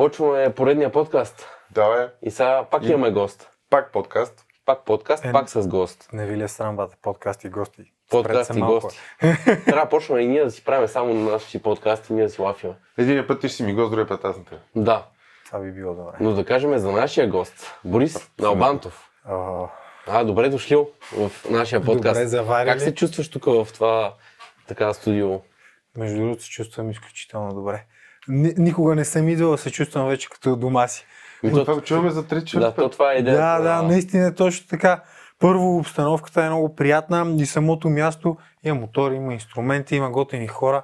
Почваме поредния подкаст. Давай, И сега пак И- имаме гост. пак подкаст. Пак подкаст, Е, пак с гост. Не ви ли е срам, бата? Подкаст и гости. Подкаст и гости. Трябва да почваме и ние да си правим само на нашите подкасти, ние да си лафиме. Един път ти си ми гост, другия път аз на. Да, Това би било добре. но да кажем за нашия гост, Борис Налбантов. О, А, добре дошли в нашия подкаст. Добре заварили. Как се чувстваш тук в това така студио? Между другото се чувствам изключително добре. Ни, никога не съм идвал, се чувствам вече като дома си. То- това го чуваме за трети да, четвърти то това е идеята. Да, да, на- наистина е точно така. Първо, обстановката е много приятна и самото място има мотори, има инструменти, има готини хора.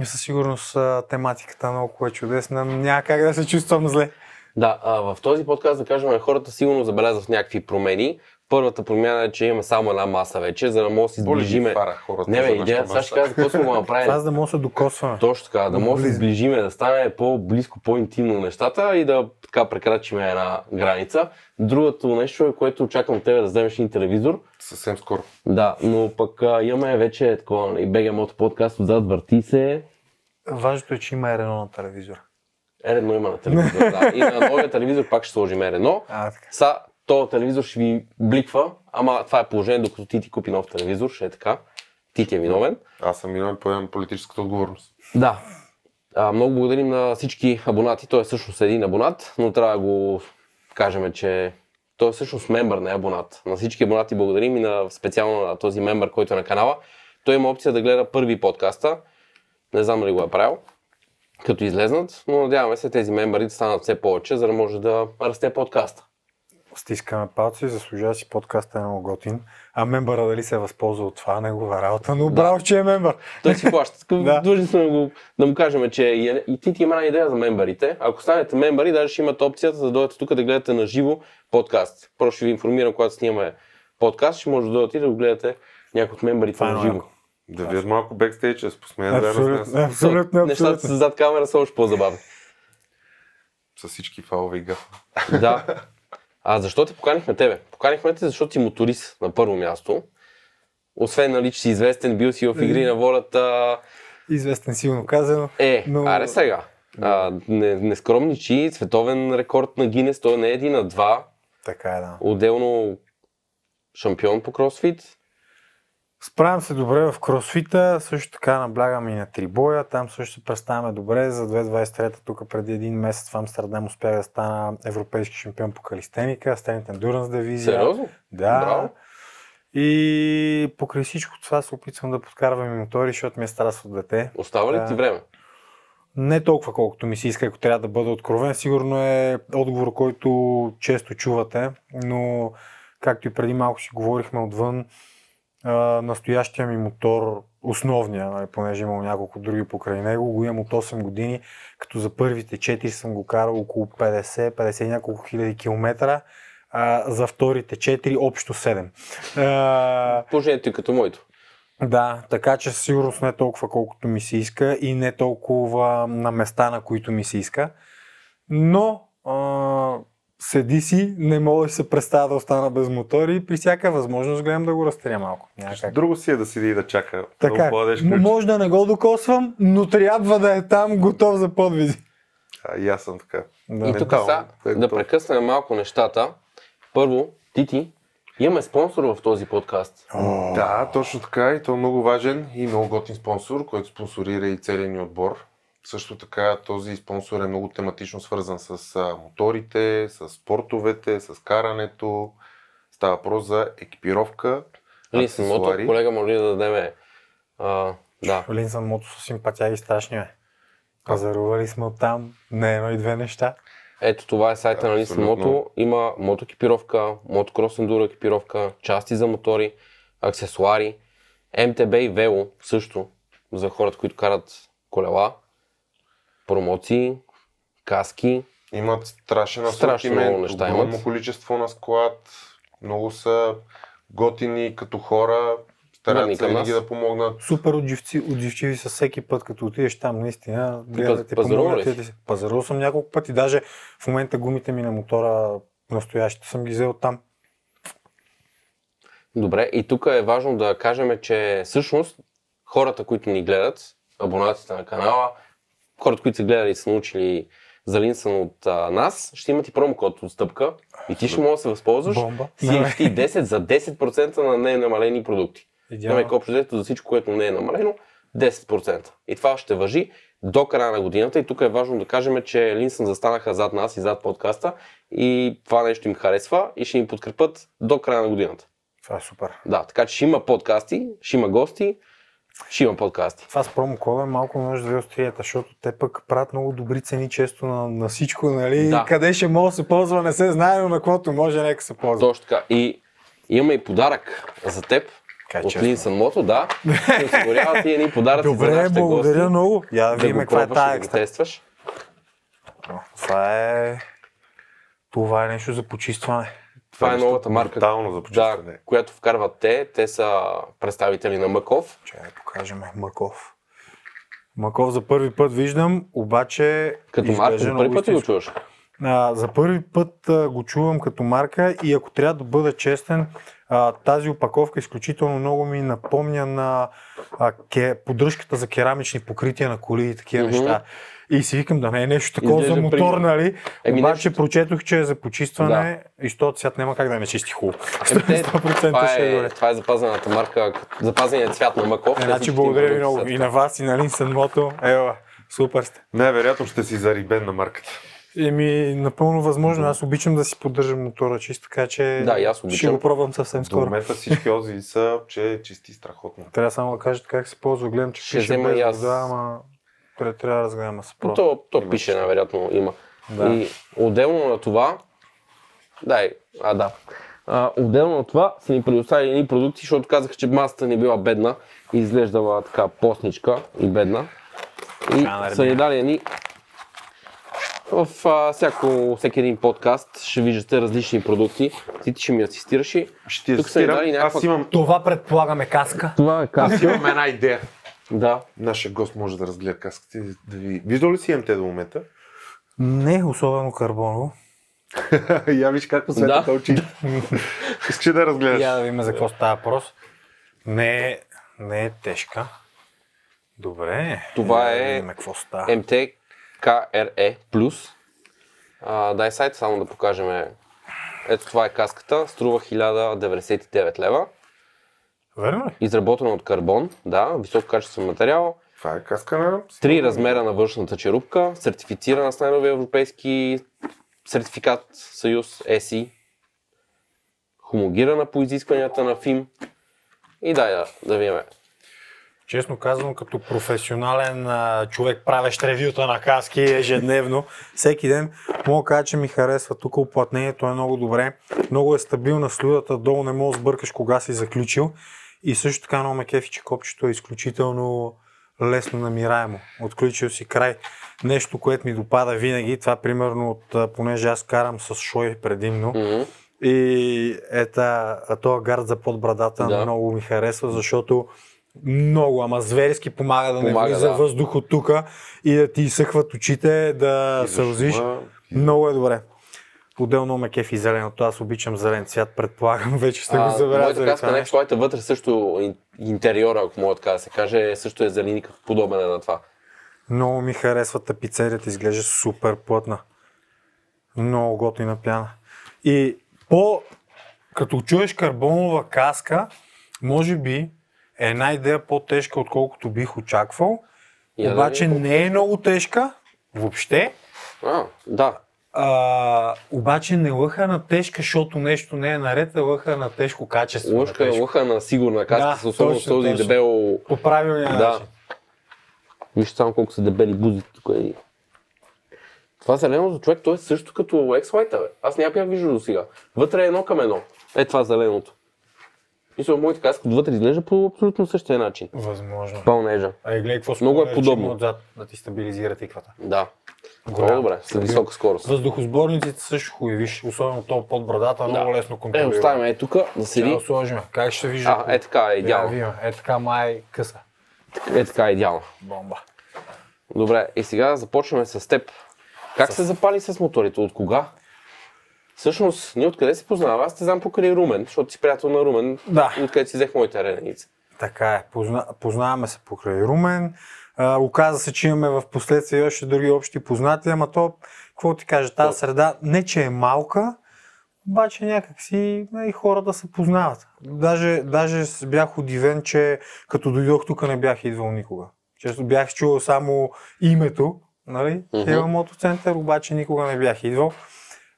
И със сигурност тематиката много е чудесна. Няма как да се чувствам зле. Да, а, в този подкаст, да кажем, хората сигурно забелязват някакви промени. Първата промяна е, че имаме само една маса вече, за да може да си ги сближиме. фара хората Не бе, идея, сега ще кажа какво сме го направили. За да може да се докосваме. Точно така, да може да се сближиме, да стане по-близко, по-интимно нещата и да така прекрачим една граница. Другото нещо е, което очаквам тебе да вземеш един телевизор. Съвсем скоро. Да, но пък а, имаме вече такова и BG Moto подкаст, отзад върти се. Важното е, че има R1 на телевизора. Едно има на телевизор, да. И на новия телевизор пак ще сложим едно. А, така. Са, този телевизор ще ви бликва, ама това е положение, докато ти ти купи нов телевизор, ще е така. Ти ти е виновен. Аз съм виновен, поемам политическата отговорност. Да. А, много благодарим на всички абонати. Той е всъщност един абонат, но трябва да го кажем, че той е всъщност мембър, не абонат. На всички абонати благодарим и на, специално на този мембър, който е на канала. Той има опция да гледа първи подкаста. Не знам дали го е правил, като излезнат, но надяваме се тези мембари да станат все повече, за да може да расте подкаста. Стискаме палци, заслужава си подкаста е много готин. А мембъра дали се е възползва от това, негова работа, но браво, че е мембър. Той си плаща. Да. да. Длъжни сме да, го, да му кажем, че и, и ти ти има една идея за мембарите. Ако станете мембари, даже ще имате опцията да дойдете тук да гледате на живо подкаст. Просто ще ви информирам, когато снимаме подкаст, ще може да дойдете и да го гледате някой от мембарите е на живо. Да видят малко бекстейдж, да с Абсолютно, нас. абсолютно, Нещата абсолютно. с зад камера са още по-забавни. С всички фалове и гафа. да. А защо те поканихме тебе? Поканихме те, защото си моторист на първо място. Освен, нали, че си известен, бил си в игри на волята. Известен силно казано. Е, Но- аре сега. А, не, не скромничи, световен рекорд на Гинес, той не е един, а два. Така е, да. Отделно шампион по кросфит. Справям се добре в кросфита, също така наблягам и на трибоя, там също се представяме добре. За 2023 тук преди един месец в Амстердам успях да стана европейски шампион по калистеника, Стенит Endurance дивизия. Сериозно? Да. Браво. И покрай всичко това се опитвам да подкарвам и мотори, защото ми е страст от дете. Остава ли ти време? Не толкова колкото ми се иска, ако трябва да бъда откровен. Сигурно е отговор, който често чувате, но както и преди малко си говорихме отвън, а, настоящия ми мотор, основния, нали, понеже имам няколко други покрай него, го имам от 8 години, като за първите 4 съм го карал около 50, 50 и няколко хиляди километра, а, за вторите 4 общо 7. А, Положението е като моето. да, така че със сигурност не толкова колкото ми се иска и не толкова на места, на които ми се иска. Но а, седи си, не мога да се представя да остана без мотори и при всяка възможност гледам да го разтеря малко. Няма как. Друго си е да седи и да чака. Да Така, м- ключ. може да не го докосвам, но трябва да е там готов за подвизи. А, и аз съм така. Да. И тук е да прекъснем малко нещата. Първо, Тити, имаме спонсор в този подкаст. О, Да, точно така и той е много важен и много готин спонсор, който спонсорира и целият ни отбор. Също така този спонсор е много тематично свързан с а, моторите, с спортовете, с карането. Става въпрос за екипировка, Линсен Мото, колега, може ли да дадем а, да. Линсън мото са симпатяги страшни, бе. Пазарували сме оттам, не едно и две неща. Ето това е сайта на Линсен Абсолютно. Мото. Има мотоекипировка, мотокрос ендуро екипировка, части за мотори, аксесуари, МТБ и Вело също за хората, които карат колела, промоции, каски. Имат страшен Страшно асортимент, много неща огромно имат. количество на склад, много са готини като хора, старат се винаги да помогнат. Супер отживци, отживчиви са всеки път, като отидеш там, наистина. гледат да те помогнат, ли Пазарувал съм няколко пъти, даже в момента гумите ми на мотора, настоящите съм ги взел там. Добре, и тук е важно да кажем, че всъщност хората, които ни гледат, абонатите на канала, хората, които са гледали и са научили за Линсън от а, нас, ще имат и промокод отстъпка и ти ще можеш да се възползваш Бомба. CFT 10 за 10% на ненамалени продукти. Идеално. Имаме общо взето за всичко, което не е намалено, 10%. И това ще въжи до края на годината. И тук е важно да кажем, че Линсън застанаха зад нас и зад подкаста и това нещо им харесва и ще ни подкрепят до края на годината. Това е супер. Да, така че ще има подкасти, ще има гости, ще има подкасти. Това с промокода е малко може да ви остриета, защото те пък правят много добри цени често на, на всичко, нали? Да. Къде ще може да се ползва, не се знае, но на каквото може, нека се ползва. Точно така. И имаме и подарък за теб Така е от. Линсън Мото, да. Ще осигуряват и едни подаръци за Добре, нашите благодаря гости. много. Я да видим каква е пробваш и тая да тестваш. Това е... Това е нещо за почистване. Това е новата марка, да, почистване. която вкарват те. Те са представители на Маков. Чакай, покажем Маков. Маков за първи път виждам, обаче Като марка за първи път ли го чуваш? А, за първи път а, го чувам като марка и ако трябва да бъда честен, а, тази опаковка изключително много ми напомня на а, ке, поддръжката за керамични покрития на коли и такива Мгм. неща. И си викам да не е нещо такова за Изглежда мотор, примерно. нали? Еми, Обаче нещо- прочетох, че е за почистване и що цвят няма как да не чисти хубаво. Еми, те- 100% Това ще е е, добре. това е запазената марка, запазеният цвят на Маков. Е, значи благодаря ви много и на вас, и на Линсън Мото. Ева, супер сте. Най-вероятно ще си зарибен на марката. Еми, напълно възможно. Аз обичам да си поддържам мотора чист, така че Да, и аз ще обичам. го пробвам съвсем До скоро. момента всички отзиви са, че е чисти страхотно. Трябва само да кажете как се ползва. Гледам, че Ще пише взема без и аз. вода, ама трябва, трябва да разгледам с про. То, то пише, най-вероятно има. Да. И отделно на това, дай, а да, а, отделно на това са ни предоставили едни продукти, защото казаха, че масата ни била бедна и изглеждала така постничка и бедна. И Така, са ни дали едни в а, всяко, всеки един подкаст ще виждате различни продукти. Ти, ти ще ми асистираш и Ще ти Тук са ни дали асистирам. някаква- Аз имам, Това предполагаме каска. това е аз имам една идея. Да. Нашия гост може да разгледа каската и да ви... Виждал ли си МТ до момента? Не, особено карбоново. Я виж как посветата Да. очи. Искаш да разгледаш? Я да видим за какво става въпрос. Не, не е тежка. Добре. Това да е видим какво става. MTKRE+. А, дай сайт само да покажем. Ето това е каската. Струва 1099 лева. Верно ли? Изработена от карбон. Да, високо качествен материал. Това е каска на... Три размера на външната черупка. Сертифицирана с най-новия европейски сертификат Съюз ESI. Хомогирана по изискванията на ФИМ. И дай да, да видим. Честно казвам, като професионален а, човек, правещ ревюта на каски ежедневно, всеки ден, мога да кажа, че ми харесва тук оплътнението е много добре. Много е стабилна слюдата, долу не мога да сбъркаш кога си заключил. И също така много ме кефи, че копчето е изключително лесно намираемо. Отключил си край. Нещо, което ми допада винаги, това примерно от, понеже аз карам с шой предимно, Мгм. и ета, този гард за под брадата Да. много ми харесва, защото много, ама зверски помага да Помага, не влиза да. въздух от тук и да ти изсъхват очите, да сълзиш. Много е добре. Отделно ме кефи зеленото, аз обичам зелен цвят, предполагам, вече сте го А, моята каска, не, нещо. твоята вътре също ин- интериора, ако мога така да се каже, също е зеленик, подобен е на това. Много ми харесва тапицерията, изглежда супер плътна. Много готина пяна. И по, като чуеш карбонова каска, може би е една идея по-тежка, отколкото бих очаквал. Я да обаче видим. не е много тежка, въобще. А, да. А, обаче не лъха на тежка, защото нещо не е наред, а лъха на тежко качество. Лъжка, тежко. лъха на сигурна каска, Да, с особено с точно, този точно. дебел... По правилния Да. начин. Виж само колко са дебели бузи тук. И... Това зеленото човек, то е също като X-White, бе. Аз няма бях виждал до сега. Вътре е едно към едно. Е това зеленото. Мисля, моите каски отвътре изглежда по абсолютно същия начин. Възможно. Пълнежа. А и гледай какво Много е подобно. Отзад, да ти стабилизира тиквата. Да. Много добре, с висока скорост. Въздухосборниците също виж, особено то под брадата, много лесно Е, контролира. оставяме е тук да седи. да сложим. Как ще вижда? А, е така, е идеално. видим. Е така май къса. Е така, е идеално. Бомба. Добре, и сега започваме с теб. Как се запали с моторите? От кога? Всъщност, ние откъде се познаваме? Аз те знам покрай Румен, защото си приятел на Румен, Да. откъде си взех моите рененица. Така е. Позна, познаваме се покрай Румен. А, оказа се, че имаме в последствие още други общи познати, ама то, какво ти кажа, тази среда не че е малка, обаче някакси и хората се познават. Даже, даже бях удивен, че като дойдох тук не бях идвал никога. Често бях чувал само името, нали? Мгм. Хела мотоцентър, обаче никога не бях идвал.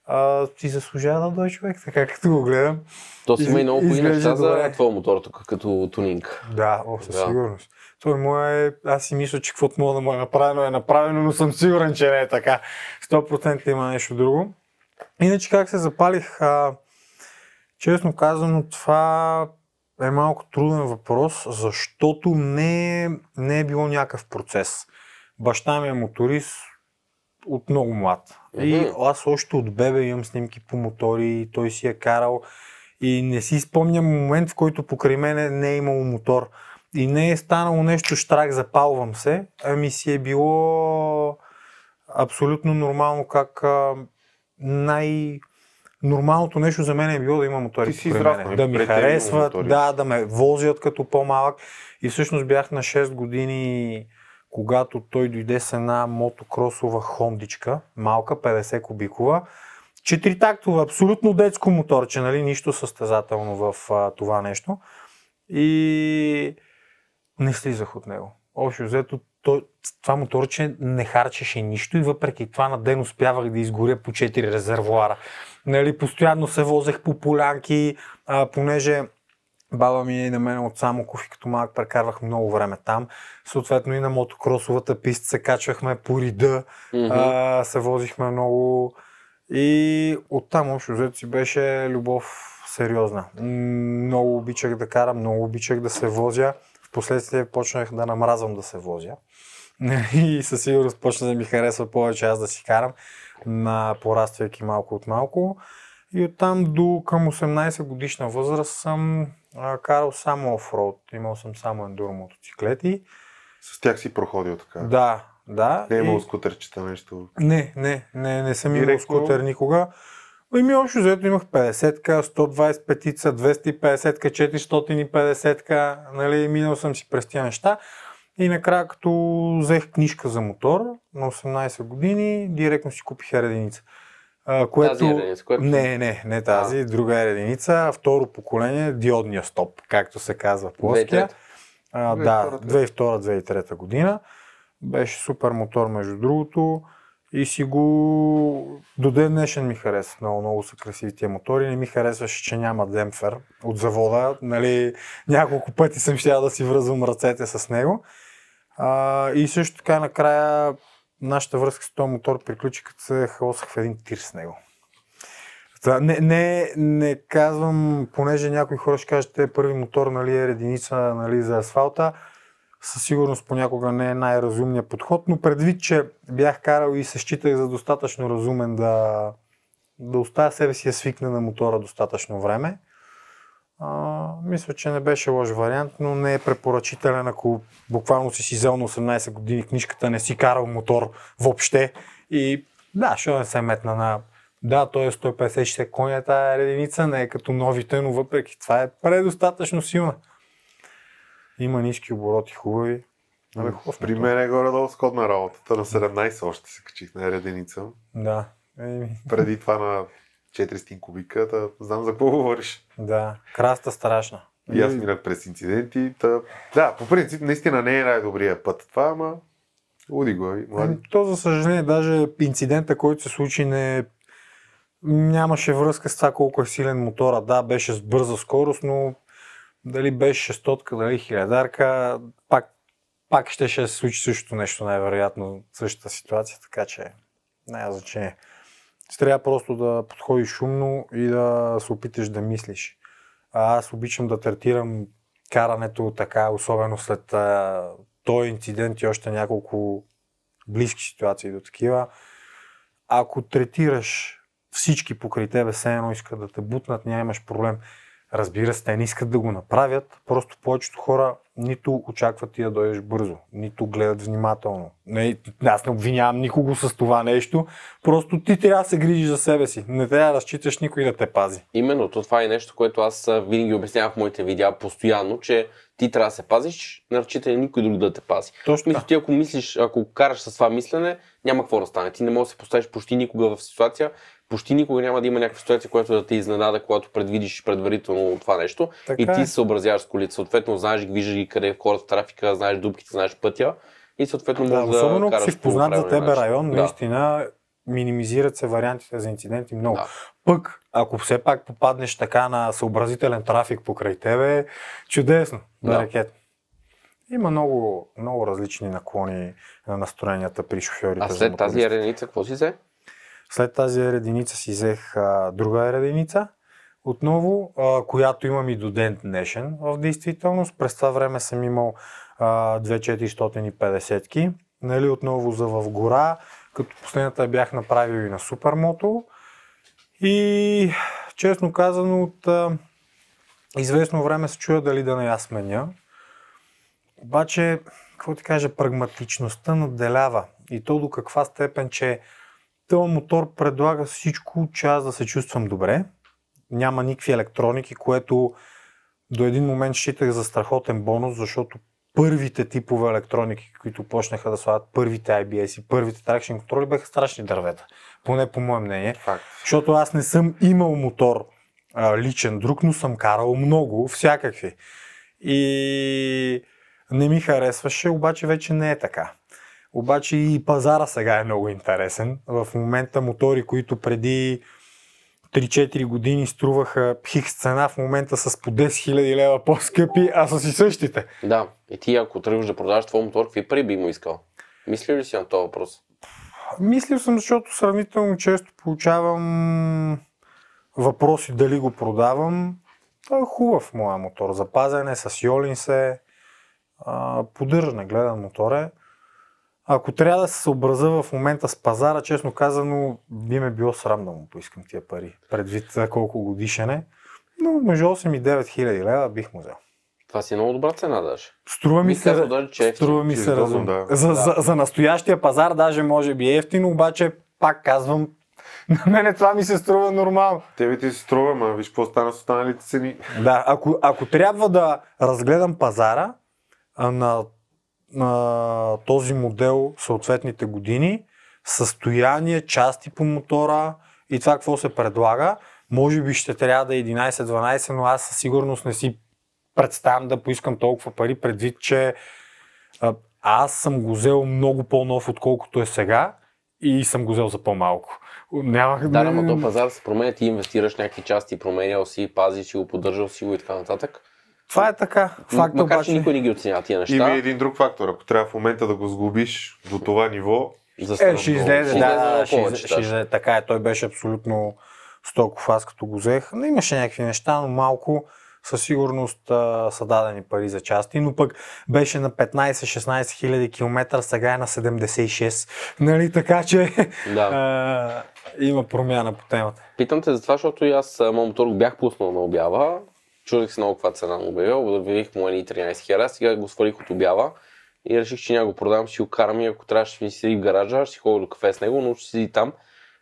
А, си заслужава да дойде човек, така като го гледам. То си има и много хубави неща за твоя мотор тук, като тунинг. Да, о, със Да. сигурност. Той му е, аз си мисля, че каквото мога да му е направено е направено, но съм сигурен, че не е така. 100% има нещо друго. Иначе как се запалих, а, честно казано, това е малко труден въпрос, защото не, не е било някакъв процес. Баща ми е моторист от много млад. И Мгм. аз още от бебе имам снимки по мотори, той си е карал и не си спомням момент, в който покрай мене не е имало мотор. И не е станало нещо штрак, запалвам се, ами си е било абсолютно нормално как а, най- Нормалното нещо за мен е било да има мотори Ти си покрай израснал мене. и Да ми харесват, мотори. да, да ме возят като по-малък. И всъщност бях на 6 години, когато той дойде с една мотокросова хондичка, малка, 50 кубикова. Четиритактова, абсолютно детско моторче, нали? нищо състезателно в а, това нещо. И не слизах от него. Общо взето, то, това моторче не харчеше нищо и въпреки това на ден успявах да изгоря по 4 резервуара. Нали, постоянно се возех по полянки, а, понеже баба ми и на мен от Самоков и като малък прекарвах много време там. Съответно и на мотокросовата писта се качвахме по рида, Мгм. а, се возихме много и оттам общо взето си беше любов сериозна. Много обичах да карам, много обичах да се возя. Впоследствие почнах да намразвам да се возя. И със сигурност почна да ми харесва повече аз да си карам, на пораствайки малко от малко. И оттам до към 18 годишна възраст съм а, карал само офроуд. Имал съм само ендуро мотоциклети. С тях си проходил така. Да, да. Не е и- имал скутерчета нещо. не, не, не, не съм имал Директно? скутер никога. Ами общо взето имах 50-ка, 125-ка, 250-ка, 450-ка, нали, минал съм си през тия неща. И накрая, като взех книжка за мотор на 18 години, директно си купих единица. А, което... Тази единица, която- Не, не, не тази, друга единица. Второ поколение, диодния стоп, както се казва плоския. 2003. А, 2002, да, 2002-2003 година. Беше супер мотор, между другото. И си го... До ден днешен ми харесва. Много, много са красиви тия мотори. Не ми харесваше, че няма демпфер от завода. Нали, няколко пъти съм щял да си връзвам ръцете с него. А, и също така накрая нашата връзка с този мотор приключи, като се хаосах в един тир с него. Това, не, не, не казвам, понеже някои хора ще кажат, те първи мотор нали, е единица нали, за асфалта. Със сигурност понякога не е най-разумният подход, но предвид, че бях карал и се считах за достатъчно разумен да, да оставя себе си да свикне на мотора достатъчно време, а, мисля, че не беше лош вариант, но не е препоръчителен, ако буквално си си взел на 18 години книжката, не си карал мотор въобще и да, ще не се метна на да, той е 150-60 коня тая единица, не е като новите, но въпреки това е предостатъчно силна. Има ниски обороти, хубави. Абе, хубав При мен е горе-долу сходна работата. На 17 още се качих на реденица. Да. Преди това на 400 кубика, да знам за какво говориш. да. Краста страшна. И аз минах през инциденти. Та... Да, по принцип, наистина не е най-добрият път това, ама уди го, млади. Ами, То, за съжаление, даже инцидента, който се случи, не нямаше връзка с това колко е силен мотора. Да, беше с бърза скорост, но дали беше шестотка, дали хилядарка, пак, пак ще, ще се случи същото нещо, най-вероятно, същата ситуация, така че няма значение. Трябва просто да подходиш шумно и да се опиташ да мислиш. А аз обичам да третирам карането така, особено след а, този инцидент и още няколко близки ситуации до такива. Ако третираш всички покрай тебе, все едно искат да те бутнат, нямаш проблем. Разбира се, те не искат да го направят, просто повечето хора нито очакват ти да дойдеш бързо, нито гледат внимателно. Не, аз не обвинявам никого с това нещо, просто ти трябва да се грижиш за себе си. Не трябва да разчиташ никой да те пази. Именно, то това е нещо, което аз винаги обяснявам в моите видеа постоянно, че ти трябва да се пазиш, не разчитай никой друг да те пази. Точно Мисля, ти ако мислиш, ако караш с това мислене, няма какво да стане. Ти не можеш да се поставиш почти никога в ситуация, почти никога няма да има някаква ситуация, която да те изненада, когато предвидиш предварително това нещо. Така и ти е. се съобразяваш с колите. Съответно, знаеш, ги, виждаш ги къде е хората в трафика, знаеш дупките, знаеш пътя. И съответно Да, можеш да, особено ако си познат за тебе начин. район, Да. наистина минимизират се вариантите за инциденти много. Да. Пък, ако все пак попаднеш така на съобразителен трафик покрай тебе, чудесно, да, Да. ракет. Има много, много различни наклони на настроенията при шофьорите. А след тази ереница, какво си взе? След тази ерединица си взех а, друга ерединица, отново, а, която имам и до ден днешен в действителност. През това време съм имал а, 2450-ки, нали, отново за в гора, като последната я бях направил и на супермото. И честно казано, от а, известно време се чуя дали да не я сменя. Обаче, какво ти кажа, прагматичността наделява. И то до каква степен, че този мотор предлага всичко, че аз да се чувствам добре. Няма никакви електроники, което до един момент считах за страхотен бонус, защото първите типове електроники, които почнаха да слагат първите IBS и първите тракшн контроли, бяха страшни дървета. Поне по мое мнение. Факт. Защото аз не съм имал мотор а, личен друг, но съм карал много, всякакви. И не ми харесваше, обаче вече не е така. Обаче и пазара сега е много интересен. В момента мотори, които преди 3-4 години струваха хикс цена, в момента с по 10 000 лева по-скъпи, а са си същите. Да. И ти, ако тръгваш да продаваш твой мотор, какви пари би му искал? Мисли ли си на този въпрос? Мислил съм, защото сравнително често получавам въпроси дали го продавам. Той е хубав моя мотор. Запазен е, с Йолин се, а, поддържане, гледан мотор е. Ако трябва да се съобразя в момента с пазара, честно казано, би ме било срам да му поискам тия пари, предвид колко годишен е. Но между 8 и 9 хиляди лева бих му взел. Това си е много добра цена даже. Струва ми Бих се, даже, че е струва ми се разумно. да. За, за, за настоящия пазар даже може би е ефтино, обаче пак казвам, на мене това ми се струва нормално. Тебе ти се струва, ма виж какво стана с останалите цени. Да, ако, ако трябва да разгледам пазара на, на този модел съответните години, състояние, части по мотора и това какво се предлага, може би ще трябва да е 11-12, но аз със сигурност не си представям да поискам толкова пари, предвид, че а, аз съм го взел много по-нов, отколкото е сега и съм го взел за по-малко. Нямах Да, ама то пазар се променя, ти инвестираш някакви части, променял си, пазиш си го, поддържал си го и така нататък. Това е така. Факт Макар, обаче... че никой не ги оценява тия неща. Има и един друг фактор. Ако трябва в момента да го сглобиш до това ниво, За Е, ще излезе, да, да, ще, повече излезе, ще даже. излезе. Така е, той беше абсолютно стоков, аз като го взех. Но имаше някакви неща, но малко със сигурност а, са дадени пари за части, но пък беше на 15-16 хиляди километра, сега е на 76. Нали, така че Да. а, има промяна по темата. Питам те за това, защото и аз моят мотор го бях пуснал на обява. Чудех се много каква цена му обявил. Обявих му едни 13 хиляди. Сега го свалих от обява. И реших, че няма го продавам, ще го карам и ако трябва ще ми седи в гаража, ще ходя до кафе с него, но ще седи там,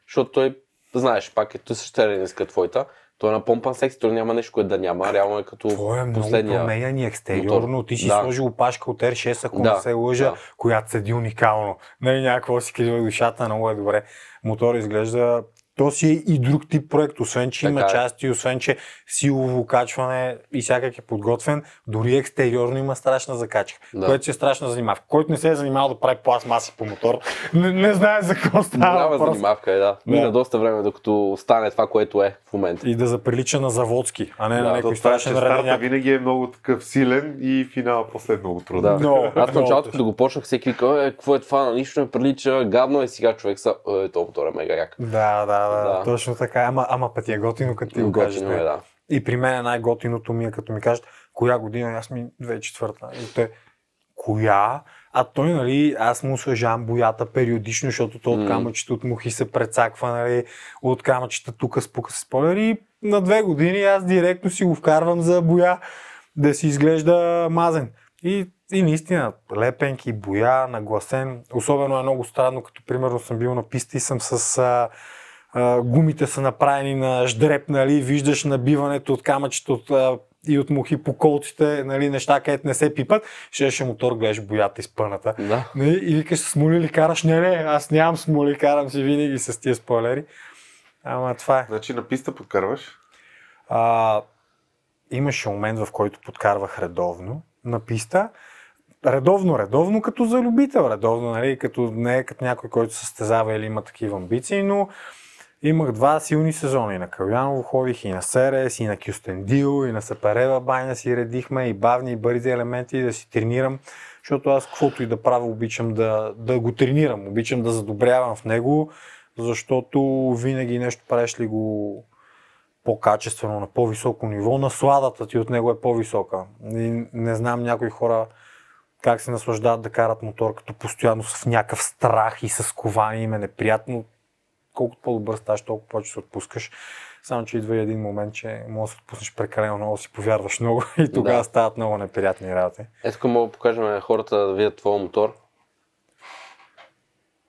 защото той, знаеш, пак е той същата ренеска твоята. Той е на помпан секси, той няма нещо, което да няма. Реално е като Това е много последния. променян и екстериорно. мотор. Ти си Да. сложил опашка от R6, ако Да, не се лъжа, да. която седи уникално. Нали, някакво си кажа душата, много е добре. Мотор изглежда то си е и друг тип проект, освен че има Така е. части, освен че силово качване и всякак е подготвен, дори екстериорно има страшна закачка, Да. което си е страшна занимавка. Който не се е занимавал да прави пластмаси по мотор, не, не знае за какво става Голяма въпрос. занимавка е, да. Мина доста време, докато стане това, което е в момента. И да заприлича на заводски, а не Да, на то някой че страшен старта реденяк. винаги е много такъв силен и финала после е много труден. Да. Много, Аз в началото, като го почнах, всеки вика, е, какво е това, на нищо не прилича, гадно е сега човек са, е, този мотор е мега як. Да, да, да, Да. точно така. Ама, ама пъти е готино, като ти го кажеш. Готино е, бе. да. И при мен е най-готиното ми е, като ми кажат, коя година, аз ми 2004-та. И те, коя? А той, нали, аз му освежавам боята периодично, защото то от камъчета от мухи се прецаква, нали, от камъчета тук спука се спойлер и на две години аз директно си го вкарвам за боя да си изглежда мазен. И, и наистина, лепенки, боя, нагласен. Особено е много странно, като примерно съм бил на писта и съм с а, а, гумите са направени на ждреп, нали, виждаш набиването от камъчета от а, и от мухи по колците, нали, неща, където не се пипат, ще ще мотор, гледаш боята изпъната. Да. Нали, и викаш, смоли ли караш? Не, не, аз нямам смоли, карам си винаги с тия спойлери. Ама това е. Значи на писта подкарваш. А, имаше момент, в който подкарвах редовно на писта. Редовно, редовно, като за любител, редовно, нали, като не е като някой, който се състезава или има такива амбиции, но имах два силни сезона. И на Каляново ходих, и на Серес, и на Кюстендил, и на Саперева баня си редихме, и бавни, и бързи елементи, да си тренирам, защото аз каквото и да правя, обичам да, да го тренирам, обичам да задобрявам в него, защото винаги нещо правиш ли го по-качествено, на по-високо ниво, насладата ти от него е по-висока. И не знам някои хора как се наслаждават да карат мотор, като постоянно са в някакъв страх и с ковани им е неприятно. Колкото по-добър ставаш, толкова повече се отпускаш. Само, че идва и един момент, че може да се отпуснеш прекалено много, си повярваш много и тогава Да. стават много неприятни работи. Ето тук мога да покажем на хората да видят твоя мотор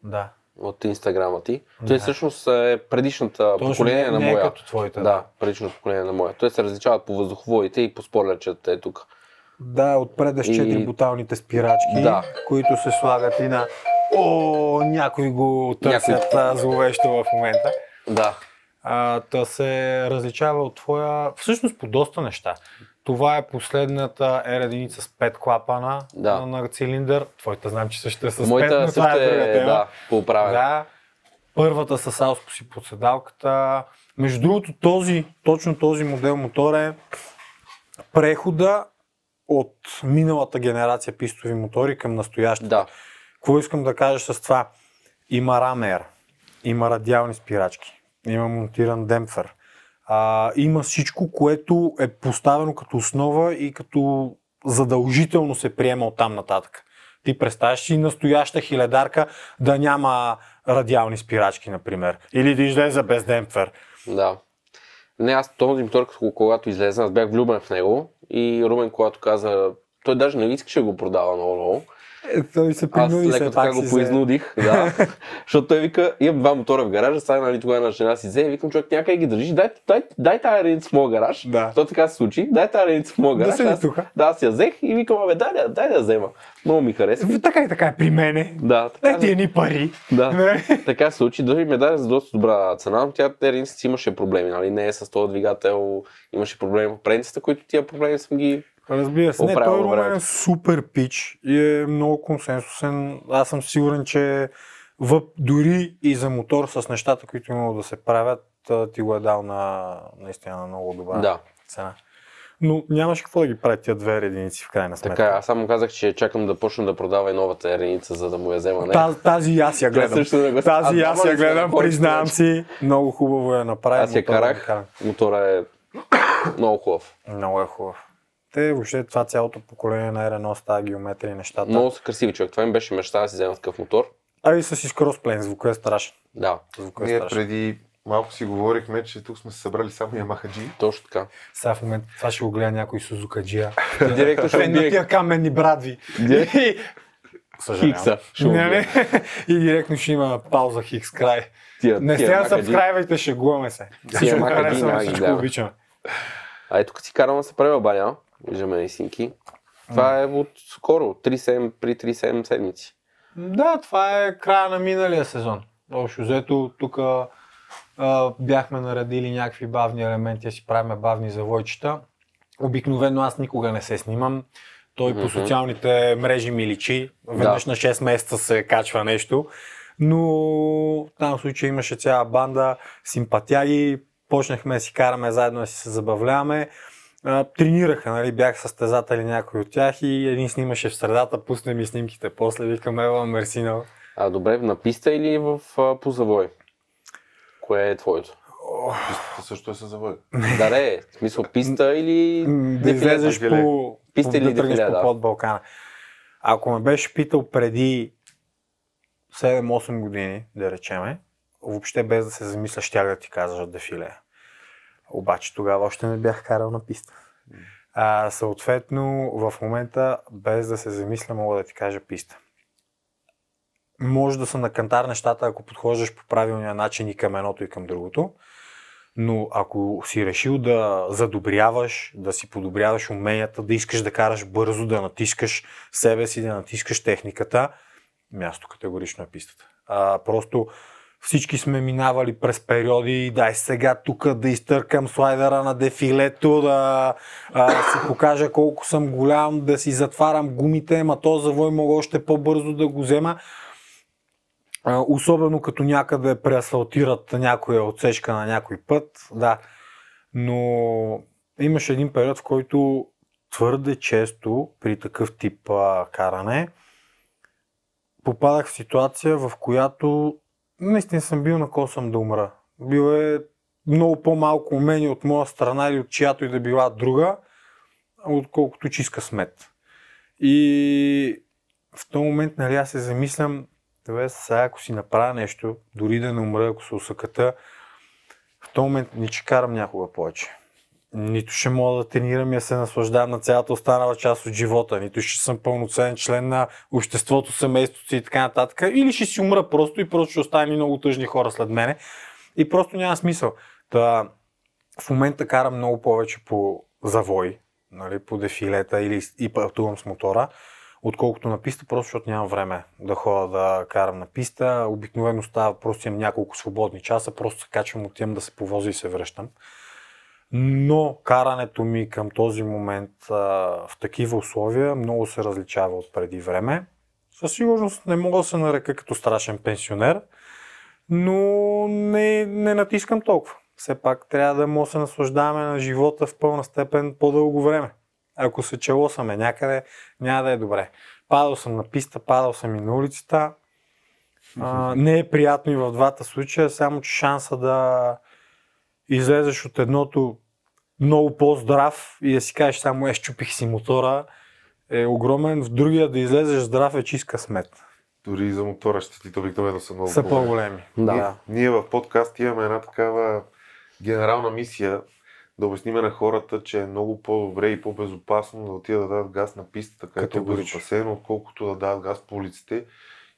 Да. от инстаграма ти. Той всъщност е предишната Точно поколение не, на не е моя. като твоите. Да, предишното поколение на моя. Той се различават по въздуховодите и по спойлерчета е тук. Да, отпред с И- четири буталните спирачки, Да. които се слагат и на... О, някой го търсят някой... зловещо в момента. Да. А, та се различава от твоя... Всъщност по доста неща. Това е последната ер единица с 5 клапана Да. на, на цилиндър. Твоята знам, че също е с 5, Моята но това е друга е, тема. да, по управен. Да. Първата с Алско си под седалката. Между другото, този, точно този модел мотор е прехода от миналата генерация пистови мотори към настоящата. Да. Какво искам да кажа с това? Има рамер, има радиални спирачки, има монтиран демпфер, а, има всичко, което е поставено като основа и като задължително се приема от там нататък. Ти представяш си настояща хиледарка да няма радиални спирачки, например. Или да излезе без демпфер. Да. Не, аз този мотор, когато излезе, аз бях влюбен в него и Румен, когато каза, той даже не искаше да го продава много-много. Е, той се Аз принуди леко се така го поизнудих, да. Защото той вика, имам два мотора в гаража, сега нали тогава на жена си взе и викам, човек някъде ги държиш, дай, дай, дай тази редица в моя гараж. Да. То така се случи, дай тази редица в моя Да гараж. седи аз, да, аз я взех и викам, абе, дай, да- дай да я взема. Много ми хареса. Е, Така и така е при мене. Да, така, Дай ти едни пари. да. Нали? така се случи. Дори ме даде за доста добра цена, но тя Теринс си имаше проблеми, нали? Не е с този двигател, имаше проблеми по предницата, които тия проблеми съм ги Разбира се. Не, той Румен е супер пич и е много консенсусен. Аз съм сигурен, че въп, дори и за мотор с нещата, които имало да се правят, ти го е дал на наистина на много добра Да. цена. Но нямаше какво да ги правят тия две единици в крайна сметка. Така, е, аз само казах, че чакам да почна да продава и новата ереница, за да му я взема. Не. Тази, тази аз я гледам. също да го- Тази аз двама я гледам, признавам вече? си. Много хубаво я направи. Аз я карах, мотора е много хубав. Много е хубав. Те въобще това цялото поколение на R1 с тази геометрия и нещата. Много са красиви човек. Това ми беше мечта да си взема такъв мотор. А и с изкросплен, звука е страшен. Да, Звука е Ние страшен. преди малко си говорихме, че тук сме се събрали само Yamaha G. точно така. Сега в момента това ще го гледа някой Сузука Джия. Директно ще убие тия каменни брадви. Съжалявам. Хикса. Не, не. И директно ще има пауза Хикс край. Тия, Не сега макаджи. сабскрайбвайте, шегуваме се. Всичко харесваме, всичко обичаме. А ето тук си карам да се правя баня. Виждаме и синки. Това е от скоро, 3-7, при 3-7 седмици. Да, това е края на миналия сезон. Общо взето, тук бяхме наредили някакви бавни елементи, да си правим бавни завойчета. Обикновено аз никога не се снимам. Той по Мгм. социалните мрежи ми личи. Веднъж на 6 месеца се качва нещо. Но там в случай имаше цяла банда симпатяги. Почнахме да си караме заедно да си се забавляваме. А, тренираха, нали, бях състезатели някой от тях и един снимаше в средата, пусне ми снимките. После викам, ева, мерси много. А добре, на писта или в а, по завой? Кое е твоето? Пистата също е със завой. да, не, в смисъл писта или да излезеш дефиле. по, Писта по или да тръгнеш дефиле, по под Балкана. Ако ме беше питал преди 7-8 години, да речеме, въобще без да се замисля, щях да ти кажа за дефиле. Обаче тогава още не бях карал на писта. А, съответно, в момента, без да се замисля, мога да ти кажа писта. Може да са на кантар нещата, ако подхождаш по правилния начин и към едното и към другото. Но ако си решил да задобряваш, да си подобряваш уменията, да искаш да караш бързо, да натискаш себе си, да натискаш техниката, място категорично е пистата. А, просто всички сме минавали през периоди, дай сега тук да изтъркам слайдера на дефилето, да а, си покажа колко съм голям, да си затварям гумите, ма то завой мога още по-бързо да го взема. А, особено като някъде преасфалтират някоя отсечка на някой път, да. Но имаше един период, в който твърде често при такъв тип а, каране попадах в ситуация, в която наистина съм бил на косъм да умра. Бил е много по-малко умение от моя страна или от чиято и да била друга, отколкото чиска смет. И в този момент, нали, аз се замислям, Добре, сега ако си направя нещо, дори да не умра, ако се усъката, в този момент не че карам някога повече. Нито ще мога да тренирам и да се наслаждавам на цялата останала част от живота, нито ще съм пълноценен член на обществото, семейството си и така нататък. Или ще си умра просто и просто ще останем много тъжни хора след мене. И просто няма смисъл. Та, в момента карам много повече по завой, нали, по дефилета или и пътувам с мотора отколкото на писта, просто защото нямам време да ходя да карам на писта. Обикновено става, просто имам няколко свободни часа, просто се качвам, отивам да се повозя и се връщам. Но карането ми към този момент а, в такива условия много се различава от преди време. Със сигурност не мога да се нарека като страшен пенсионер, но не, не натискам толкова. Все пак трябва да му се наслаждаваме на живота в пълна степен по-дълго време. Ако се челосаме някъде, няма да е добре. Падал съм на писта, падал съм и на улицата. А, не е приятно и в двата случая, само че шанса да излезеш от едното много по-здрав и да си кажеш само е, щупих си мотора, е огромен. В другия да излезеш здрав е чистка смет. Дори и за мотора ще ти обикновено са много Са по-големи. Да. Ние, ние в подкаст имаме една такава генерална мисия да обясним на хората, че е много по-добре и по-безопасно да отидат да дадат газ на пистата, където е безопасено, отколкото да дадат газ по улиците.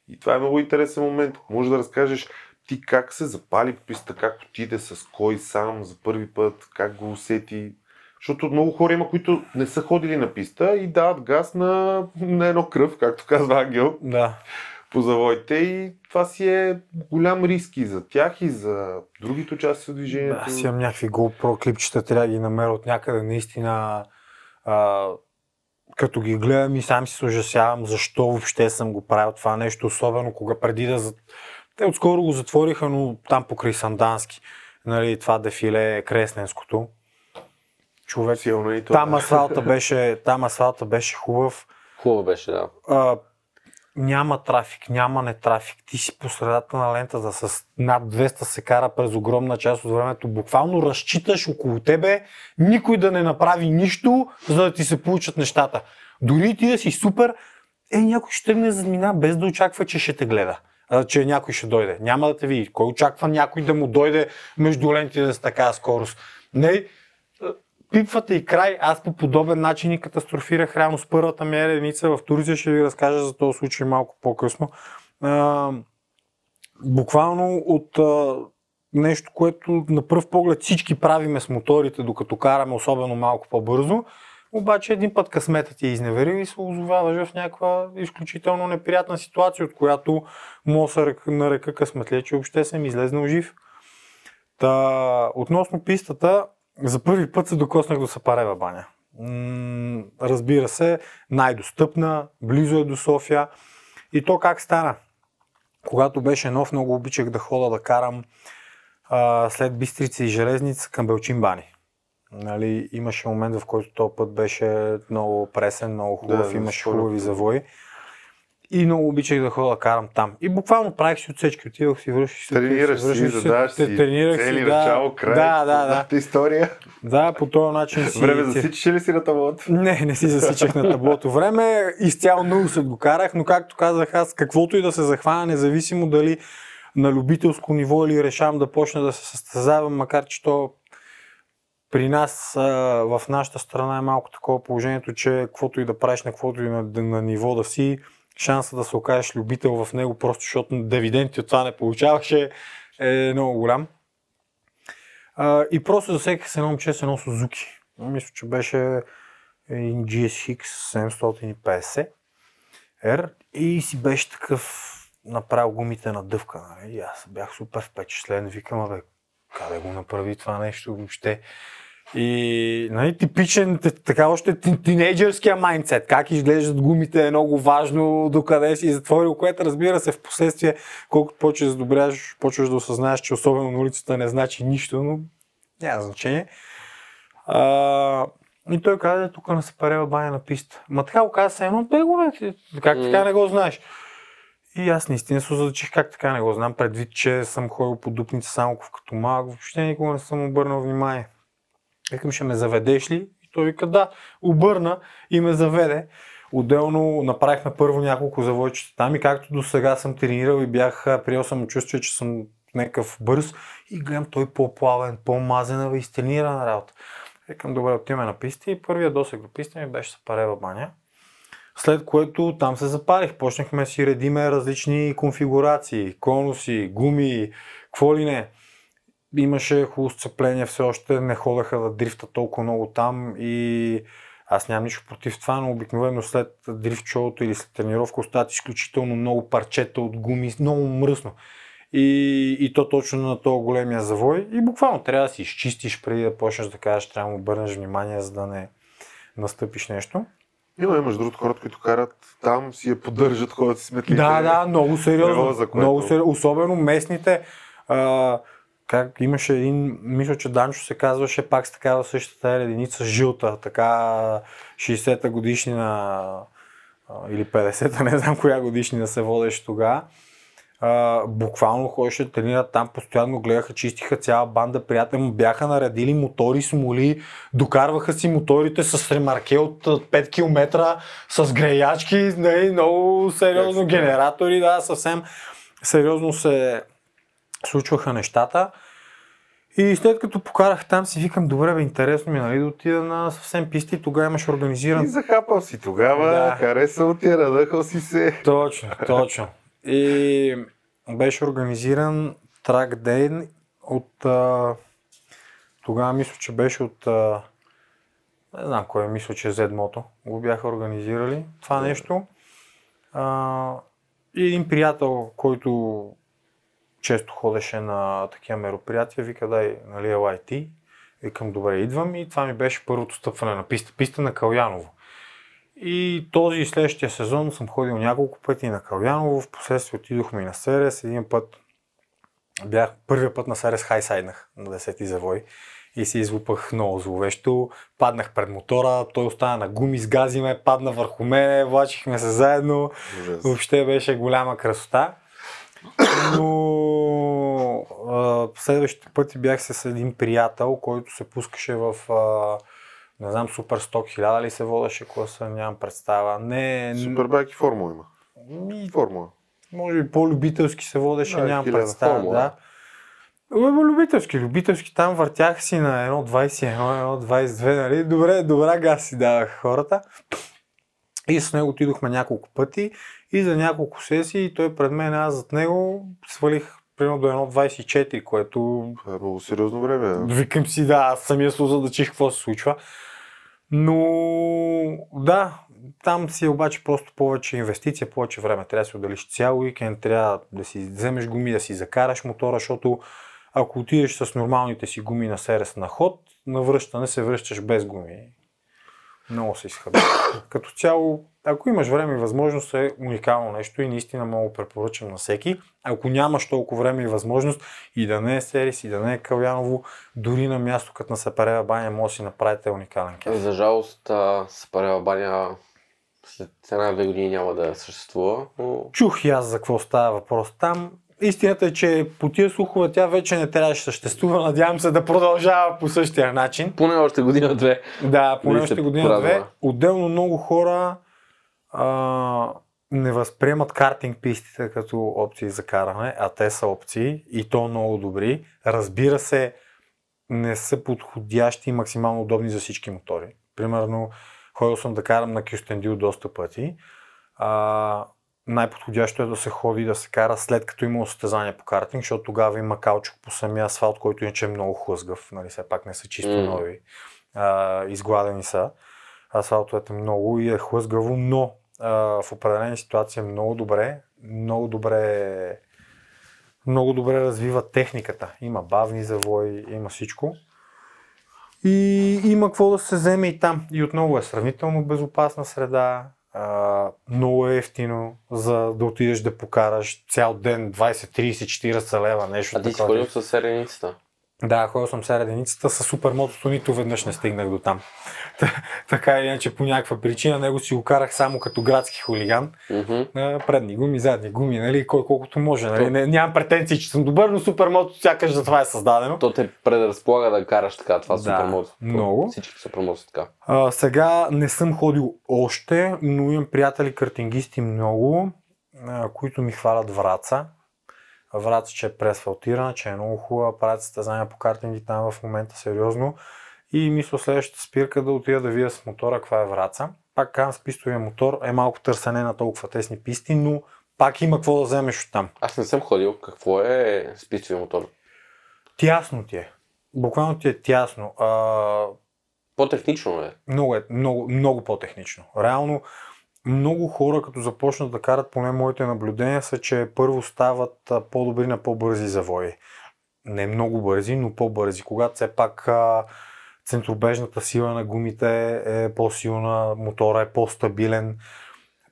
И това е много интересен момент. Може да разкажеш ти как се запали по пистата, как отиде, с кой сам за първи път, как го усети. Защото много хора има, които не са ходили на писта и дават газ на, на едно кръв, както казва Ангел, Да. по завоите и това си е голям риск и за тях и за другите участия в движението. Аз имам някакви GoPro клипчета, трябва да ги намеря от някъде. Наистина, а, като ги гледам и сам си се ужасявам, защо въобще съм го правил това нещо, особено кога преди да... Те отскоро го затвориха, но там покрай Сандански. Нали, това дефиле е Кресненското. Човек, Силно и то. там асфалта беше, там асфалта беше хубав. Хубаво беше, да. а, няма трафик, няма не трафик. Ти си по средата на лентата с над 200 се кара през огромна част от времето. Буквално разчиташ около тебе никой да не направи нищо, за да ти се получат нещата. Дори и ти да си супер, е, някой ще тръгне зад мина без да очаква, че ще те гледа. Че някой ще дойде. Няма да те види. Кой очаква някой да му дойде между лентите с такава скорост? Не, пипвате и край. Аз по подобен начин и катастрофирах реално с първата ми единица в Турция. Ще ви разкажа за този случай малко по-късно. А, буквално от нещо, което на пръв поглед всички правиме с моторите, докато караме особено малко по-бързо. Обаче един път късметът ти е изневерил и се озоваваш в някаква изключително неприятна ситуация, от която се рък- нарека късметле, че въобще съм излезнал жив. Та, относно пистата, за първи път се докоснах до Сапарева баня. Разбира се, най-достъпна, близо е до София. И то как стана? Когато беше нов, много обичах да хода да карам а, след Бистрица и Железница към Белчин бани. Нали, имаше момент, в който този път беше много пресен, много хубав, Да, да, имаше спомням. хубави завои. И много обичах да ходя да карам там. И буквално правих си отсечки, отивах си, връщах си. Тренираш си, връщах задаваш те- си тренирах цели, си, да, начало, край. Да, да, да. история. Да, по този начин си... Време засичаш ли си на таблото? Не, не си засичах на таблото време. Изцяло много се го карах, но както казах аз, каквото и да се захвана, независимо дали на любителско ниво или решавам да почна да се състезавам, макар че то при нас в нашата страна е малко такова положението, че каквото и да правиш на каквото и на, на ниво да си, шанса да се окажеш любител в него, просто защото дивиденти от това не получаваше, е много голям. А, и просто засеках с едно момче с едно Сузуки. Мисля, че беше един GSX 750 R и си беше такъв направил гумите на дъвка. Нали? Аз бях супер впечатлен. Викам, бе, къде го направи това нещо въобще? И нали, типичен, така още тинейджърския майндсет. Как изглеждат гумите е много важно, докъде си затворил, което разбира се в последствие, колкото да задобряваш, почваш да осъзнаеш, че особено на улицата не значи нищо, но няма значение. А, и той каза, тук не се парева баня на писта. Ма така го каза, едно бегове, как така не го знаеш? И аз наистина се задачих как така не го знам, предвид, че съм ходил по Дупница Самоков като малък, въобще никога не съм обърнал внимание. Викам, ще ме заведеш ли? И той вика, да, обърна и ме заведе. Отделно направих на първо няколко завойчета там и както до сега съм тренирал и бях приел самочувствие, че съм някакъв бърз и гледам той по-плавен, по-мазена и стенирана работа. Викам, добре, отиваме на писта и първия досег до писта ми беше Сапарева баня. След което там се запарих. Почнахме си редиме различни конфигурации, конуси, гуми, какво ли не. Имаше хубаво сцепление, все още не ходеха да дрифта толкова много там и аз нямам нищо против това, но обикновено след дрифт шоуто или след тренировка остават изключително много парчета от гуми, много мръсно. И, и то точно на този големия завой. И буквално трябва да си изчистиш преди да почнеш да кажеш, трябва да му обърнеш внимание, за да не настъпиш нещо. Има, между другото, хората, които карат там, си я поддържат, ходят си сметлите. Да, да, много сериозно. Много сериозно. Особено местните. А, как имаше един, мисля, че Данчо се казваше пак с такава същата единица жълта, така 60-та годишнина или 50-та, не знам коя годишнина се водеше тогава. Буквално ходеше тренират там, постоянно гледаха, чистиха цяла банда приятели, му бяха наредили мотори, смоли, докарваха си моторите с ремарке от 5 км, с греячки, нали, много сериозно, генератори, да, съвсем сериозно се случваха нещата. И след като покарах там си викам, добре бе, интересно ми, нали, да отида на съвсем писти, тогава имаш организиран... И захапал си тогава, да. харесал ти, радъхал си се. Точно, точно. И беше организиран трак ден от... А, тогава мисля, че беше от... А, не знам кой е, мисля, че Zedmoto го бяха организирали това нещо. А, и един приятел, който често ходеше на такива мероприятия, вика, дай, нали, LIT. Викам, добре, идвам и това ми беше първото стъпване на писта. Писта на Каляново. И този и следващия сезон съм ходил няколко пъти на Каляново, в последствие отидохме и на Серес. Един път бях първия път на Серес хайсайднах на 10-ти завой и се извупах много зловещо. Паднах пред мотора, той остана на гуми, сгази ме, падна върху мене, влачихме се заедно. Ужас. Въобще беше голяма красота. Но а, следващите пъти бях с един приятел, който се пускаше в а, не знам, Супер 100 хиляда ли се водеше класа, нямам представа. Не, Супербайк и формула има. Ми, формула. Може би по-любителски се водеше, да, нямам представа. Формула. Да. любителски, любителски. Там въртях си на 1.21, 1.22, нали? Добре, добра газ си давах хората. И с него отидохме няколко пъти и за няколко сесии той пред мен, аз зад него свалих примерно до 1.24, което... Това е много сериозно време. Викам си, да, аз самия се задачих какво се случва. Но да, там си обаче просто повече инвестиция, повече време. Трябва да си отделиш цял уикенд, трябва да си вземеш гуми, да си закараш мотора, защото ако отидеш с нормалните си гуми на серес на ход, на връщане се връщаш без гуми. Много се изхъбва. Като цяло, ако имаш време и възможност, е уникално нещо и наистина много препоръчам на всеки. Ако нямаш толкова време и възможност и да не е Серис, и да не е Каляново, дори на място като на Сапарева баня може да си направите уникален кеф. За жалост, Сапарева баня след една-две години няма да съществува. Но... Чух и аз за какво става въпрос там. Истината е, че по тия слухове тя вече не трябваше да съществува. Надявам се да продължава по същия начин. Поне още година-две. Да, поне още година-две. Отделно много хора а, не възприемат картинг пистите като опции за каране, а те са опции и то много добри. Разбира се, не са подходящи и максимално удобни за всички мотори. Примерно, ходил съм да карам на Кюстендил доста пъти. А, най-подходящо е да се ходи да се кара след като има състезание по картинг, защото тогава има каучук по самия асфалт, който иначе е много хлъзгав, нали, все пак не са чисто М. нови, а, изгладени са. Асфалтовете много и е хлъзгаво, но а, в определени ситуации е много добре, много добре много добре развива техниката. Има бавни завои, има всичко. И има какво да се вземе и там. И отново е сравнително безопасна среда, а, много е ефтино за да отидеш да покараш цял ден 20, 30, 40 лева, нещо А ти си такова. ходил с сереницата. Да, ходил съм сега единицата с супермотото, нито веднъж не стигнах до там. Та- така или иначе по някаква причина него си го карах само като градски хулиган. А, предни гуми, задни гуми, нали, кой колкото може. Нали. Не, нямам претенции, че съм добър, но супермото сякаш за това е създадено. То те предразполага да караш така, това Да, супермото. много. Всички супермото така. А, сега не съм ходил още, но имам приятели картингисти много, а, които ми хвалят Враца. Враца, че е преасфалтирана, че е много хубава, правят състезания по картинги там в момента сериозно. И мисля следващата спирка да отида да видя с мотора каква е Враца. Пак казвам, с пистовия мотор е малко търсене на толкова тесни писти, но пак има какво да вземеш от там. Аз не съм ходил. Какво е спицови мотор? Тясно ти е. Буквално ти е тясно. А, По-технично е. Много, е, много, много по-технично. Реално, много хора, като започнат да карат, поне моите наблюдения са, че първо стават по-добри на по-бързи завои. Не много бързи, но по-бързи. Когато все пак центробежната сила на гумите е по-силна, мотора е по-стабилен.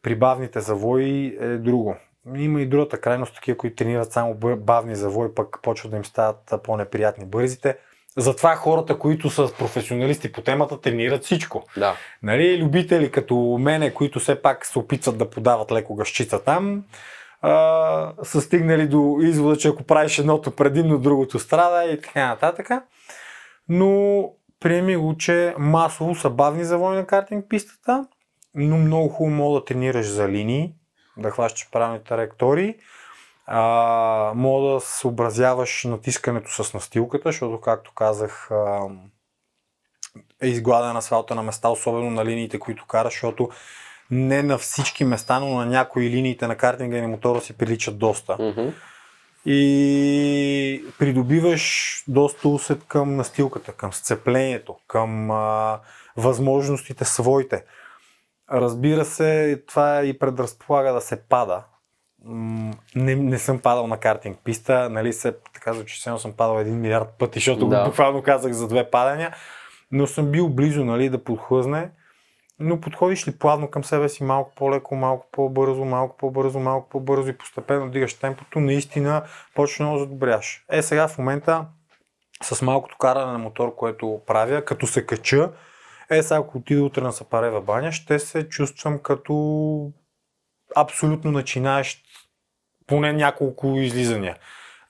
При бавните завои е друго. Има и другата крайност, такива, които тренират само бавни завои, пък почват да им стават по-неприятни бързите. Затова хората, които са професионалисти по темата, тренират всичко. Да. Нали, любители като мене, които все пак се опитват да подават леко гъщица там, а, са стигнали до извода, че ако правиш едното предимно, другото страда и така нататък. Но приеми го, че масово са бавни завои на картинг пистата, но много хубаво мога да тренираш за линии, да хващаш правилните траектории. А, мога да съобразяваш натискането с настилката, защото, както казах, а, е изгладен асфалта на места, особено на линиите, които караш, защото не на всички места, но на някои линиите на картинга и на мотора си приличат доста. Мгм. И придобиваш доста усет към настилката, към сцеплението, към а, възможностите своите. Разбира се, това и предразполага да се пада. Не, не съм падал на картинг писта, нали се казва, че само съм падал един милиард пъти, защото Да. да. буквално казах за две падания, но съм бил близо нали, да подхлъзне. Но подходиш ли плавно към себе си малко по-леко, малко по-бързо, малко по-бързо, малко по-бързо и постепенно дигаш темпото, наистина почва много задобряш. Е, сега в момента с малкото каране на мотор, което правя, като се кача, е, сега ако отида утре на Сапарева баня, ще се чувствам като абсолютно начинаещ поне няколко излизания.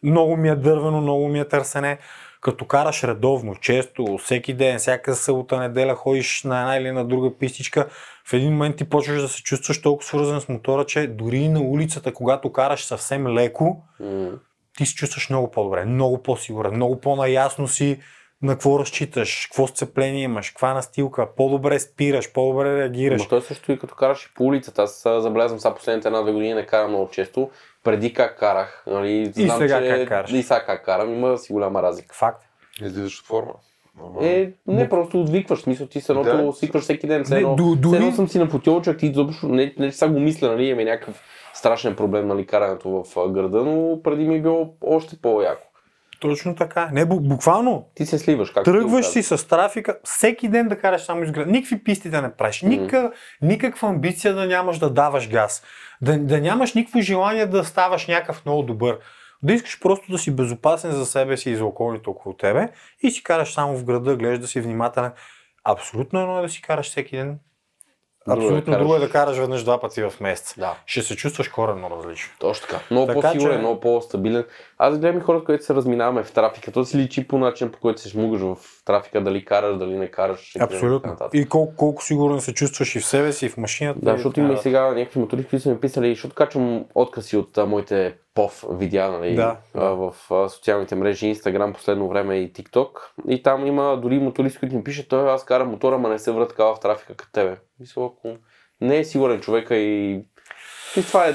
Много ми е дървено, много ми е търсене. Като караш редовно, често, всеки ден, всяка събота, неделя ходиш на една или на друга пистичка, в един момент ти почваш да се чувстваш толкова свързан с мотора, че дори и на улицата, когато караш съвсем леко, М. ти се чувстваш много по-добре, много по-сигурен, много по-наясно си на какво разчиташ, какво сцепление имаш, каква настилка, по-добре спираш, по-добре реагираш. Но той също и като караш и по улицата. Аз забелязвам сега последните една-две години не карам много често. Преди как карах, нали, И сега как караш. И сега как карам, има си голяма разлика. Факт. Излизаш от форма. Е, не, Но- просто отвикваш, смисъл ти се едното Да. свикваш всеки ден. Все Не, едно, до- едно съм си на потилчък, ти изобщо, не, не че сега го мисля, нали, имаме някакъв страшен проблем, нали, карането в града, но преди ми е било още по-яко. Точно така. Не, бу- буквално Ти се сливаш, както Тръгваш си с трафика, всеки ден да караш само изград. Никакви писти да не правиш. Никаква, никаква амбиция да нямаш да даваш газ. Да, да нямаш никакво желание да ставаш някакъв много добър. Да искаш просто да си безопасен за себе си и за околните около тебе и си караш само в града, гледаш да си внимателен. Абсолютно едно е да си караш всеки ден. Е да Абсолютно друго е да караш веднъж два пъти в месеца. Да. Ще се чувстваш коренно различно. Точно така. Много Така по-сигурен, че- много по-стабилен. Аз гледам и хората, които се разминаваме в трафика. То си личи по начин, по който се шмугаш в трафика, дали караш, дали не караш. и Абсолютно. И колко, колко сигурен се чувстваш и в себе си, и в машината. Да, защото има и сега някакви мотористи, които са ми писали, защото качвам откази от а, моите POV видеа нали, Да, а, в социалните мрежи, Instagram последно време и TikTok. И там има дори мотористи, които ми пишат, той аз карам мотора, ма не се врат така в трафика като тебе. Мисля, ако не е сигурен човека и И това е...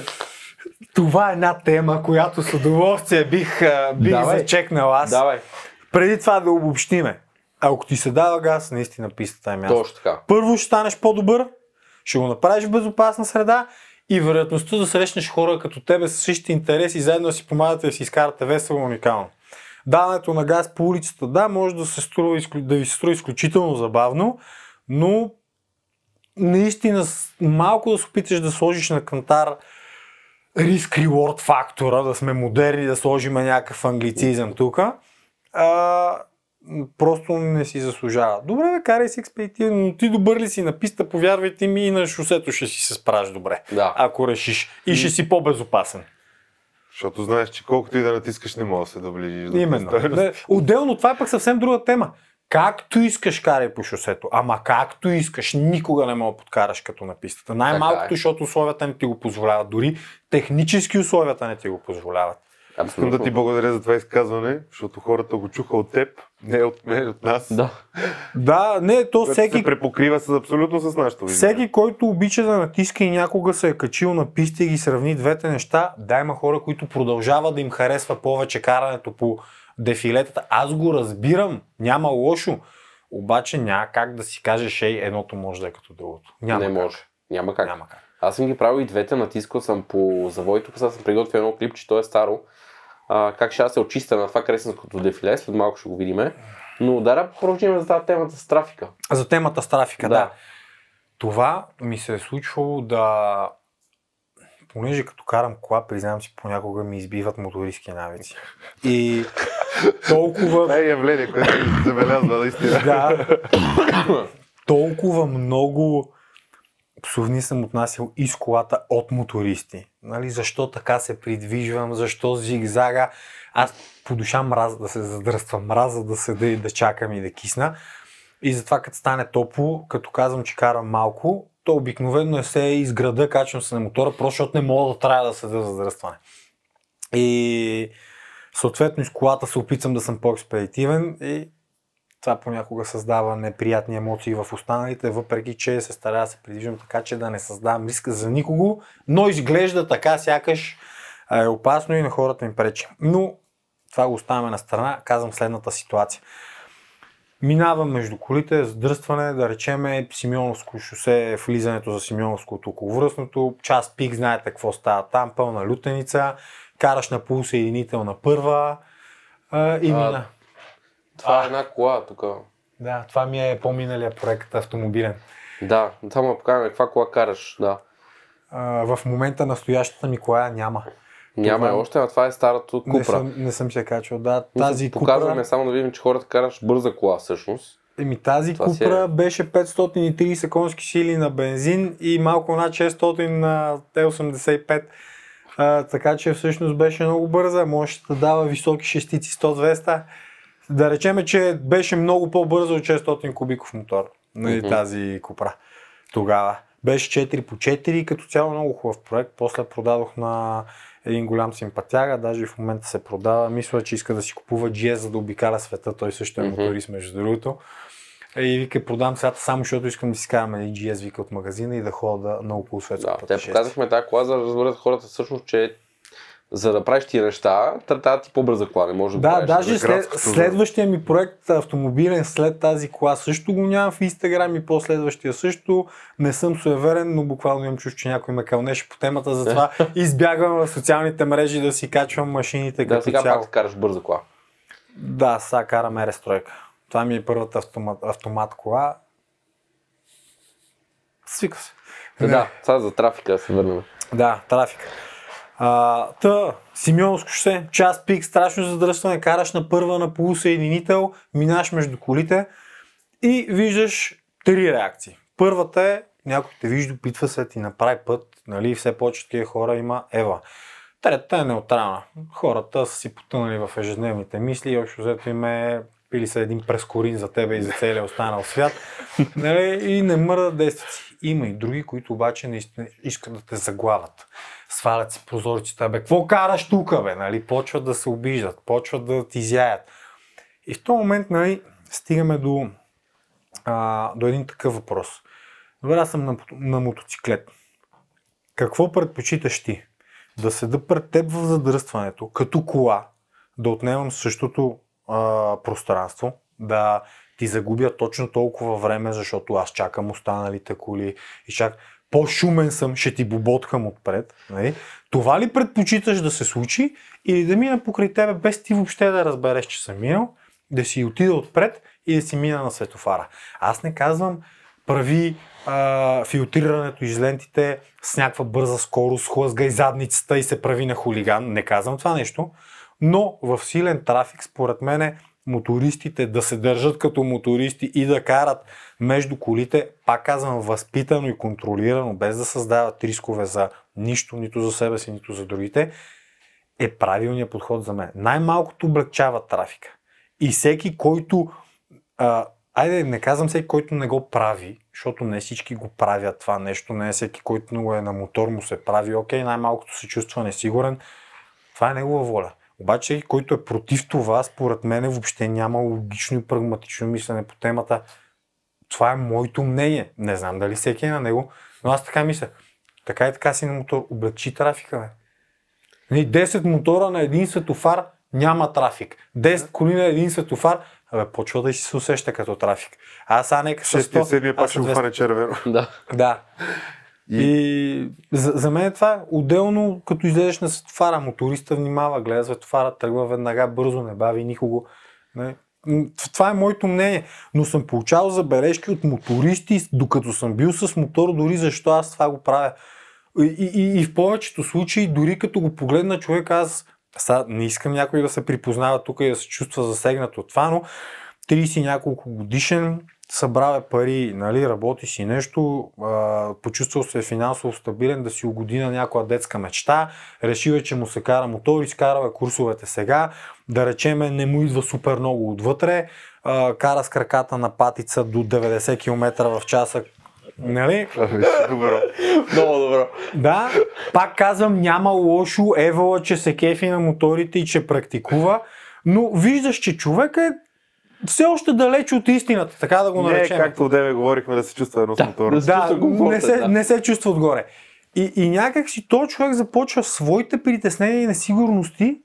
Това е една тема, която с удоволствие бих, бих Давай. зачекнал аз. Давай, Преди това да обобщиме. Ако ти се дава газ, наистина пистата е място. точно така. Първо ще станеш по-добър, ще го направиш в безопасна среда и вероятността да срещнеш хора като тебе с същите интереси заедно да си помагате да си изкарате весело уникално. Даването на газ по улицата, да, може да, се струва, да ви се струва изключително забавно, но наистина малко да се опиташ да сложиш на кантар риск-рeward фактора, да сме модерни, да сложим някакъв англицизъм тук, просто не си заслужава. Добре, бе, карай си експедитивно, но ти добър ли си на писта, повярвайте ми и на шосето ще си се справиш добре. Да. Ако решиш. И ще си по-безопасен. Защото знаеш, че колкото и да натискаш, не може да се доближиш. до Именно. Не, отделно това е пък съвсем друга тема. Както искаш, карай по шосето. Ама както искаш, никога не мога да подкараш като на пистата. Най-малкото, е. защото условията не ти го позволяват. Дори технически условията не ти го позволяват. Искам Абсолютно. да ти благодаря за това изказване, защото хората го чуха от теб, не от мен, от нас. Да. Да, не, то всеки, се препокрива с абсолютно с нашото виждане. Всеки, който обича да натиска и някога се е качил на писта и ги сравни двете неща, да има хора, които продължават да им харесва повече карането по дефилетата. Аз го разбирам, няма лошо. Обаче няма как да си кажеш, ей, едното може да е като другото. Няма не как. може. Няма как. Няма как. Аз съм ги правил и двете, натискал съм по завой. Тук сега съм приготвил едно клипче, то е старо. А, как ще аз се очистя на това кресненското дефиле, след малко ще го видим. Но да, да продължим за тази темата с трафика. За темата с трафика, да. Да. да. Това ми се е случвало да... Понеже като карам кола, признавам си, понякога ми избиват мотористки навици. И толкова Това е явление, което забелязва наистина. Да. Толкова много псовни съм отнасял из колата от мотористи. Нали, защо така се придвижвам, защо зигзага. Аз по душа мраза да се задръствам, мраза да седа и да чакам и да кисна. И затова като стане топло, като казвам, че карам малко, то обикновено е се из града, качвам се на мотора, просто защото не мога да трябва да седа за задръстване. И съответно из колата се опитвам да съм по-експедитивен и това понякога създава неприятни емоции в останалите, въпреки че се старая да се придвижвам така, че да не създавам риска за никого, но изглежда така, сякаш е опасно и на хората им пречи. Но това го оставяме на страна, казвам следната ситуация. Минавам между колите, задръстване, да речеме Симеоновско шосе, влизането за Симеоновско от околовръстното, час пик, знаете какво става там, пълна лютеница, караш на полусъединител на първа и мина. Това е една кола тук. Да, това ми е по-миналия проект автомобилен. Да, само покажем каква кола караш. Да. А, в момента настоящата ми кола няма. Няма Това- е още, а това е старото Не Купра. съм, не съм се качвал. Да, тази Показваме Купра, само да видим, че хората караш бърза кола всъщност. еми, тази Това си Купра е. беше 530 конски сили на бензин и малко над 600 на Т85. А, така че всъщност беше много бърза. Може да дава високи шестици 100-200. Да речеме, че беше много по-бърза от 600 кубиков мотор. Нали, Мгм. тази Купра. Тогава. Беше 4 по 4, като цяло много хубав проект. После продадох на един голям симпатяга, даже в момента се продава. Мисля, че иска да си купува GS, за да обикаля света. Той също е Мгм. моторист, между другото. И вика, продам свята само защото искам да си карам един GS, вика от магазина и да ходя на около светско Да, те показахме тази кола, за да разберат хората всъщност, че за да правиш тия неща, трябва ти по-бърза кола, не може да, Да, правиш. даже за след, градското, да. следващия ми проект автомобилен след тази кола също го нямам в Инстаграм и последващия също. Не съм суеверен, но буквално имам чувство, че някой ме кълнеше по темата, затова избягвам в социалните мрежи да си качвам машините Да, като сега цяло. пак караш бърза кола. Да, сега карам R-стройка. Това ми е първата автомат, автомат кола. Свика се. Да, да, сега за трафика да се върнем. Да, трафик. А, та, Симеоновско шосе, час пик, страшно задръстване, караш на първа на полусъединител, минаш между колите и виждаш три реакции. Първата е, някой те вижда, опитва се ти направи път, нали, все повече такива хора има Ева. Третата е неутрална. Хората са си потънали в ежедневните мисли и общо взето им е пили са един прескорин за тебе и за целия останал свят нали, и не мърдат действат си. Има и други, които обаче наистина искат да те заглават. Свалят си прозорците, бе, какво караш тук, бе, нали, почват да се обиждат, почват да ти изяят. И в този момент, нали, стигаме до, а, до един такъв въпрос. Добре, аз съм на, на мотоциклет. какво предпочиташ ти? Да седа пред теб в задръстването, като кола, да отнемам същото а, пространство, да ти загубя точно толкова време, защото аз чакам останалите коли и чак по-шумен съм, ще ти боботкам отпред. Нали? Това ли предпочиташ да се случи или да мина покрай тебе без ти въобще да разбереш, че съм минал, да си отида отпред и да си мина на светофара. Аз не казвам прави а, филтрирането из лентите с някаква бърза скорост, хлъзгай задницата и се прави на хулиган. Не казвам това нещо, но в силен трафик, според мен, мотористите да се държат като мотористи и да карат между колите, пак казвам, възпитано и контролирано, без да създават рискове за нищо, нито за себе си, нито за другите, е правилният подход за мен. Най-малкото облегчава трафика. И всеки, който а, айде, не казвам всеки, който не го прави, защото не всички го правят това нещо, не е всеки, който много е на мотор му се прави, окей, най-малкото се чувства несигурен, това е негова воля. Обаче, който е против това, според мен въобще няма логично и прагматично мислене по темата. Това е моето мнение. Не знам дали всеки е на него, но аз така мисля. Така и така си на мотор. Облегчи трафика, бе. 10 мотора на един светофар няма трафик. 10 коли на един светофар Абе, почва да се усеща като трафик. Аз а нека с 100... седмия пак ще го хване червено. Да. Да. И, за, за мен е това отделно, като излезеш на светофара, моториста внимава, гледа светофара, тръгва веднага бързо, не бави никого. Не. Това е моето мнение. Но съм получавал забележки от мотористи, докато съм бил с мотор, дори защо аз това го правя. И, и, и в повечето случаи, дори като го погледна човек, аз сега не искам някой да се припознава тук и да се чувства засегнат от това, но 30 няколко годишен, събравя пари, нали, работи си нещо, а, почувствал се финансово стабилен, да си угоди на някоя детска мечта, решил е, че му се кара мотор, изкарва курсовете сега, да речеме не му идва супер много отвътре, а, кара с краката на патица до 90 км в часа, Нали? Добро. Много добро. Да, пак казвам, няма лошо Евала, че се кефи на моторите и че практикува, но виждаш, че човек е все още далеч от истината, така да го наречем. Не, както одеве говорихме да се чувства едно с мотора. Да, не се, да. не се чувства отгоре. И, и някак си то човек започва своите притеснения и несигурности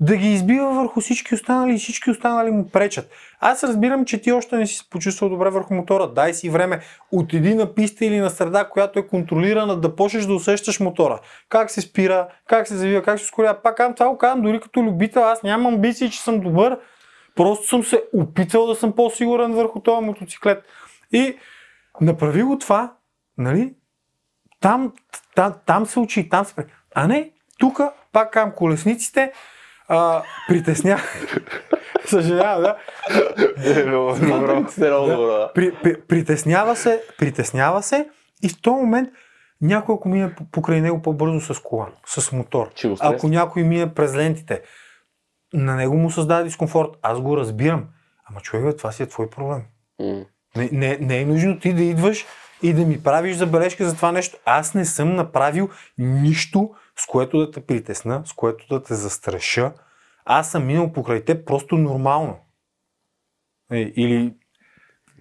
да ги избива върху всички останали и всички останали му пречат. Аз разбирам, че ти още не си се почувствал добре върху мотора. Дай си време. Отиди на писта или на среда, която е контролирана, да почнеш да усещаш мотора. Как се спира, как се завива, как се ускорява. Пак казвам, това го казвам дори като любител. Аз нямам амбиции, че съм добър. Просто съм се опитал да съм по-сигурен върху този мотоциклет. И направи го това, нали? Там, там, там се учи, там се... А не, тук, пак казвам, колесниците, а, притесня. Съжалявам, да. Е, много добро. Да. При, при, притеснява се, притеснява се и в този момент някой ако мине покрай него по-бързо с кола, с мотор, ако някой мине през лентите, на него му създава дискомфорт. Аз го разбирам. Ама човек, това си е твой проблем. Mm. Не, не, не е нужно ти да идваш и да ми правиш забележка за това нещо. Аз не съм направил нищо, с което да те притесна, с което да те застраша. Аз съм минал покрай те просто нормално. Е, или...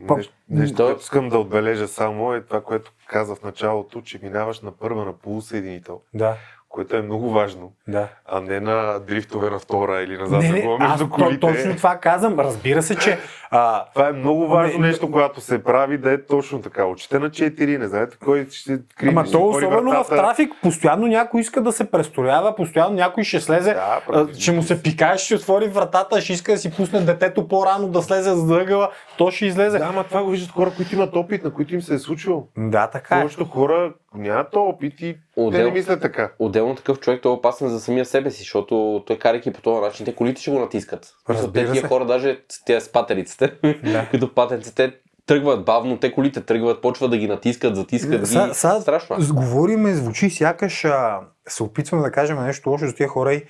Нещо, нещо което искам да отбележа само е това, което каза в началото, че минаваш на първа на полусъединител. Да което е много важно, да. а не на дрифтове на втора или назад не, не, между колите. Точно това казвам. Разбира се, че... А, това е много важно не, нещо, когато се прави, да е точно така. Очите на 4, не знаете кой ще криви. Ама то особено вратата. в трафик, постоянно някой иска да се престроява, постоянно някой ще слезе, да, ще му се пикае, ще отвори вратата, ще иска да си пусне детето по-рано да слезе за дъгъла, то ще излезе. Да, ама това го виждат хора, които имат опит, на които им се е случило. Да, така е. Повечето хора нямат опит и Отдел... те не мислят така. Отделно такъв човек той е опасен за самия себе си, защото той карайки по този начин, те колите ще го натискат. Разбира те, хора, даже тези с патериците, да. като патериците, тръгват бавно, те колите тръгват, почват да ги натискат, затискат са, ги. Са, Страшно. Е. Говориме, звучи сякаш а, се опитваме да кажем нещо лошо за тия хора и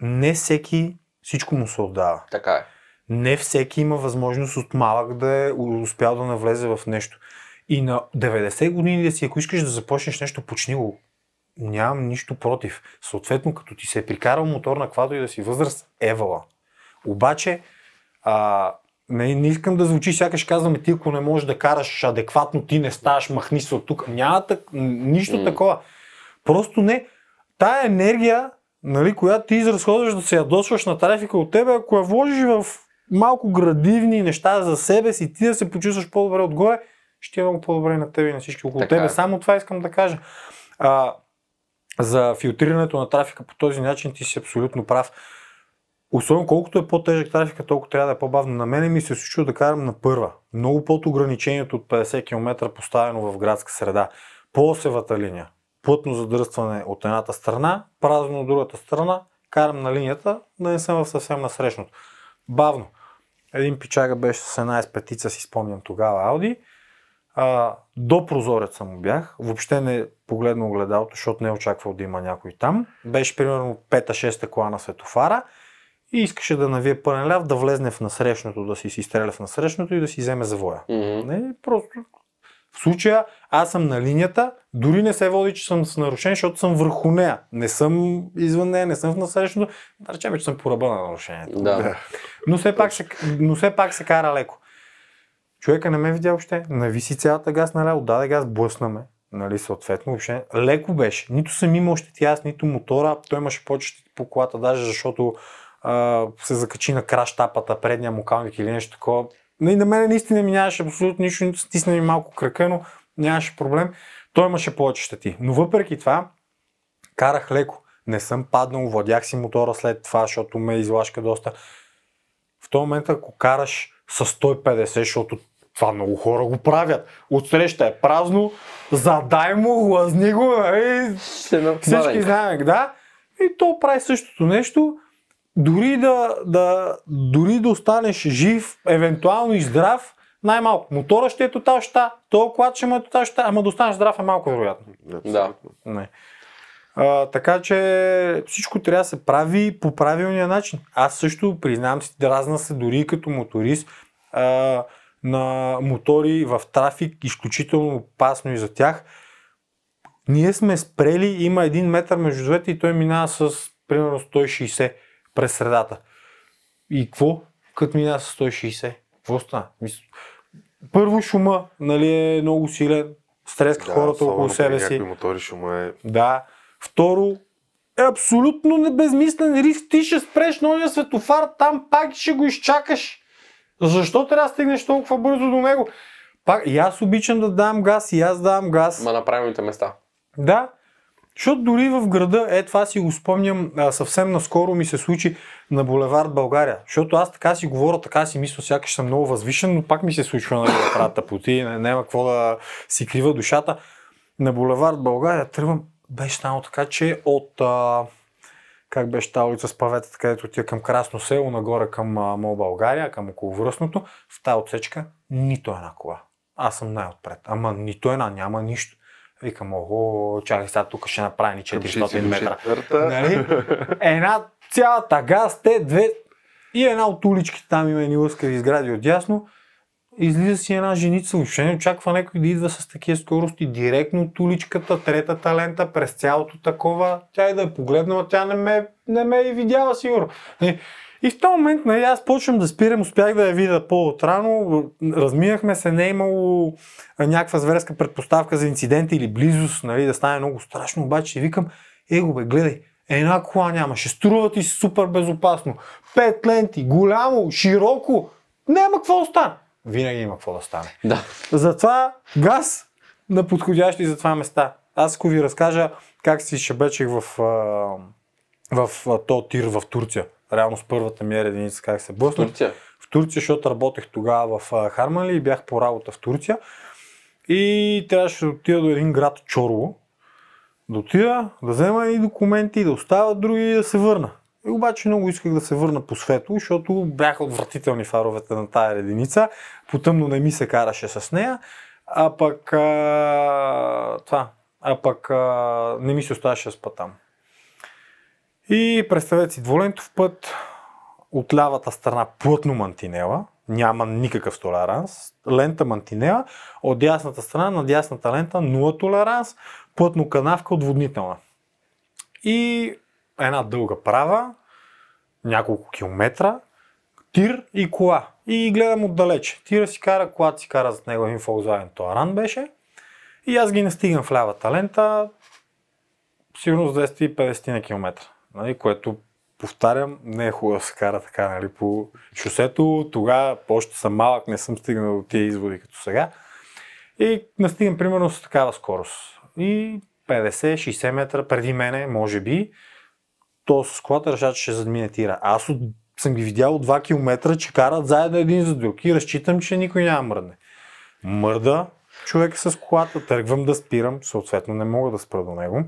не всеки всичко му се отдава. Така е. Не всеки има възможност от малък да е успял да навлезе в нещо. И на 90 години да си, ако искаш да започнеш нещо, почни го. Нямам нищо против. Съответно, като ти се е прикарал мотор на квадро и да си възраст, евала. Обаче, а, Не, не искам да звучи, сякаш казваме ти, ако не можеш да караш адекватно, ти не ставаш, махни се от тук. Няма так, нищо М. такова. Просто не. Тая енергия, нали, която ти изразходваш да се ядосваш на трафика от тебе, ако я вложиш в малко градивни неща за себе си, ти да се почувстваш по-добре отгоре, ще е много по-добре на тебе и на всички около Така тебе. е. Само това искам да кажа. А, за филтрирането на трафика по този начин ти си абсолютно прав. Особено колкото е по-тежък трафика, толкова трябва да е по-бавно. На мене ми се случва да карам на първа. Много под ограничението от 50 км поставено в градска среда. По осевата линия. Плътно задръстване от едната страна, празно от другата страна. Карам на линията, да не съм в съвсем насрещното. Бавно. Един пичага беше с една S5, си спомням тогава, Ауди. А, до прозореца му бях. Въобще не погледна огледалото, защото не е очаквал да има някой там. Беше примерно 5-6 кола на светофара и искаше да навие пълен ляв, да влезне в насрещното, да си си стреля в насрещното и да си вземе завоя. Мгм. Не, просто в случая аз съм на линията, дори не се води, че съм с нарушение, защото съм върху нея. Не съм извън нея, не съм в насрещното. Да речем, че съм по ръба на нарушението. Да. Но все, пак се, но все пак се кара леко. Човека не ме видя въобще. Нависи цялата газ наляво, даде газ, блъсна ме. Нали, съответно, въобще леко беше. Нито съм имал щети аз, нито мотора. Той имаше повече щети по колата, даже защото а, се закачи на краш тапата, предния му калник или нещо такова. И на мен наистина ми нямаше абсолютно нищо, нито стисна ми малко крака, но нямаше проблем. Той имаше повече щети. Но въпреки това, карах леко. Не съм паднал, владях си мотора след това, защото ме излашка доста. В този момент, ако караш с 150, защото това много хора го правят. Отсреща е празно, задай му, лазни го, Ще на всички знаем, да. И то прави същото нещо. Дори да, да, дори да останеш жив, евентуално и здрав, най-малко. Мотора ще е тотал ща, то колата ще му е тотал ща, ама да останеш здрав е малко вероятно. Да. Не. А, така че всичко трябва да се прави по правилния начин. Аз също признавам си, дразна се дори като моторист а, на мотори в трафик, изключително опасно и за тях. Ние сме спрели, има един метър между двете и той минава с примерно 160 през средата. И какво? Като минава с 160? Какво стана? Първо шума, нали е много силен, стреска Да, хората около себе си. Мотори шума е... Да. Второ, е абсолютно не безмислен риск. Ти ще спреш новия светофар, там пак ще го изчакаш. Защо трябва да стигнеш толкова бързо до него? Пак, и аз обичам да давам газ, и аз давам газ. Ма на правилните места. Да, защото дори в града, е това си го спомням, а, съвсем наскоро ми се случи на булевард България. Защото аз така си говоря, така си мисля, сякаш съм много възвишен, но пак ми се случва нали, да правя тъпоти, няма какво да си крива душата. На булевард България тръгвам, беше станало така, че от а, как беше тази улица с паветата, където отива към Красно село, нагоре към Мол България, към околовръстното, в тази отсечка нито една кола. Аз съм най-отпред. Ама нито една, няма нищо. Викам, ого, чакай сега тук ще направи ни 400 метра. Нали? Една цялата газ, те две и една от уличките там има едни лъскави сгради отдясно. Излиза си една женица, въобще не очаква някой да идва с такива скорости директно от уличката, третата лента, през цялото такова. Тя и да е погледнала, тя не ме, не ме е видяла сигурно. Нали? И в този момент нали, аз почвам да спирам, успях да я видя по-отрано, разминахме се, не е имало някаква зверска предпоставка за инцидент или близост, нали, да стане много страшно, обаче и викам, его бе, гледай, една кола няма, ще струва ти супер безопасно, пет ленти, голямо, широко, няма какво да стане. Винаги има какво да стане. Да. Затова газ на подходящи за това места. Аз ако ви разкажа как си шебечех в, в а, то тир в Турция. Реално с първата ми единица как се блъснах. Турция. В Турция, защото работех тогава в а, Харманли и бях по работа в Турция. И трябваше да отида до един град Чорло. Да отида, да взема едни документи, да оставя други и да се върна. И обаче много исках да се върна по светло, защото бяха отвратителни фаровете на тая единица. Потъмно не ми се караше с нея. А пък а, това. А пък а, не ми се оставаше с там. И представете си двулентов път, от лявата страна плътно мантинела, няма никакъв толеранс, лента мантинела, от дясната страна на дясната лента нула толеранс, плътно канавка отводнителна. И една дълга права, няколко километра, тир и кола. и гледам отдалече. Тира си кара, колата си кара зад него един Volkswagen Touran беше. И аз ги настигам в лявата лента, сигурно с 250 на километра, нали, което повтарям, не е хубаво да се кара така нали, по шосето. Тогава още съм малък, не съм стигнал до тия изводи като сега. И настигам примерно с такава скорост. И 50-60 метра преди мене, може би, то с колата решава, че ще задмине тира. Аз от, съм ги видял от 2 км, че карат заедно един за друг и разчитам, че никой няма мръдне. Мърда човек с колата, тръгвам да спирам, съответно не мога да спра до него.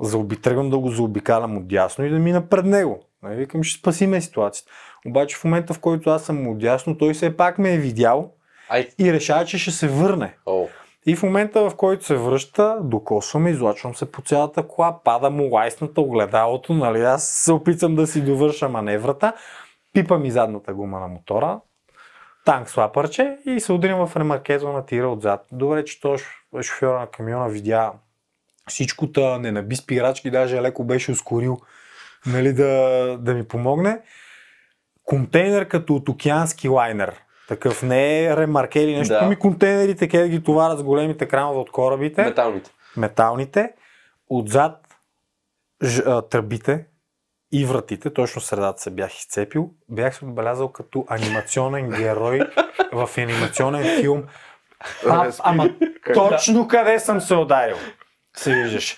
Заоби, тръгвам да го заобикалям от дясно и да мина пред него. Нали, викам, ще спасиме ситуацията. Обаче в момента, в който аз съм от дясно, той все пак ме е видял Ай, и решава, че ще се върне. о, И в момента, в който се връща, докосвам, излачвам се по цялата кола, пада му лайсната огледалото, нали, аз се опитвам да си довърша маневрата, пипам и задната гума на мотора, танк слапърче и се удрям в ремаркеза на тира отзад. Добре, че то шофьора на камиона видя всичкото, не наби спирачки, даже леко беше ускорил нали, да, да ми помогне. Контейнер като от океански лайнер. Такъв не е ремарке или нещо. Да. Да. Ми контейнерите, къде ги товарят с големите кранове от корабите, металните. металните, отзад ж, а, тръбите и вратите, точно средата се бях изцепил. Бях се отбелязал като анимационен герой в анимационен филм. А, ама точно къде съм се ударил. Се виждаш.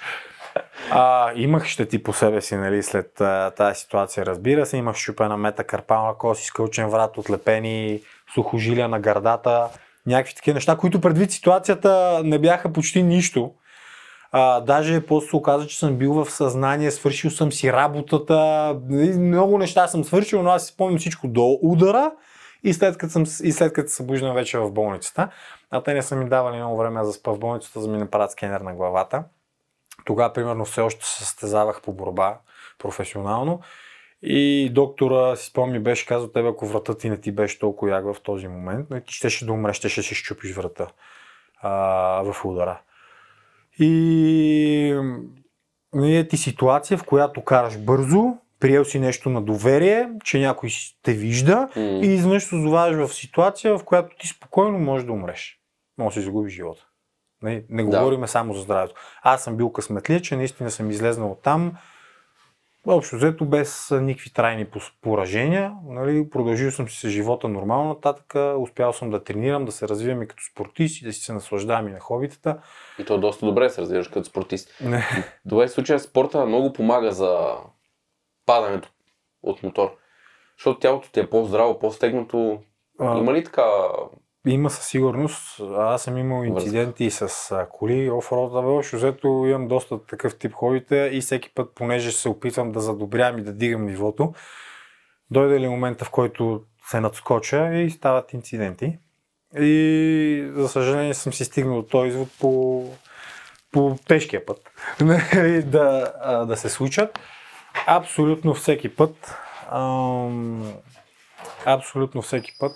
А, имах щети по себе си, нали, след а, тази ситуация, разбира се. Имах щупена мета карпална кост, изкълчен врат, отлепени сухожилия на гърдата, някакви такива неща, които предвид ситуацията не бяха почти нищо. А, даже после се оказа, че съм бил в съзнание, свършил съм си работата, много неща съм свършил, но аз си спомням всичко до удара и след като, съм, и след като събуждам вече в болницата. А те не са ми давали много време да спа в болницата, за да ми направят скенер на главата. Тогава, примерно, все още се състезавах по борба професионално. И доктора, си спомни, беше казал тебе, ако врата ти не ти беше толкова яг в този момент, но и ти щеше да умреш, да си щупиш врата а, в удара. И е ти ситуация, в която караш бързо, приел си нещо на доверие, че някой те вижда М. и изведнъж се озоваваш в ситуация, в която ти спокойно можеш да умреш. Може да си загубиш живота. Не, не Да. говорим само за здравето. Аз съм бил късметлия, че наистина съм излезнал от там. Общо взето без никакви трайни поражения. Нали, продължил съм си се живота нормално нататък. Успял съм да тренирам, да се развивам и като спортист и да си се наслаждавам и на хобитата. И то доста добре се развиваш като спортист. Не. Добре, в случая спорта много помага за падането от мотор. Защото тялото ти е по-здраво, по-стегнато. А, Има ли така? Има със сигурност. Аз съм имал инциденти с а, коли, абе, общо взето имам доста такъв тип хобите и всеки път, понеже се опитвам да задобрявам и да дигам нивото, дойде ли момента, в който се надскоча и стават инциденти. И за съжаление съм си стигнал до този извод по, по тежкия път Нали, да, а, да се случат. Абсолютно всеки път. Ам, абсолютно всеки път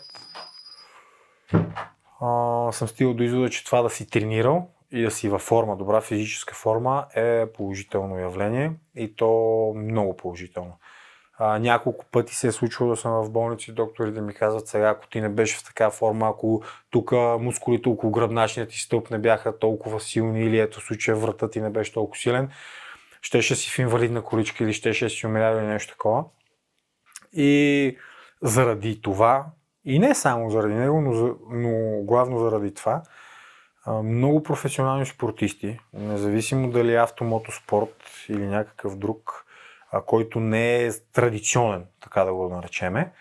а, съм стигал до извода, че това да си тренирал и да си във форма, добра физическа форма е положително явление и то много положително. А, няколко пъти се е случвало да съм в болница и докторите ми казват сега, ако ти не беше в такава форма, ако тук мускулите около гръбначния ти стълб не бяха толкова силни или ето случая вратът ти не беше толкова силен, щеше си в инвалидна количка или щеше си умрял или нещо такова. И заради това, и не само заради него, но, но главно заради това, много професионални спортисти, независимо дали е автомотоспорт или някакъв друг, който не е традиционен, така да го наречеме,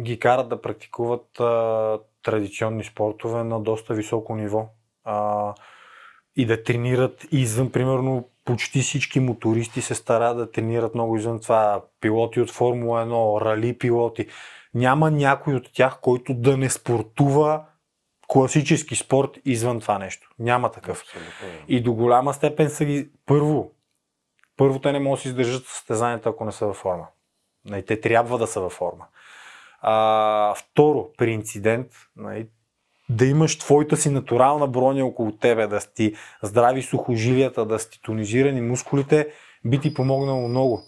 ги карат да практикуват а, традиционни спортове на доста високо ниво. А, и да тренират извън, примерно, почти всички мотористи се старат да тренират много извън това. Пилоти от Формула 1, рали пилоти. Няма някой от тях, който да не спортува класически спорт извън това нещо. Няма такъв. И до голяма степен са ги... Първо, първо те не могат да се издържат състезанията, ако не са във форма. Нали, Те трябва да са във форма. А, второ, при инцидент, да имаш твоята си натурална броня около тебе, да си здрави сухожилията, да си тонизирани мускулите, би ти помогнало много.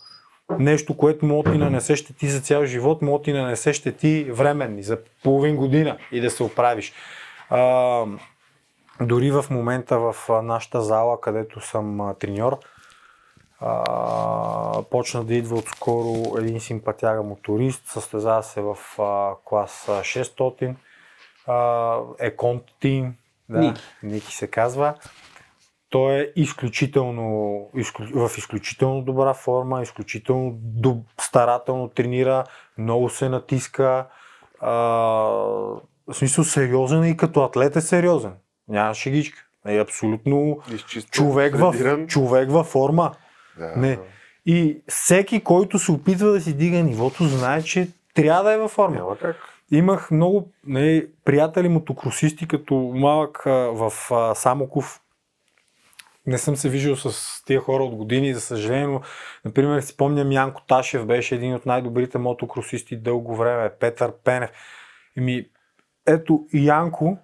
Нещо, което да ти нанесе щети за цял живот, да ти нанесе щети временни, за половин година и да се оправиш. А, дори в момента в нашата зала, където съм треньор, а, почна да идва отскоро един симпатяга моторист, състезава се в а, клас а, 600, а, Еконт Тим, да, Ники. Ники се казва. Той е изключително, изклю, в изключително добра форма, изключително доб, старателно тренира, много се натиска. А, в смисъл сериозен е и като атлет е сериозен. Няма шегичка. Е абсолютно Изчистен, човек в, човек във форма. Да. Не. И всеки, който се опитва да си дига нивото, знае, че трябва да е във форма. Няма как. Имах много не, приятели мотокросисти, като малък а, в а, Самоков. Не съм се виждал с тия хора от години, за съжаление, но, например, си спомням Янко Ташев, беше един от най-добрите мотокросисти дълго време, Петър Пенев. Еми, ето, Янко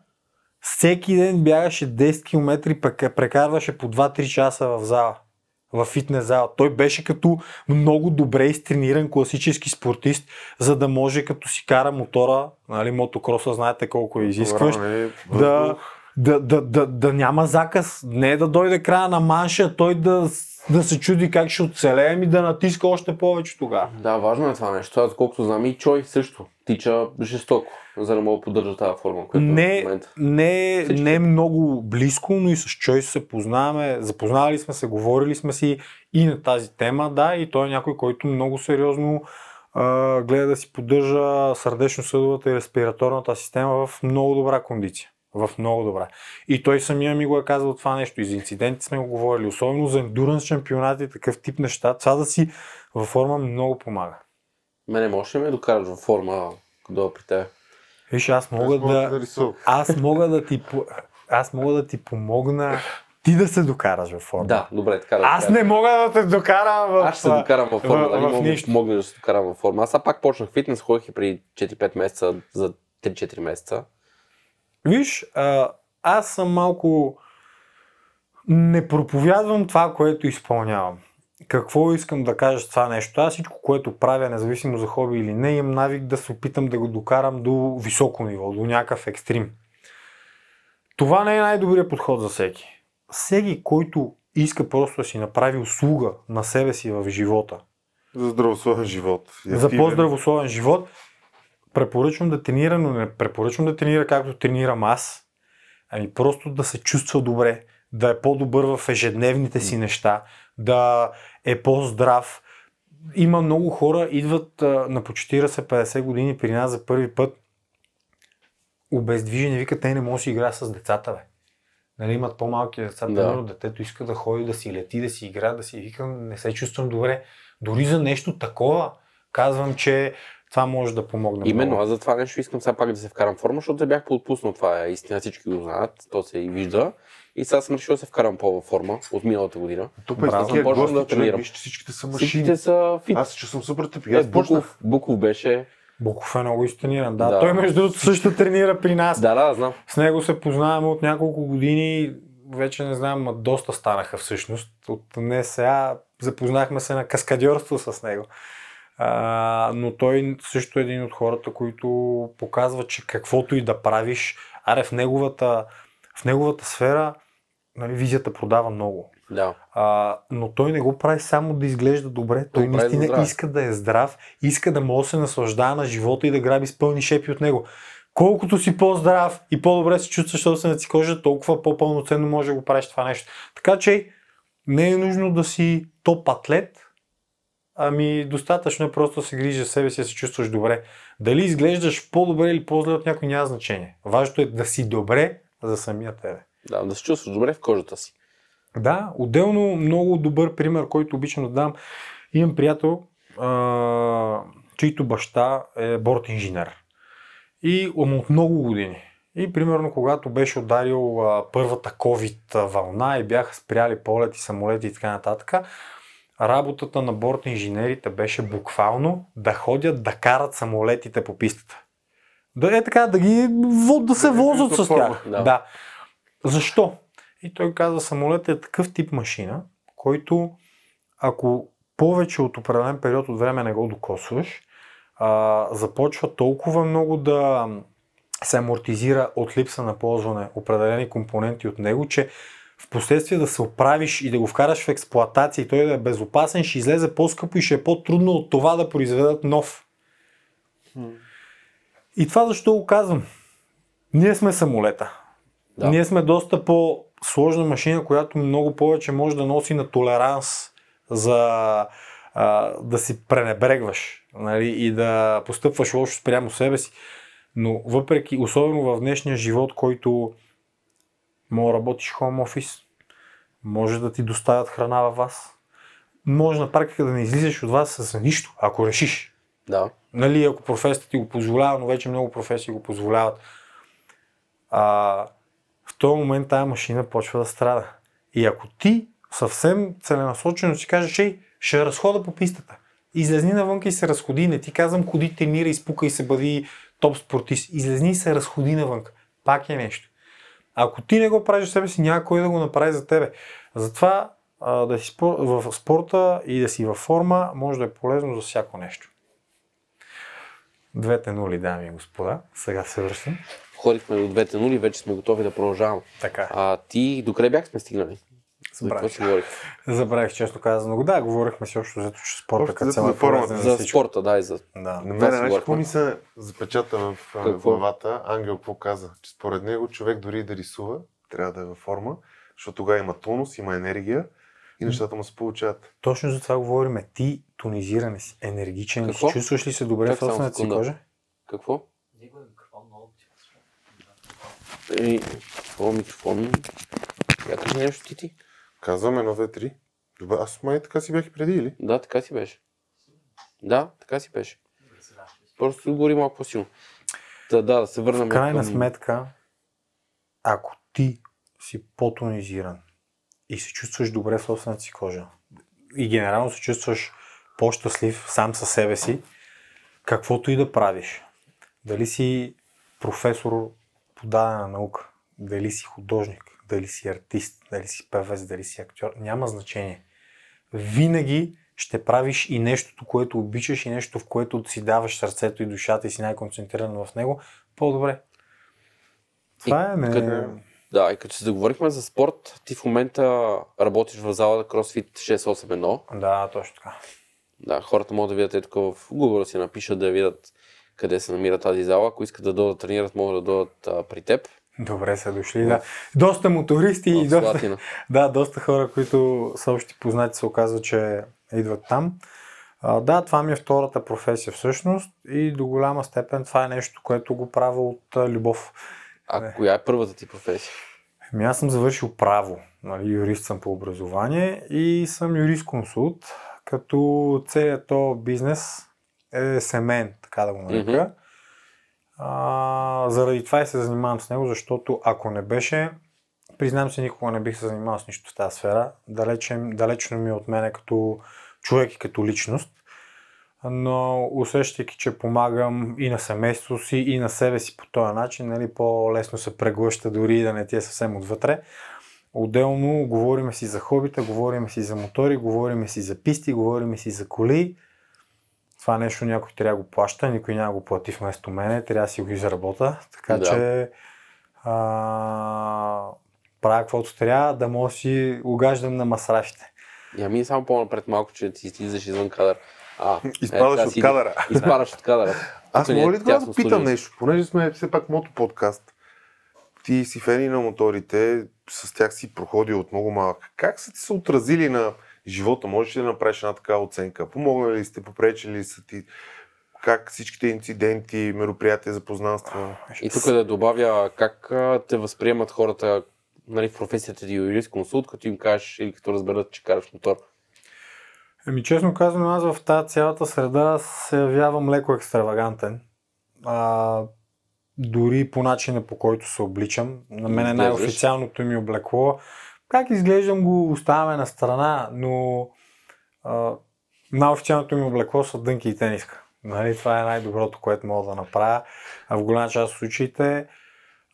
всеки ден бягаше 10 км и прекарваше по 2-3 часа в зала в фитнес зала. Той беше като много добре изтрениран класически спортист, за да може като си кара мотора, нали, мотокроса знаете колко е изискващ, да. Да, да, да, да няма заказ, не да дойде края на манша, той да, да се чуди как ще оцелее и да натиска още повече тогава. Да, важно е това нещо. Аз колкото знам и Чой също тича жестоко, за да мога да поддържа тази форма, която е в Не, момента. не, Всички. не много близко, но и с Чойс се познаваме, запознавали сме се, говорили сме си и на тази тема, да, и той е някой, който много сериозно а, гледа да си поддържа сърдечно-съдовата и респираторната система в много добра кондиция. В много добра. И той самия ми го е казал това нещо. И за инциденти сме го говорили. Особено за ендуранс шампионати и такъв тип неща. Това да си във форма много помага. Мене можеш ли ме докараш във форма, като при теб? Виж, аз мога Аз мога да... да рисувам. аз мога да ти, аз мога да ти помогна ти да се докараш във форма. Да, добре, така да Аз не мога да те докарам в... Аз ще се докарам във форма, в- дали в мога да нищо. помогнеш да се докарам във форма. Аз пак почнах фитнес, ходих и при 4-5 месеца, за 3-4 месеца. Виж, а, аз съм малко... Не проповядвам това, което изпълнявам. Какво искам да кажа с това нещо? Аз всичко, което правя, независимо за хоби или не, имам навик да се опитам да го докарам до високо ниво, до някакъв екстрим. Това не е най-добрият подход за всеки. Всеки, който иска просто да си направи услуга на себе си в живота, За здравословен живот. За по-здравословен живот, препоръчвам да тренира, но не препоръчвам да тренира както тренирам аз, ами просто да се чувства добре, да е по-добър в ежедневните си неща, да е по-здрав. Има много хора, идват на по 40-50 години при нас за първи път, обездвижени, викат, те не могат да си играят с децата, бе. Нали, имат по-малки деца, Да. примерно детето иска да ходи, да си лети, да си игра, да си викам, не се чувствам добре. Дори за нещо такова казвам, че това може да помогне. Именно, много. аз за това нещо искам сега пак да се вкарам в форма, защото се бях поотпуснал. Това е истина, всички го знаят, то се и вижда. И сега съм решил да се вкарам по-във форма от миналата година. Тук е Браво, такива започвам да гости, човек, тренирам. виж, че всичките са машини. Всичките са фит. Аз че съм супер тъпи. Е, Аз почнах. Буков, Буков беше. Буков е много изтрениран. Да. Да. Той между другото също тренира при нас. Да, да, знам. С него се познаваме от няколко години. Вече не знам, ма доста станаха всъщност. От не сега запознахме се на каскадьорство с него. А, но той също е един от хората, които показва, че каквото и да правиш, аре в неговата, в неговата сфера нали, визията продава много. Да. А, но той не го прави само да изглежда добре. Той за наистина здраве. иска да е здрав, иска да може да се наслаждава на живота и да граби с пълни шепи от него. Колкото си по-здрав и по-добре се чувстваш собствената си кожа, толкова по-пълноценно може да го правиш това нещо. Така че не е нужно да си топ атлет, ами достатъчно е просто да се грижиш за себе си да се чувстваш добре. Дали изглеждаш по-добре или по-зле от някой няма значение. Важното е да си добре за самия тебе. Да, да се чувстваш добре в кожата си. Да, отделно много добър пример, който обичам да дам. Имам приятел, а, чийто баща е борт инженер. И от много години. И примерно когато беше ударил а, първата COVID вълна и бяха спряли полети, самолети и така нататък, работата на борт инженерите беше буквално да ходят да карат самолетите по пистата. Да е така, да ги да се возят с тях. Да. Да. Защо? И той каза, самолет е такъв тип машина, който ако повече от определен период от време не го докосваш, а, започва толкова много да се амортизира от липса на ползване определени компоненти от него, че в последствие да се оправиш и да го вкараш в експлоатация и той да е безопасен, ще излезе по-скъпо и ще е по-трудно от това да произведат нов. И това защо го казвам? Ние сме самолета. Да. Ние сме доста по-сложна машина, която много повече може да носи на толеранс за а, да си пренебрегваш нали, и да постъпваш лошо спрямо себе си. Но въпреки, особено в днешния живот, който може да работиш home office, може да ти доставят храна във вас, може на практика да не излизаш от вас с нищо, ако решиш. Да. Нали, ако професията ти го позволява, но вече много професии го позволяват. А, в този момент тази машина почва да страда. И ако ти съвсем целенасочено си кажеш, ей, ще разхода по пистата. Излезни навън и се разходи. Не ти казвам, ходи, тренира, изпука и се бъди топ спортист. Излезни и се разходи навън. Пак е нещо. Ако ти не го правиш за себе си, няма кой да го направи за тебе. Затова а, да си в спорта и да си във форма може да е полезно за всяко нещо. Двете нули, дами и господа. Сега се връщам. Ходихме до двете нули, вече сме готови да продължаваме. Така. А ти докъде бяхме стигнали? За Забравих. говорих? Забравих честно казано го. Да, говорихме си взето, че спорта Общо като цяло за е полезен формата. за За спорта, да, и за... Да. На мен, знаеш какво ми се запечата в главата? Ангел какво каза? Че според него човек дори да рисува, трябва да е във форма, защото тогава има тонус, има енергия и нещата му се получават. Точно за това говорим. Ти тонизиране си, енергичен си, чувстваш ли се добре в собствената си кожа? Какво? Е И... Какво микрофон? Я кажи нещо ти ти. Казвам едно, две, три. Добре, аз май така си бях и преди, или? Да, така си беше. Да, така си беше. Просто говори малко по-силно. Да, да, да се върнем В крайна към... сметка, ако ти си по-тонизиран и се чувстваш добре в собствената си кожа и генерално се чувстваш по-щастлив сам със себе си, каквото и да правиш, дали си професор по дадена наука, дали си художник, дали си артист, дали си певец, дали си актьор, няма значение. Винаги ще правиш и нещото, което обичаш и нещо, в което си даваш сърцето и душата и си най-концентриран в него, по-добре. Това е не... като- Да, и като се заговорихме за спорт, ти в момента работиш в зала CrossFit 681. Да, точно така. Да, хората могат да видят е тук в Google да си напишат да видят къде се намира тази зала. Ако искат да дойдат да тренират, могат да дойдат при теб. Добре са дошли, да. Доста мотористи и доста, да, доста хора, които са общи познати, се оказва, че идват там. А, да, това ми е втората професия всъщност и до голяма степен това е нещо, което го правя от а, любов. А коя е първата ти професия? Ами аз съм завършил право, нали, юрист съм по образование и съм юрист-консулт, като целият то бизнес е семен, така да го нарека. Мгм. А, заради това и се занимавам с него, защото ако не беше, признам се, никога не бих се занимавал с нищо в тази сфера. Далече, далечно ми е от мене като човек и като личност. Но усещайки, че помагам и на семейството си, и на себе си по този начин, нали, по-лесно се преглъща дори да не ти е съвсем отвътре. Отделно говориме си за хобита, говориме си за мотори, говориме си за писти, говориме си за коли. Това нещо някой трябва да го плаща, никой няма да го плати вместо мене, трябва да си го изработа. Така Да. че а, правя каквото трябва, да мога да си угаждам на масрафите. Я ми само по-напред малко, че ти излизаш извън кадър. А, Изпадаш така от си- кадъра. Изпадаш от кадъра. Аз е мога ли това да питам нещо? Понеже сме все пак мотоподкаст. Ти си фени на моторите, с тях си проходил от много малък. Как са ти се отразили на живота? Можеш ли да направиш една такава оценка? Помогнали ли сте, попречили ли са ти? Как всичките инциденти, мероприятия за познанства? И тук да добавя как те възприемат хората нали, в професията ти юрист консулт, като им кажеш или като разберат, че караш мотор. Ами честно казано, аз в тази цялата среда се явявам леко екстравагантен. А, дори по начина по който се обличам. На мен е най-официалното ми облекло. Как изглеждам го оставяме на страна, но а, най-официалното ми облекло са дънки и тениска. Нали, това е най-доброто, което мога да направя. А в голяма част от случаите,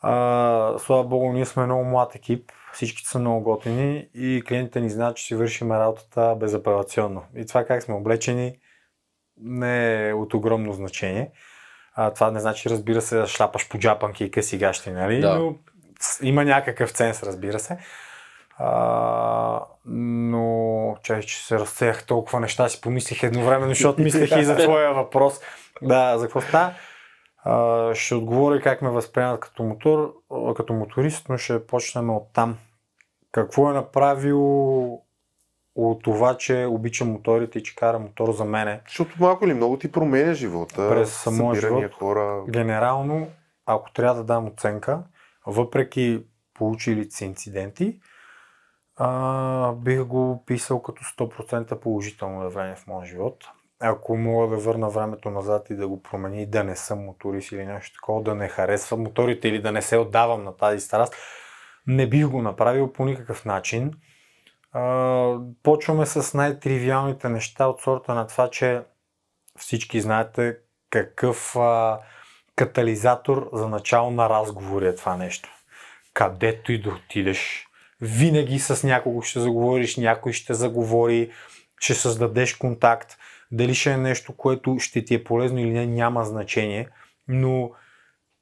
а, слава богу, ние сме много млад екип Всички са много готини и клиентите ни знаят, че си вършим работата безапелационно. И това как сме облечени не е от огромно значение. А, това не значи, разбира се, да шляпаш по джапанки и къси гащи, нали? Да. Но има някакъв ценз, разбира се. А, но, чай, че се разсеях толкова неща, си помислих едновременно, защото мислех и за твоя въпрос. Да, за какво става? Ще отговоря как ме възприемат като мотор, като моторист, но ще почнем от там. Какво е направил от това, че обичам моторите и че кара мотор за мене? Защото малко или много ти променя живота. През събирания живот. хора. Генерално, ако трябва да дам оценка, въпреки получилите си инциденти, а, бих го писал като 100% положително явление в моя живот. Ако мога да върна времето назад и да го промени, да не съм моторист или нещо такова, да не харесвам моторите или да не се отдавам на тази страст, не бих го направил по никакъв начин. А, почваме с най-тривиалните неща от сорта на това, че всички знаете какъв а, катализатор за начало на разговори е това нещо. Където и да отидеш, винаги с някого ще заговориш, някой ще заговори, ще създадеш контакт. Дали ще е нещо, което ще ти е полезно или не, няма значение. Но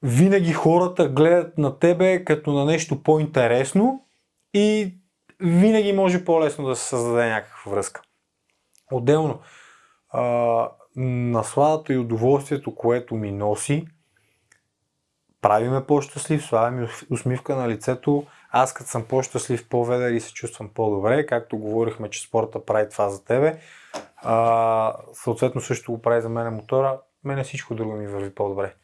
винаги хората гледат на тебе като на нещо по-интересно и винаги може по-лесно да се създаде някаква връзка. Отделно, а, насладата и удоволствието, което ми носи, прави ме по-щастлив, слава ми усмивка на лицето. Аз като съм по-щастлив, по-ведър и се чувствам по-добре, както говорихме, че спорта прави това за тебе. А, съответно също го прави за мен мотора, мене всичко друго ми върви по-добре.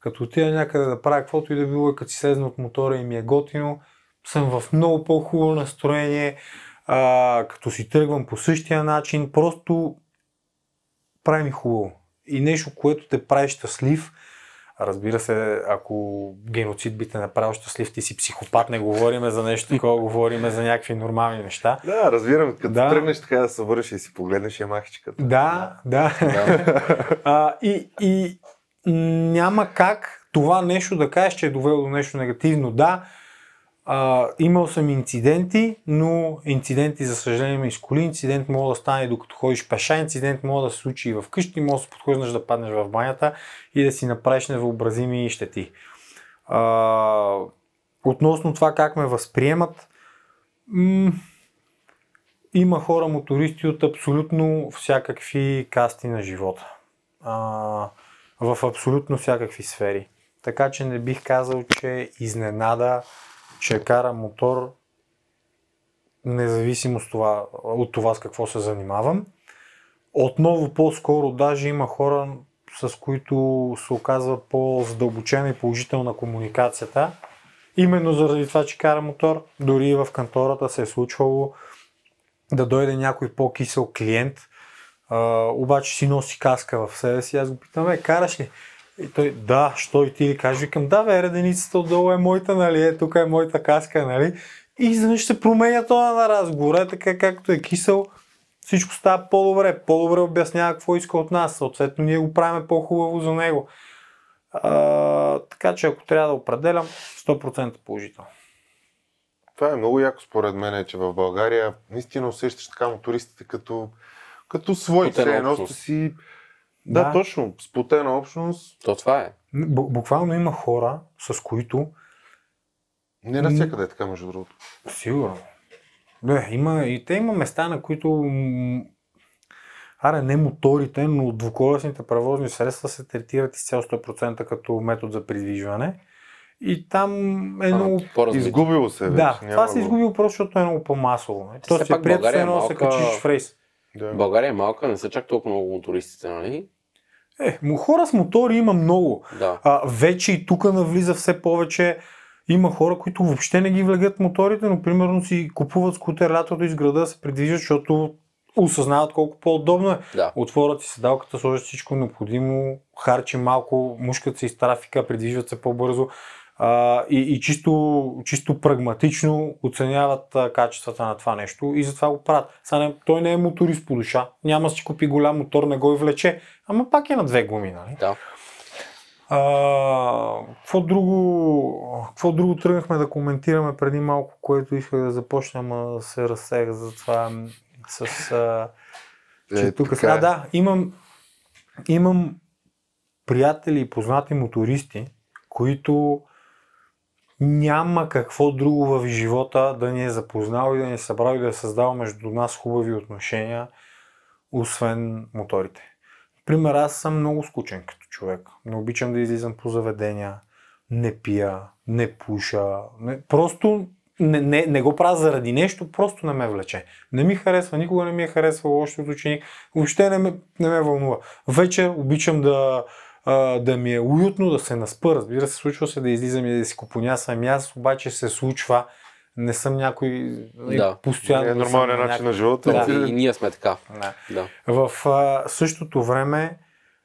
Като отида някъде да правя каквото и да било, като си слезна от мотора и ми е готино, съм в много по-хубаво настроение, а, като си тръгвам по същия начин, просто прави ми хубаво. И нещо, което те прави щастлив, разбира се, ако геноцид би те направил щастлив, ти си психопат, не говориме за нещо такова, говориме за някакви нормални неща. Да, разбирам. Като Да. тръгнеш така да се върши и си погледнеш е махичката. Да, да. а, и, и няма как това нещо да кажеш, че е довело до нещо негативно. Да, а, имал съм инциденти, но инциденти, за съжаление, ме изколи. Инцидент може да стане докато ходиш пеша, инцидент може да се случи и вкъщи, може да се подхождаш да паднеш в банята и да си направиш невъобразими щети. А, относно това как ме възприемат, м- има хора мотористи от абсолютно всякакви касти на живота. А, в абсолютно всякакви сфери. Така че не бих казал, че изненада, че кара мотор, независимо с това, от това с какво се занимавам. Отново по-скоро даже има хора, с които се оказва по-задълбочена и положителна комуникацията. Именно заради това, че кара мотор, дори и в кантората се е случвало да дойде някой по-кисел клиент, а, обаче си носи каска в себе си. Аз го питам, е, караш ли? И той, да, що и ти ли кажеш? Викам, да, бе, реденицата отдолу е моята, нали? Е, тук е моята каска, нали? И изведнъж се променя тона на разговора, така както е кисел, всичко става по-добре, по-добре обяснява какво иска от нас, съответно ние го правим по-хубаво за него. А, така че ако трябва да определям, 100% положително. Това е много яко според мен, че в България наистина усещаш така мотористите като, като свои. Сплотена Все едно си... Да, Да. точно. Сплотена общност. То това е. Бу- буквално има хора, с които Не навсякъде е така, между другото. Сигурно. Да, има, и те има места, на които аре не моторите, но двуколесните превозни средства се третират изцяло 100% като метод за придвижване. И там е А, много... Изгубило се вече. Да, няма това се изгубило просто, защото е много по-масово. То си е пак приятно, България все е едно се качиш в рейс. Да. България е малка, не са чак толкова много мотористите, нали? Е, хора с мотори има много. Да. А, вече и тук навлиза все повече. Има хора, които въобще не ги влегат моторите, но примерно си купуват скутер лятото из града да се придвижат, защото осъзнават колко по-удобно е. Да. Отворят си седалката, сложат всичко необходимо, харчи малко, мушкат се из трафика, придвижват се по-бързо а, и, и чисто, чисто прагматично оценяват а, качествата на това нещо и затова го правят. Сега не, той не е моторист по душа, няма да си купи голям мотор, не го и влече, ама пак е на две гуми, нали? Да. А, какво, друго, какво друго тръгнахме да коментираме преди малко, което исках да започнем, а да се разсех за това с... А, че Е, тук е. да, имам, имам приятели и познати мотористи, които няма какво друго в живота да ни е запознал и да ни е събрал и да е създал между нас хубави отношения, освен моторите. Пример, аз съм много скучен като човек. Не обичам да излизам по заведения, не пия, не пуша. Не, просто не, не, не го правя заради нещо, просто не ме влече. Не ми харесва, никога не ми е харесвал още ученик. Въобще не ме, не ме вълнува. Вечер обичам да, а, да ми е уютно, да се наспа. Разбира се, случва се да излизам и да си купонясам. И Аз обаче се случва. Не съм някой Да. постоянно. Не е на начин някакъв- на живота. Да. И, и ние сме така. Да. Да. В а, същото време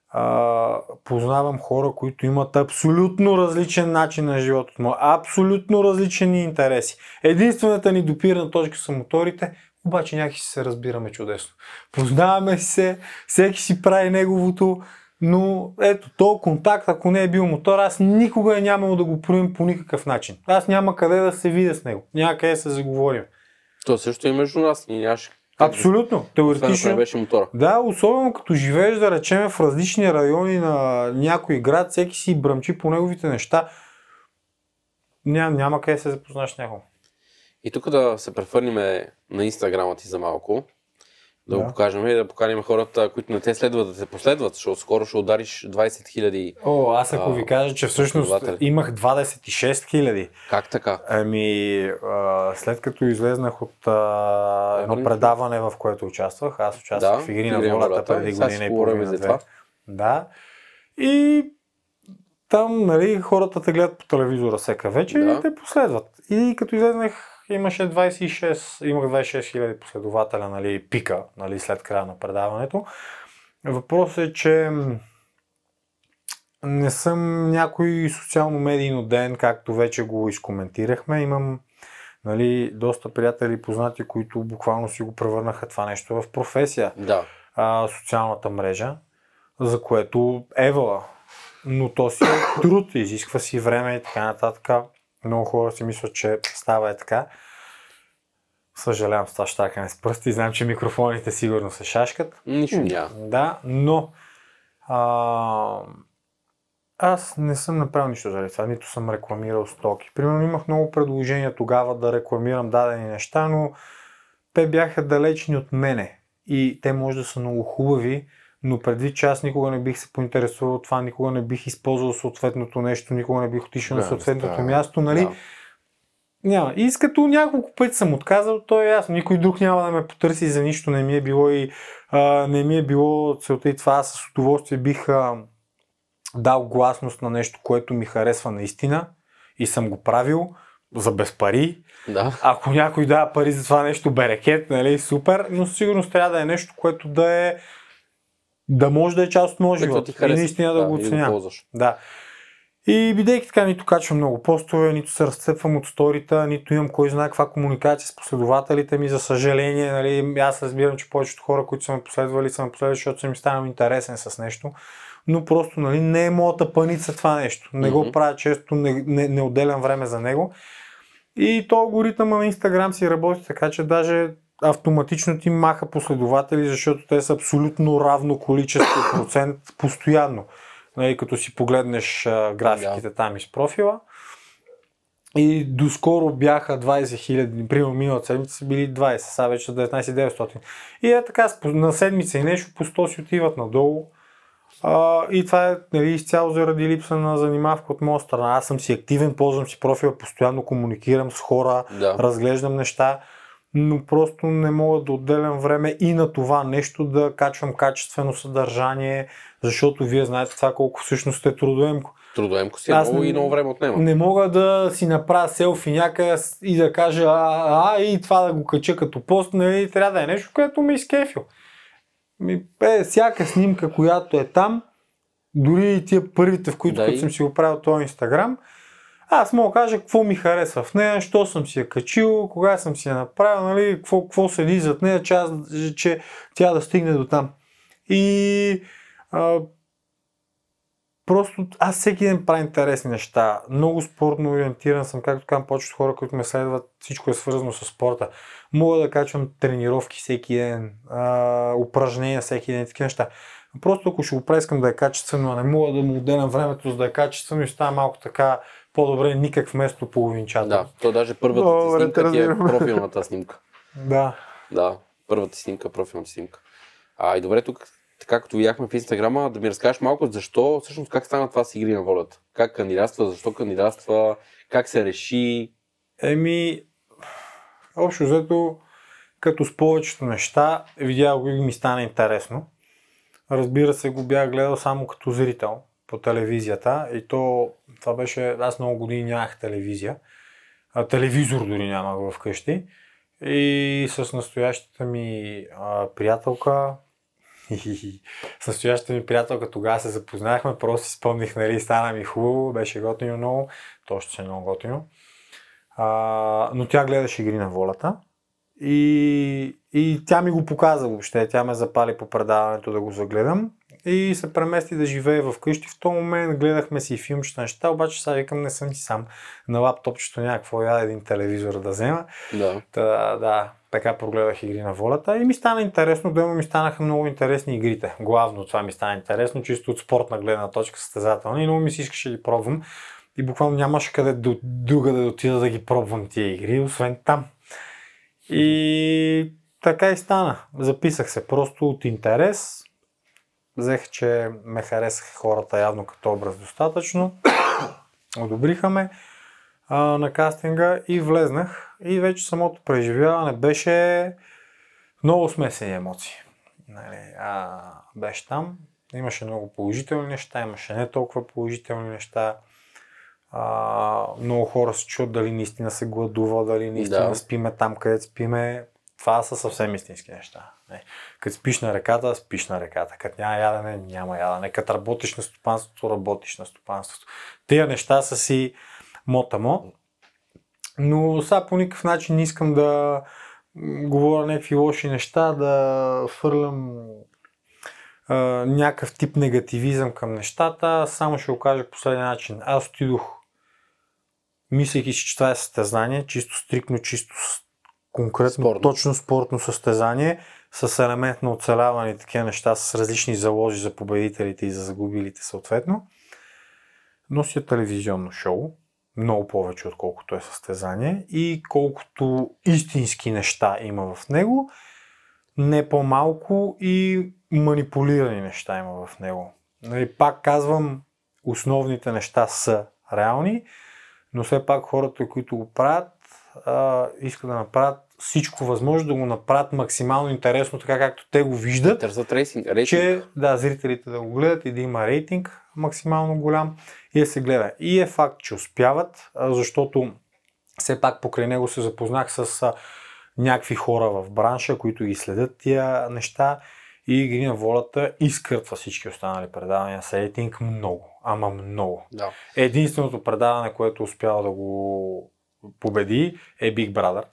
а, познавам хора, които имат абсолютно различен начин на живота от моя, абсолютно различни интереси. Единствената ни допирна точка са моторите, обаче някакси се разбираме чудесно. Познаваме се, всеки си прави неговото, но ето, то контакт, ако не е бил мотор, аз никога е нямало да го проявим по никакъв начин. Аз няма къде да се видя с него, няма къде да се заговорим. То също и между нас. Ние нямаше. Абсолютно, ако не теоретично. беше мотора. Да, особено като живееш, да речем, в различни райони на някой град, всеки си бръмчи по неговите неща. Няма, няма къде да се запознаш с някого. И тук да се прехвърлим на инстаграма ти за малко. Да, Да. го покажем и да поканим хората, които не те следват, да те последват, защото скоро ще удариш 20 хиляди. О, аз ако А, ви кажа, че всъщност имах 26 хиляди. Как така? Ами, а, след като излезнах от а, едно предаване, в което участвах, аз участвах Да, в Игри на волята преди година и половина. за това. Да. И там, нали, хората те гледат по телевизора всека вечер Да. и те последват. И като излезнах, имаше 26, имах 26 хиляди последователя, нали, пика, нали, след края на предаването. Въпросът е, че не съм някой социално-медийно ден, както вече го изкоментирахме. Имам нали, доста приятели и познати, които буквално си го превърнаха това нещо в професия Да. а, социалната мрежа, за което евала. Но то си е труд, изисква си време и така нататък. Много хора си мислят, че става е така. Съжалявам с това щакане с пръсти. Знам, че микрофоните сигурно се шашкат. Нищо няма. Да, но а, аз не съм направил нищо заради това, нито съм рекламирал стоки. Примерно имах много предложения тогава да рекламирам дадени неща, но те бяха далечни от мене. И те може да са много хубави, но предвид, че аз никога не бих се поинтересувал това, никога не бих използвал съответното нещо, никога не бих отишъл Да, на съответното става. място, нали? Да. Няма. И като няколко пъти съм отказал, то е ясно. Никой друг няма да ме потърси за нищо. Не ми е било и а, не ми е било целта и това. Аз с удоволствие бих а, дал гласност на нещо, което ми харесва наистина и съм го правил за без пари. Да. Ако някой дава пари за това нещо, берекет, нали, супер, но със сигурност трябва да е нещо, което да е да може да е част от моя Което живот и наистина да, го и оценявам. ползваш. Да. И бидейки така, нито качвам много постове, нито се разцепвам от сторита, нито имам кой знае каква комуникация с последователите ми, за съжаление. Нали, аз разбирам, че повечето хора, които са ме последвали, са ме последвали, защото съм им станал интересен с нещо. Но просто нали, не е моята паница това нещо. Не го Мгм. правя често, не, не, не отделям време за него. И то алгоритъма на Инстаграм си работи така, че даже автоматично ти маха последователи, защото те са абсолютно равно количество процент постоянно. Нали, като си погледнеш а, графиките там из профила. И доскоро бяха 20 хиляди, примерно миналата седмица са били 20, сега вече са 19 900. И е така, на седмица и нещо по 100 си отиват надолу. А, и това е нали, изцяло заради липса на занимавка от моя страна. Аз съм си активен, ползвам си профила, постоянно комуникирам с хора, Да. разглеждам неща, но просто не мога да отделям време и на това нещо да качвам качествено съдържание, защото вие знаете това колко всъщност е трудоемко. Трудоемко си е Аз много не- и много време отнема. Не мога да си направя селфи някъде и да кажа а, а и това да го кача като пост, нали, трябва да е нещо, което ми изкефил. Ми, е, всяка снимка, която е там, дори и тия първите, в които Да, като и- съм си го правил този Инстаграм, аз мога да кажа какво ми харесва в нея, що съм си я качил, кога съм си я направил, нали, какво, какво седи зад нея, че, аз, че тя да стигне до там. И а, просто аз всеки ден правя интересни неща. Много спортно ориентиран съм, както казвам, повечето хора, които ме следват, всичко е свързано с спорта. Мога да качвам тренировки всеки ден, а, упражнения всеки ден, такива неща. Просто ако ще го правя, искам да е качествено, а не мога да му отделям времето за да е качествено и става малко така по-добре никак вместо половинчата. Да, то даже първата Добре, снимка ти е профилната снимка. да. Да, първата снимка, профилната снимка. А и добре, тук, така като видяхме в Инстаграма, да ми разкажеш малко защо, всъщност как стана това с игри на волята? Как кандидатства, защо кандидатства, как се реши? Еми, общо взето, като с повечето неща, видях го и ми стана интересно. Разбира се, го бях гледал само като зрител по телевизията и то, това беше, аз много години нямах телевизия, а, телевизор дори нямах вкъщи и с настоящата ми а, приятелка, с настоящата ми приятелка тогава се запознахме, просто си спомних, нали, стана ми хубаво, беше готино много, точно се много готино. А, но тя гледаше игри на волята и, и тя ми го показа въобще. Тя ме запали по предаването да го загледам и се премести да живее в къщи. В този момент гледахме си филмчета неща, обаче сега викам не съм си сам. На лаптопчето някакво я един телевизор да взема. Да. Та, да, така прогледах игри на волята и ми стана интересно, дома ми станаха много интересни игрите. Главно това ми стана интересно, чисто от спортна гледна точка, състезателна и много ми се искаше да ги пробвам. И буквално нямаше къде до, друга да отида да ги пробвам тия игри, освен там. И така и стана. Записах се просто от интерес. Взех, че ме харесаха хората явно като образ достатъчно. Одобриха ме а, на кастинга и влезнах. И вече самото преживяване беше много смесени емоции. Нали, а, беше там. Имаше много положителни неща, имаше не толкова положителни неща. А, много хора се чуят дали наистина се гладува, дали наистина Да. спиме там, където спиме. Това са съвсем истински неща. Не. Като спиш на реката, спиш на реката. Като няма ядене, няма ядене. Като работиш на стопанството, работиш на стопанството. Тия неща са си мотамо. Но сега по никакъв начин не искам да говоря някакви лоши неща, да фърлям а, някакъв тип негативизъм към нещата. Само ще го кажа по последния начин. Аз отидох, мислейки че това е състезание, чисто стрикно, чисто конкретно, Спортно. точно спортно състезание, с елемент на оцеляване и такива неща, с различни заложи за победителите и за загубилите съответно. Нося телевизионно шоу, много повече отколкото е състезание и колкото истински неща има в него, не по-малко и манипулирани неща има в него. Нали, пак казвам, основните неща са реални, но все пак хората, които го правят, а, искат да направят всичко възможно, да го направят максимално интересно, така както те го виждат Търсят рейтинг. че да, зрителите да го гледат и да има рейтинг максимално голям и да се гледа. И е факт, че успяват, защото все пак покрай него се запознах с някакви хора в бранша, които ги следят тия неща и игри на волята изкъртва всички останали предавания с рейтинг много, ама много. Да. Единственото предаване, което успява да го победи е Big Brother.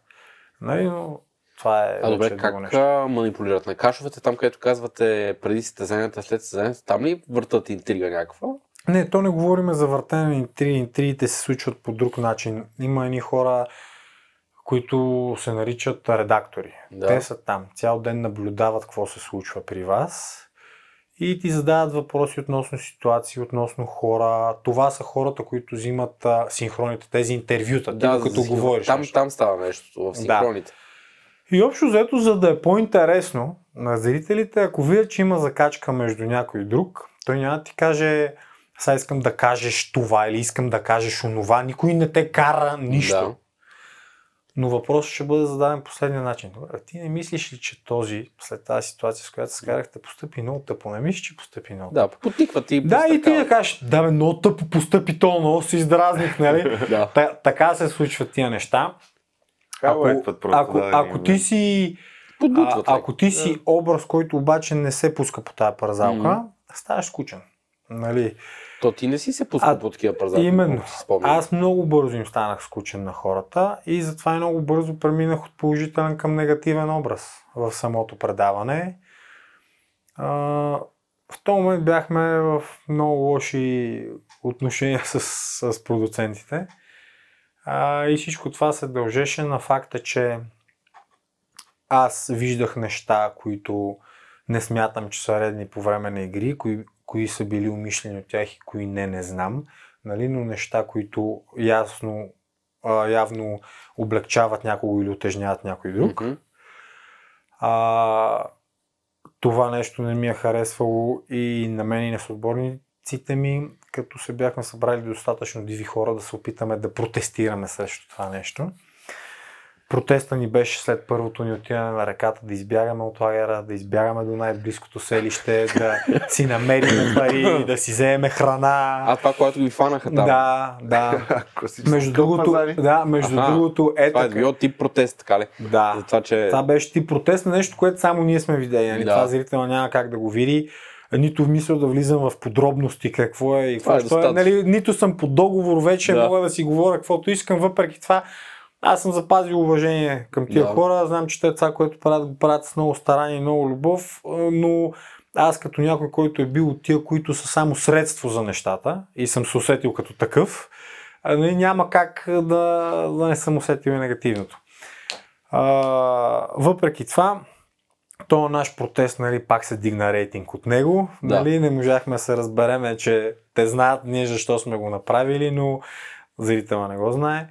Нали, но това е А добре, как нещо. манипулират на кашовете, там където казвате преди състезанията, след състезанията, там ли въртат интрига някаква? Не, то не говорим за въртене на интриги. Интригите се случват по друг начин. Има едни хора, които се наричат редактори. Да. Те са там. Цял ден наблюдават какво се случва при вас и ти задават въпроси относно ситуации, относно хора. Това са хората, които взимат а, синхроните, тези интервюта, да, за като синхрон. говориш. Там, нещо. там става нещо в синхроните. И общо взето, за да е по-интересно на зрителите, ако видят, че има закачка между някой и друг, той няма да ти каже сега искам да кажеш това или искам да кажеш онова. Никой не те кара нищо. Да. Но въпросът ще бъде зададен последния начин. Добре, ти не мислиш ли, че този, след тази ситуация, с която се карахте, постъпи много тъпо? Не мислиш, че постъпи много Да, потикват и да, и ти да кажеш, да бе, много тъпо постъпи то, много си издразних, нали? Да. Та, така се случват тия неща. Ако, Ако, ако, ако ти си а, Подбутват. ако ти си образ, който обаче не се пуска по тази парзалка, Мгм. ставаш скучен. Нали? То ти не си се пускал по такива пазари. Именно. Аз много бързо им станах скучен на хората и затова и много бързо преминах от положителен към негативен образ в самото предаване. А, в този момент бяхме в много лоши отношения с, с продуцентите. А, и всичко това се дължеше на факта, че аз виждах неща, които не смятам, че са редни по време на игри, кои, кои са били умишлени от тях и кои не, не знам. Нали? Но неща, които ясно, а, явно облегчават някого или отежняват някой друг. Мгм. А, това нещо не ми е харесвало и на мен и на съотборниците ми, като се бяхме събрали достатъчно диви хора да се опитаме да протестираме срещу това нещо. Протеста ни беше след първото ни отиване на реката да избягаме от лагера, да избягаме до най-близкото селище, да си намерим пари, да си вземем храна. А това, когато ги фанаха там. Да, да. Между другото, пазари. да, между Аха. другото, е Това е било тип протест, така ли? Да. За това, че... Това беше ти протест на нещо, което само ние сме видели. Нали? Да. Това зрителя няма как да го види. Нито в мисъл да влизам в подробности какво е и какво е що е. Нали, нито съм под договор вече, Да. мога да си говоря каквото искам. Въпреки това, аз съм запазил уважение към тия Да. хора. Знам, че те това, което правят, го правят с много старание и много любов, но аз като някой, който е бил от тия, които са само средство за нещата и съм се усетил като такъв, нали, няма как да, да не съм усетил и негативното. А, въпреки това, то наш протест, нали, пак се дигна рейтинг от него. Да. Нали, не можахме да се разбереме, че те знаят ние защо сме го направили, но зрителя не го знае.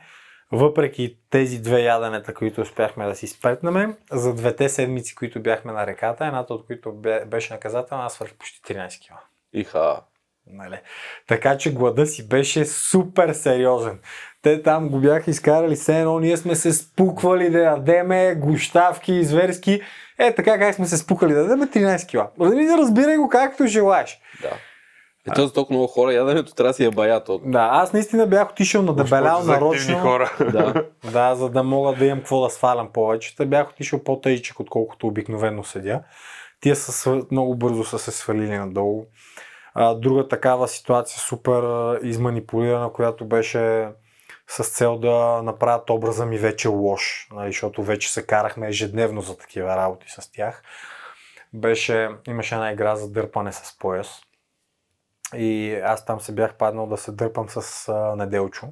Въпреки тези две яденета, които успяхме да си спретнем, за двете седмици, които бяхме на реката, едната от които бе- беше наказателна, аз свърх почти 13 кг. Иха. Нали? Така че глада си беше супер сериозен. Те там го бяха изкарали все едно, ние сме се спуквали да ядеме гощавки, зверски. Е, така как сме се спукали да ядеме 13 кила. Нали, разбирай го както желаеш. Да. Ето за толкова много хора яденето трябва да си е бая то. Да, аз наистина бях отишъл на дебелял нарочно. хора. Да. Да, за да мога да имам какво да свалям повече. Та бях отишъл по-тъжичък, отколкото обикновено седя. Тия са много бързо са се свалили надолу. А, друга такава ситуация, супер изманипулирана, която беше с цел да направят образа ми вече лош, нали, защото вече се карахме ежедневно за такива работи с тях. Беше, имаше една игра за дърпане с пояс. И аз там се бях паднал да се дърпам с а, Неделчо.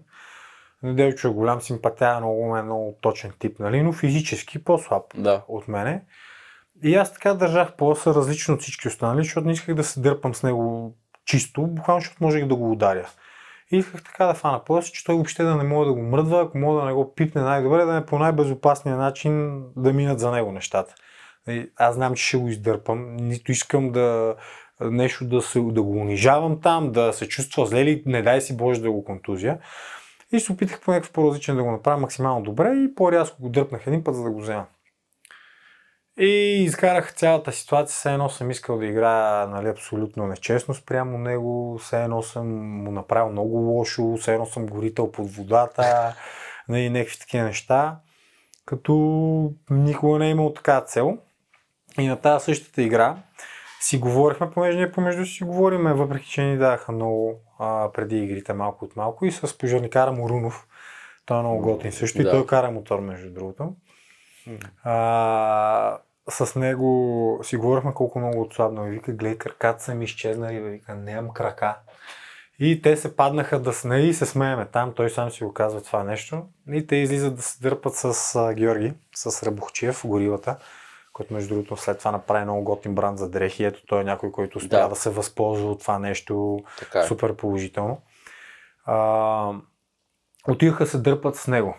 Неделчо е голям симпатия, много е много точен тип, нали, но физически по-слаб Да. от мене. И аз така държах по-са различно от всички останали, защото не исках да се дърпам с него чисто, буквално защото можех да го ударя. И исках така да фана пояса, че той въобще да не мога да го мръдва, ако мога да не го пипне най-добре, да не по най-безопасния начин да минат за него нещата. Аз знам, че ще го издърпам, нито искам да нещо да, се, да го унижавам там, да се чувства зле или не дай си Боже да го контузия. И се опитах по някакъв по-различен да го направя максимално добре и по-рязко го дръпнах един път, за да го взема. И изкарах цялата ситуация, все едно съм искал да играя нали, абсолютно нечестно спрямо него, все едно съм му направил много лошо, все едно съм горител под водата, нали, някакви такива неща, като никога не е имал така цел. И на тази същата игра си говорихме, понеже ние помежду си говориме, въпреки че ни даха много а, преди игрите малко от малко и с пожарникара Морунов. Той е много готин също и Да. той кара мотор между другото. А, с него си говорихме колко много отслабна. И вика, гледай, краката са ми изчезнали. Вика, нямам крака. И те се паднаха да сне и се смееме там. Той сам си го казва това нещо. И те излизат да се дърпат с а, Георги, с Рабухчиев, горилата, който между другото след това направи много готин бранд за дрехи. Ето той е някой, който успя да, Да. се възползва от това нещо Така е. супер положително. А, отиваха се дърпат с него.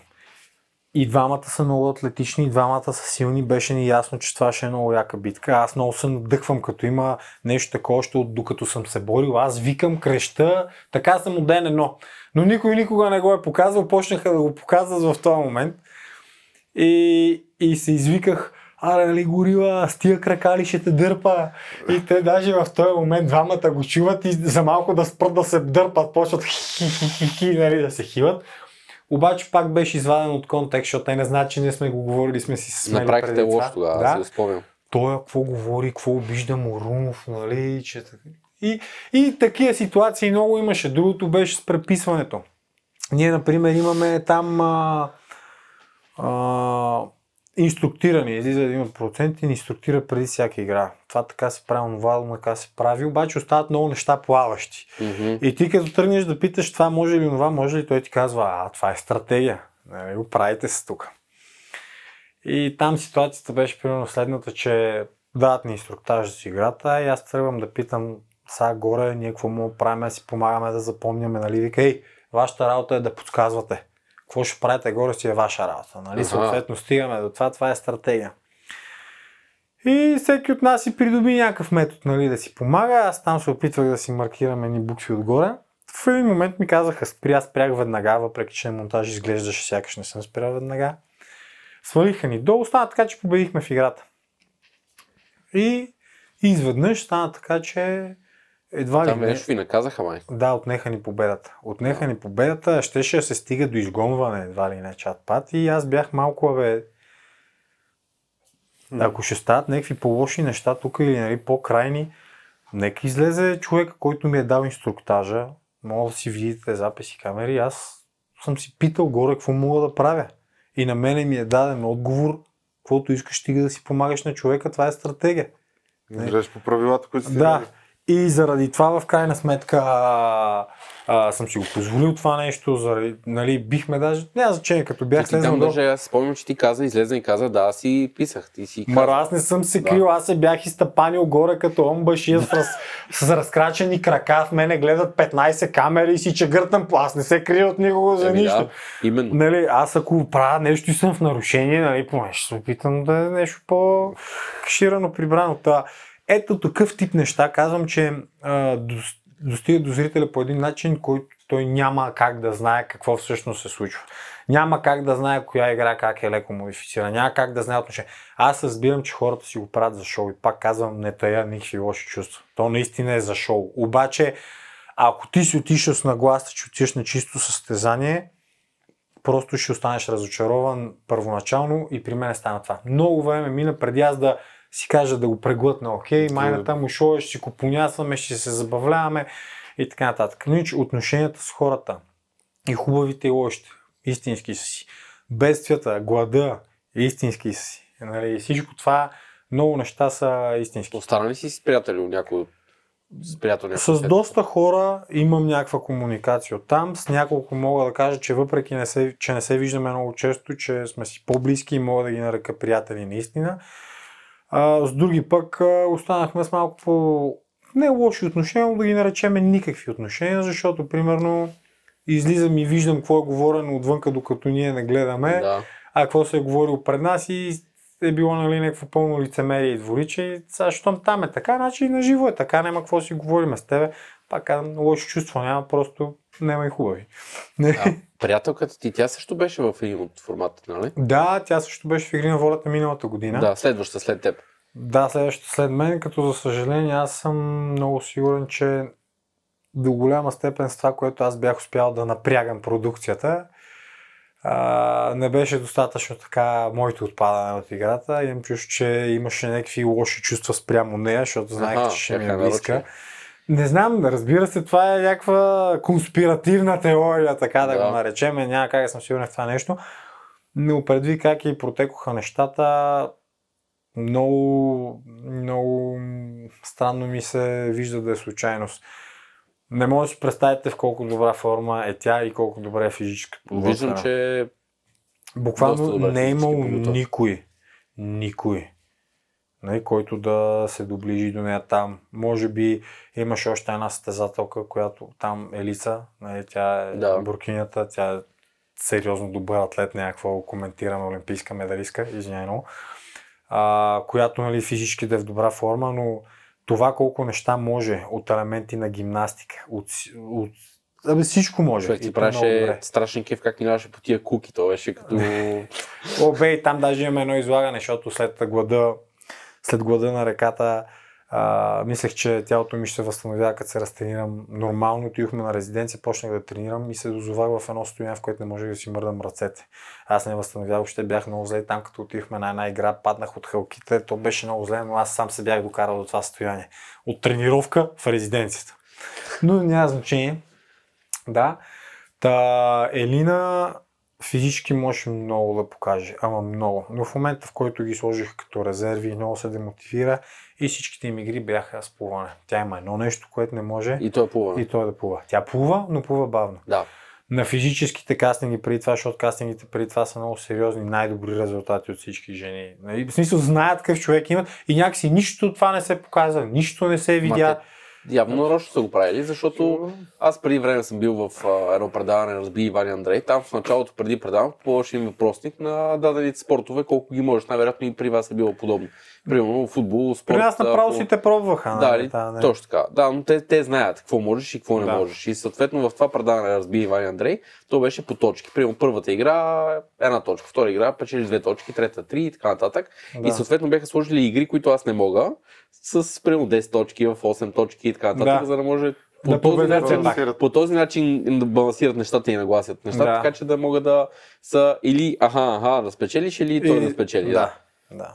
И двамата са много атлетични, и двамата са силни. Беше ни ясно, че това ще е много яка битка. Аз много се надъхвам, като има нещо такова, още докато съм се борил. Аз викам, креща, така съм от ден едно. Но никой никога не го е показвал, почнаха да го показват в този момент. И, и се извиках, аре, нали, горила, с тия крака ли ще те дърпа? И те даже в този момент двамата го чуват и за малко да спрат да се дърпат, почват хи-хи-хи, нали, да се хиват. Обаче пак беше изваден от контекст, защото те не знаят, че ние сме го говорили, сме си смели Направихте лошо тогава, Да, го спомням. той какво говори, какво обижда Морунов, нали, че... И, и такива ситуации много имаше. Другото беше с преписването. Ние, например, имаме там а, а, инструктира ни, излиза един от процентите и инструктира преди всяка игра. Това така се прави, това така се прави, обаче остават много неща плаващи. Мгм. И ти като тръгнеш да питаш това може ли, това може ли, той ти казва, а това е стратегия. Нали, го правите се тук. И там ситуацията беше примерно следната, че дават ни инструктаж за играта и аз тръгвам да питам сега горе, ние какво му правим, си помагаме да запомняме, нали, вика, ей, вашата работа е да подсказвате. Какво ще правите горе си е ваша работа, нали, Аха. съответно стигаме до това, това е стратегия. И всеки от нас си придоби някакъв метод, нали, да си помага. Аз там се опитвах да си маркирам едни букви отгоре. В един момент ми казаха спри, аз спрях веднага, въпреки че на монтаж изглеждаше сякаш не съм спрял веднага. Свалиха ни долу, стана така, че победихме в играта. И изведнъж стана така, че едва ли Там не... нещо ви наказаха, май. Да, отнеха ни победата. Отнеха ни победата, щеше да се стига до изгонване, едва ли не чат пат. И аз бях малко, бе, ако ще стават някакви по-лоши неща тук или нали, по-крайни, нека излезе човека, който ми е дал инструктажа. Мога да си видите записи камери. Аз съм си питал горе какво мога да правя. И на мене ми е даден отговор, каквото искаш стига да си помагаш на човека, това е стратегия. Играеш по правилата, които си Да. И заради това в крайна сметка а, а, съм си го позволил това нещо, заради, нали, бихме даже, няма значение, като бях слезнал долу. даже, аз спомням, че ти каза, излезна и каза, да, аз си писах. Ти си Ма аз не съм се Да. крил, аз се бях изтъпанил горе като омбашия с, раз, с разкрачени крака, в мене гледат 15 камери и си чегъртам, аз не се крия от никого за нищо. да, именно. Нали, аз ако правя нещо и съм в нарушение, нали, поне ще се опитам да е нещо по-кширано прибрано. Та, ето такъв тип неща. Казвам, че а, дос- достига до зрителя по един начин, който той няма как да знае какво всъщност се случва. Няма как да знае коя игра как е леко модифицирана. Няма как да знае отношение. Аз разбирам, че хората си го правят за шоу и пак казвам, не тая никакви лоши чувства. То наистина е за шоу. Обаче, ако ти си отишъл с нагласа, че отиваш на чисто състезание, просто ще останеш разочарован първоначално и при мен стана това. Много време мина преди аз да си кажа да го преглътна, окей, майната му шоу, е, ще си го понясваме, ще се забавляваме и така нататък. Но иначе отношенията с хората и хубавите и лошите, истински са си. Бедствията, глада, истински са си. Нали, всичко това, много неща са истински. Остана ли си с приятели, някой с приятели? С доста хора имам някаква комуникация от там. С няколко мога да кажа, че въпреки не се, че не се виждаме много често, че сме си по-близки и мога да ги нарека приятели наистина. А, с други пък а, останахме с малко по не лоши отношения, но да ги наречеме никакви отношения, защото примерно излизам и виждам какво е говорено отвънка, докато ние не гледаме, Да. а какво се е говорило пред нас и е било нали, някакво пълно лицемерие и двориче. Сега, щом там е така, значи и на живо е така, няма какво си говорим с тебе. Пак казвам, лошо чувство няма, просто няма и хубави. Не. А, приятелката ти, тя също беше в един от форматите, нали? Да, тя също беше в Игри на волята миналата година. Да, следваща след теб. Да, следващото след мен, като за съжаление аз съм много сигурен, че до голяма степен с това, което аз бях успял да напрягам продукцията, а, не беше достатъчно така моето отпадане от играта. Имам чувство, че имаше някакви лоши чувства спрямо нея, защото знаех, че ще ми е близка. нарочни. Не знам, разбира се, това е някаква конспиративна теория, така да, Да. го наречем. Няма как да съм сигурен в това нещо. Но предвид как и протекоха нещата, много, много странно ми се вижда да е случайност. Не може да си представите в колко добра форма е тя и колко добре е физическа Виждам, подготвена. че Буквално не е физически имал подготовка. никой, никой, нали, който да се доближи до нея там. Може би имаше още една състезателка, която там Елица, нали, тя е Да. буркинята, тя е сериозно добър атлет, някаква коментирана олимпийска медалистка, извиняй много, а, която нали, физически да е в добра форма, но това колко неща може от елементи на гимнастика, от, от Абе, всичко може. човек ти правеше страшен кеф как минаваше по тия куки. То беше като... О, бе, и там даже имаме едно излагане, защото след глада, след глада на реката, а, мислех, че тялото ми ще се възстановява, като се разтренирам нормално. Отидохме на резиденция, почнах да тренирам и се дозовах в едно състояние, в което не можех да си мърдам ръцете. Аз не възстановявах, въобще бях много зле. Там, като отидохме на една игра, паднах от хълките. То беше много зле, но аз сам се бях докарал до това състояние. От тренировка в резиденцията. Но няма значение. Да. Та, Елина физически можеше много да покаже, ама много. Но в момента, в който ги сложих като резерви, много се демотивира и всичките им игри бяха с плуване. Тя има едно нещо, което не може И той е плуване. и то е да плува. Тя плува, но плува бавно. Да. На физическите кастинги преди това, защото кастингите преди това са много сериозни, най-добри резултати от всички жени. Нали, В смисъл знаят какъв човек имат и някакси нищо от това не се показва, нищо не се видя. те- Явно нарочно са го правили, защото аз преди време съм бил в а, едно предаване Разби Иван и Андрей. Там в началото, преди предаването, попълваше им въпросник на дадените спортове, колко ги можеш. Най-вероятно и при вас е било подобно. Примерно футбол, спорт. При нас направо си те пробваха. Да, нали, ли, та, не. точно така. Да, но те, те знаят какво можеш и какво не Да. можеш. И съответно в това предаване Разби Иван Андрей, то беше по точки. Примерно първата игра една точка, втора игра печелиш две точки, трета три и така нататък. Да. И съответно бяха сложили игри, които аз не мога, с примерно 10 точки, в 8 точки и така нататък, Да. за да може по, Да този начин, пак. по този начин да балансират нещата и нагласят нещата, Да. така че да могат да са или аха, аха, да спечелиш, или той И- да спечели. Да. да.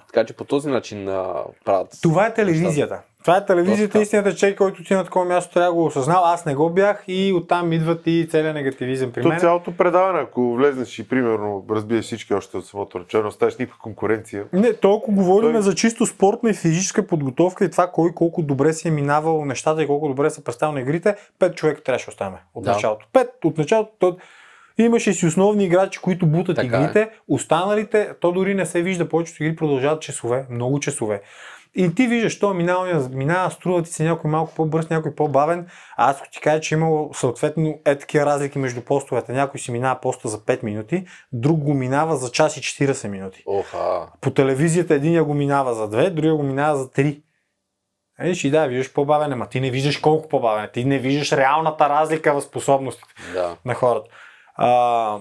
Така че по този начин а, правят. Това е телевизията. Това е телевизията, истината, че който ти на такова място трябва да го осъзнал. Аз не го бях и оттам идват и целият негативизъм при То мен. цялото предаване, ако влезнеш и примерно разбиеш всички още от самото начало, оставиш никаква конкуренция. Не, толкова говорим Той- за чисто спортна и физическа подготовка и това кой колко добре си е минавал нещата и колко добре се представил на игрите. Пет човека трябваше да оставяме от Да. началото. Пет от началото. Имаше си основни играчи, които бутат Така е. игрите. Останалите, то дори не се вижда. Повечето игри продължават часове, много часове. И ти виждаш, то минава, минава, струва ти се някой малко по-бърз, някой по-бавен. А аз ти кажа, че имало съответно е такива разлики между постовете. Някой си минава поста за 5 минути, друг го минава за час и 40 минути Оха. по телевизията един го минава за две, другия го минава за три. Виж и да, виждаш по-бавен, ама ти не виждаш колко по-бавен. е. Ти не виждаш реалната разлика в способностите Да. на хората. А,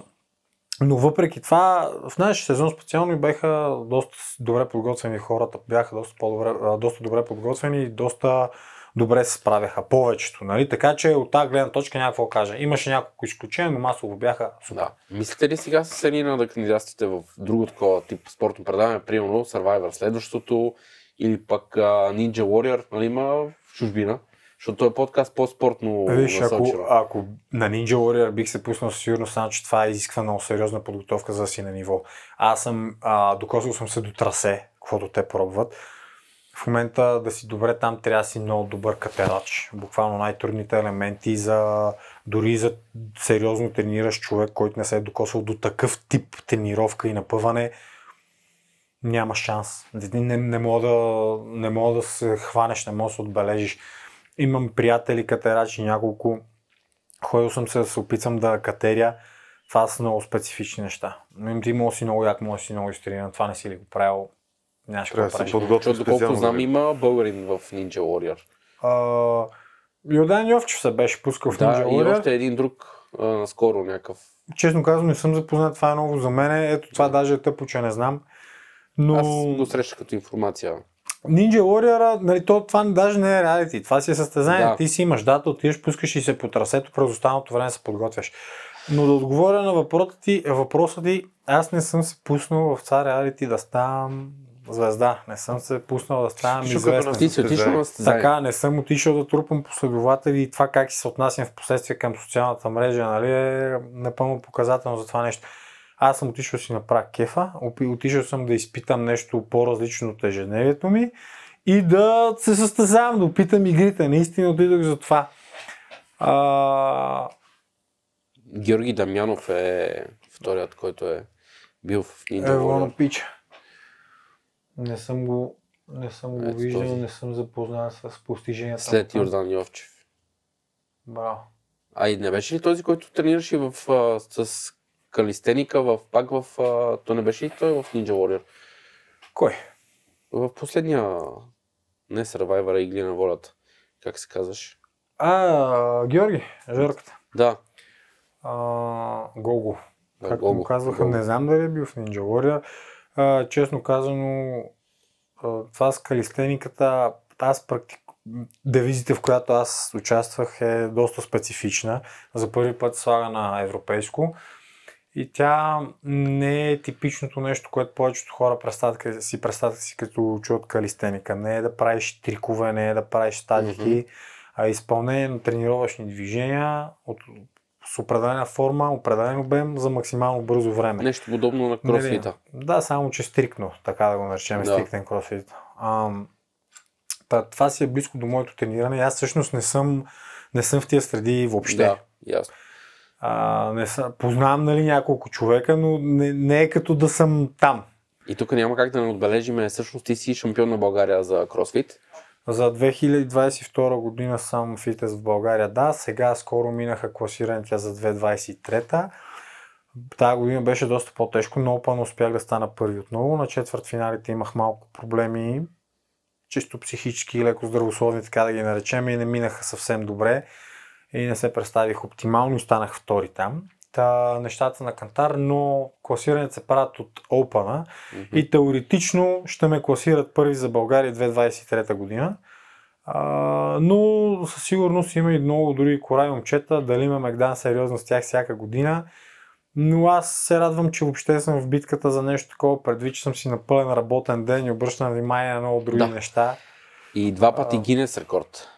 но въпреки това, в нашия сезон специално бяха доста добре подготвени хората, бяха доста, по-добре, доста добре подготвени и доста добре се справяха, повечето. Нали? Така че от тази гледна точка няма какво кажа. Имаше няколко изключения, но масово бяха супер. Да. Мислите ли сега с Елина да кандидатствате в друго такова тип спортно предаване, примерно Survivor следващото или пък а, Ninja Warrior, нали има в чужбина? Защото той е подкаст по-спортно Виж, ако, ако на Ninja Warrior бих се пуснал със сигурност, само че това изисква много сериозна подготовка за да си на ниво. Аз съм, а, докосил съм се до трасе, каквото те пробват. В момента да си добре там трябва да си много добър катерач. Буквално най-трудните елементи за дори за сериозно трениращ човек, който не се е докосвал до такъв тип тренировка и напъване, няма шанс. Не, не, не, мога да, не мога да се хванеш, не мога да се отбележиш. Имам приятели катерачи няколко. Ходил съм се да се опитам да катеря. Това са много специфични неща. Но ти може да си много як, може да си много изтрениран. Това не си ли го правил. Нямаш Трябва какво да да доколкото специално. знам за- има българин в Ninja Warrior. А, Йордан Йовчев се беше пускал в Да, Ninja и Warrior. още един друг а, наскоро някакъв. Честно казвам, не съм запознат. Това е ново за мен. Ето това даже е тъпо, че не знам. Но... Аз го срещах като информация. Ninja Warrior, нали, то, това даже не е реалити. Това си е състезание. Да. Ти си имаш дата, отиваш, пускаш и се по трасето, през останалото време се подготвяш. Но да отговоря на въпроса ти, въпроса ти, аз не съм се пуснал в това реалити да ставам звезда. Не съм се пуснал да ставам известен. Ти си отишъл на състезание. Така, не съм отишъл да трупам последователи и това как се отнасям в последствие към социалната мрежа, нали, е напълно показателно за това нещо. Аз съм отишъл си направя кефа, отишъл съм да изпитам нещо по-различно от ежедневието ми и да се състезавам, да опитам игрите. Наистина отидох за това. А, Георги Дамянов е вторият, който е бил в Warrior. на пича. Не съм го, не съм го Ето виждал, този. не съм запознат с постиженията. След. Йордан Йовчев. Браво. А и не беше ли този, който тренираше в, а, с калистеника, в, пак в... А, то не беше ли той в Ninja Warrior? Кой? В последния... Не Survivor, Игли на волята. Как се казваш? А, Георги, Жорката. Да. А, Гого. да, Както Гого. му казваха, Гого. не знам дали е бил в Ninja Warrior. А, честно казано, а, това с калистениката, аз практик... Девизите, в която аз участвах е доста специфична. За първи път слага на европейско. И тя не е типичното нещо, което повечето хора представят, си представят си като чуят калистеника. Не е да правиш трикове, не е да правиш статики, Мгм. а изпълнение на тренировъчни движения от с определена форма, определен обем за максимално бързо време. Нещо подобно на кросфита. Нали, да, само че стрикно, така да го наречем, да. стриктен кросфит. Ам, та, това си е близко до моето трениране. Аз всъщност не съм, не съм в тия среди въобще. Да, ясно. А, не съм, познавам нали, няколко човека, но не, не е като да съм там. И тук няма как да не отбележиме, всъщност ти си шампион на България за кросфит. За 2022 година съм фитнес в България. Да, сега скоро минаха класираните за 2023. Тая година беше доста по-тежко, но опан успях да стана първи отново. На четвърт финалите имах малко проблеми, чисто психически, леко здравословни, така да ги наречем, и не минаха съвсем добре. И не се представих оптимално и станах втори там. Та, нещата на кантар, но класирането се правят от Опана и теоретично ще ме класират първи за България 2023 година. А, но със сигурност има и много дори кора и момчета, дали има Мегдан сериозно с тях всяка година. Но аз се радвам, че въобще съм в битката за нещо такова, предвид, че съм си на пълен работен ден и обръщам внимание на много други Да. неща. И два пъти Гинес рекорд.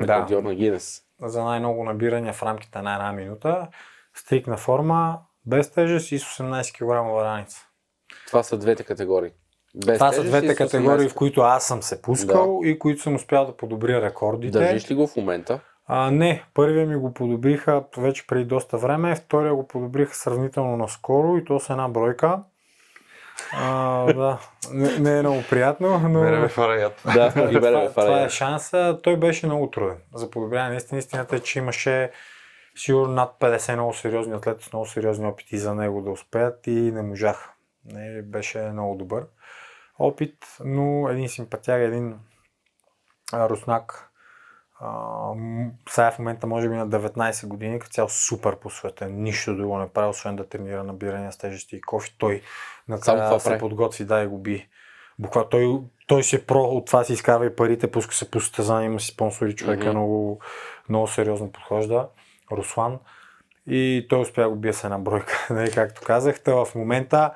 Да. Рекордьор на Гинес. За най-много набирания в рамките на една минута. Стрикна форма, без тежест и с 18 кг раница. Това са двете категории. Без Това са двете категории, 18. в които аз съм се пускал и които съм успял да подобря рекордите. Държиш ли го в момента? А, не, първия ми го подобриха вече преди доста време, втория го подобриха сравнително наскоро и то с една бройка. А, да, не, не е много приятно, но Береме фараят. Да, ги това, берем в това е шанса. Той беше много труден за подобряване. Наистина, истината е, че имаше сигурно над 50 много сериозни атлети с много сериозни опити за него да успеят и не можаха. Не, беше много добър опит, но един симпатяг, един а, руснак, а, сега в момента може би на 19 години, като цял супер посветен, нищо друго не прави, освен да тренира набиране с тежести и кофи. Той Само накрая това се прави. подготви да и го би. Буквално той, той си е про, от това си изкарва и парите, пуска се по състезания, има си спонсори, човека Мгм. много, много сериозно подхожда. Руслан. И той успя да го бие с една бройка, нали, както казах. Та в момента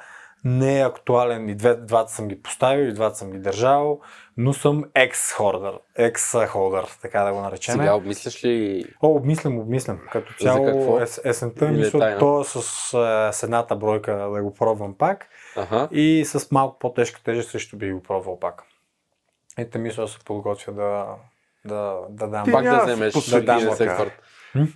не е актуален. И две, двата съм ги поставил, и двата съм ги държал, но съм екс-хордър, екс-холдър, така да го наречем. Сега обмисляш ли О, обмислям, обмислям. Като цяло ес, есента е мисля тайна? то с, е, с едната бройка да го пробвам пак Аха. и с малко по-тежка тежест също би го пробвал пак. Ето мисля да се подготвя да, да, да дам. Пак да да вземеш посветиш Гинес така.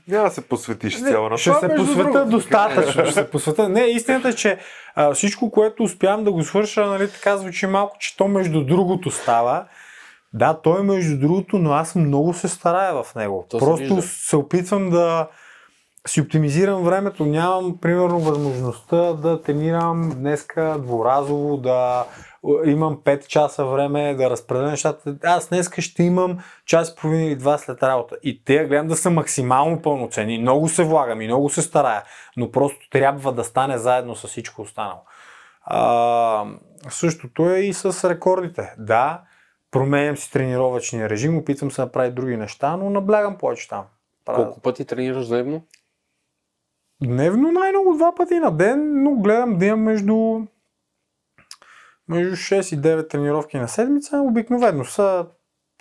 Няма да се посветиш цяло на ще това, се посвета другото. достатъчно. Ще се посвета. Не, истината е, че а, всичко, което успявам да го свърша, нали, така звучи малко, че то между другото става. Да, той е между другото, но аз много се старая в него. То се Просто вижда. се опитвам да си оптимизирам времето. Нямам, примерно, възможността да тренирам днеска дворазово, да имам 5 часа време да разпределя нещата. Аз днеска ще имам час и половина или два след работа. И те гледам да са максимално пълноценни. Много се влагам и много се старая, но просто трябва да стане заедно с всичко останало. А, същото е и с рекордите. Да, променям си тренировъчния режим, опитвам се да правя други неща, но наблягам повече там. Колко пъти тренираш дневно? Дневно най-много два пъти на ден, но гледам да имам между, между 6 и 9 тренировки на седмица. Обикновено са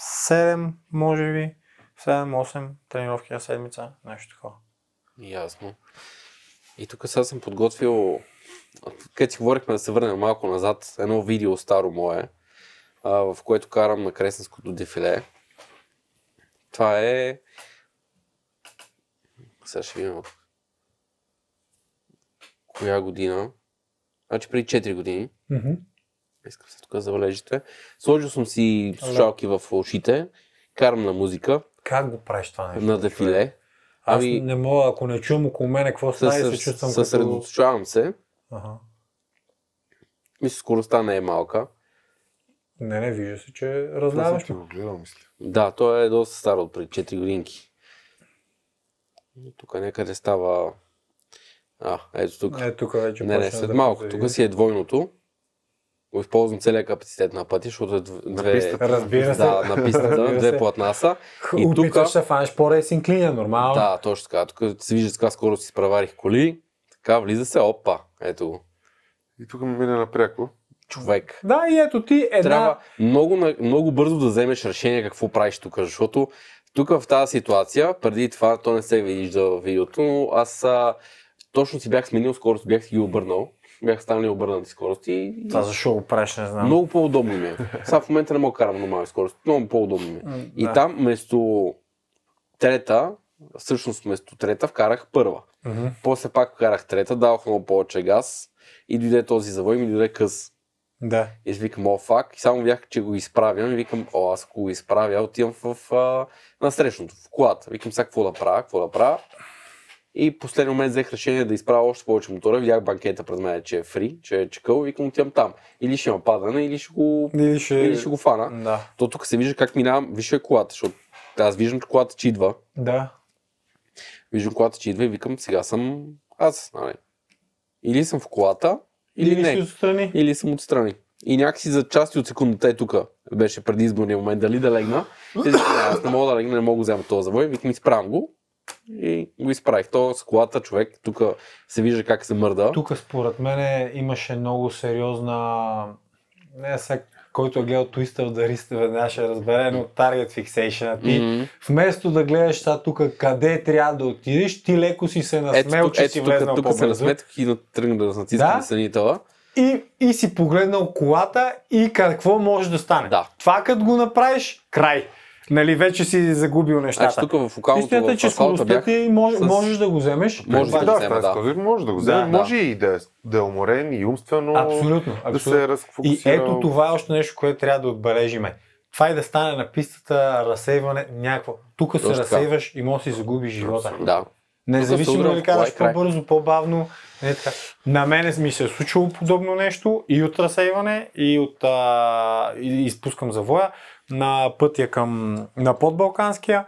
7, може би, 7-8 тренировки на седмица, нещо такова. Ясно. И тук сега съм подготвил, където си говорихме да се върнем малко назад, едно видео старо мое, в което карам на Кресненското дефиле. Това е... Сега ще видим коя година. Значи преди 4 години. Искам се тук да забележите. Сложил съм си слушалки в ушите, карам на музика, Как го правиш това нещо? на дефиле. Аз Ами- не мога, ако не чувам около мене какво става и се чувствам като... Съсредоточавам се. Ага. Мисля, скоростта не е малка. Не, не, вижда се, че разляваш. ти го гледал, мисля. Да, той е доста стар от преди 4 годинки. Тук някъде става... А, ето тук. Е, тук вече не, не, след да малко. Тук си е двойното. Го използвам целият капацитет на пътя, защото е дв- две... пистата. Разбира се. Да, на пистата, две платна са. И тук... Опитваш се фанеш по-рейсинг линия, нормално. Да, точно така. Тук се вижда с каква скорост си спреварих коли. Така, влиза се, опа, ето го. И тук ми мине напряко. Човек. Да, и ето ти една... Трябва много, на- много бързо да вземеш решение какво правиш тук, защото тук в тази ситуация, преди това, то не се вижда в видеото, но аз а, точно си бях сменил скорост, бях си ги обърнал. Бях станали обърнати скорости. и- Това защо го правиш, не знам. Много по-удобно ми е. Сега в момента не мога да карам нормална скорост. Много по-удобно ми е. И да. там вместо трета, всъщност вместо трета вкарах първа. Мгм. После пак вкарах трета, давах много повече газ и дойде този завой и ми дойде къс. Да. И си викам, о, фак, и само видях, че го изправям и викам, о, аз ако го изправя, отивам в а, насрещното, в колата. Викам сега какво да правя, какво да правя. И последния момент взех решение да изправя още повече мотора. Видях банкета пред мен, че е фри, че е чекъл. Викам, отивам там. Или ще има падане, или ще го, Или ще... или ще го фана. Да. То тук се вижда как минавам, виж е колата, защото аз виждам, колата че идва. Да. Виждам колата, че идва и викам, сега съм аз. Нали? Или съм в колата, или, Или не. си отстрани. Или съм отстрани. И някакси за части от секундата е тук. Беше преди изборния момент дали да легна. И аз не мога да легна, не мога да взема този завой. Викам, изправям го. И го изправих. То с колата човек, тук се вижда как се мърда. Тук според мен имаше много сериозна... Не сега, който е гледал Twister the Wrist, веднага ще разбере, но Target Fixation. Ти Мгм. вместо да гледаш сега тук къде трябва да отидеш, ти леко си се насмел, тук, че ето си тук, влезнал тук се по-бързо. насметах и тръгна да натискам Да? да? санитела. И, и си погледнал колата и какво може да стане. Да. Това като го направиш, край. Нали, вече си загубил нещата. Значи тук в окалното Истината е, че скоростта бях. ти може, с- можеш да го вземеш. Може да да, взема, да. да. може да го вземе. Да, може и да е, да е уморен и умствено Абсолютно. да абсолютно. се И разфокусира. ето това е още нещо, което трябва да отбележиме. Това и да стане на пистата, разсейване, някакво. Тук се Точно разсейваш и може да си загубиш живота. Да. Независимо дали караш и по-бързо, по-бавно. Не, така. На мене ми се е случило подобно нещо и от разсейване, и от а, и изпускам завоя на пътя към на подбалканския.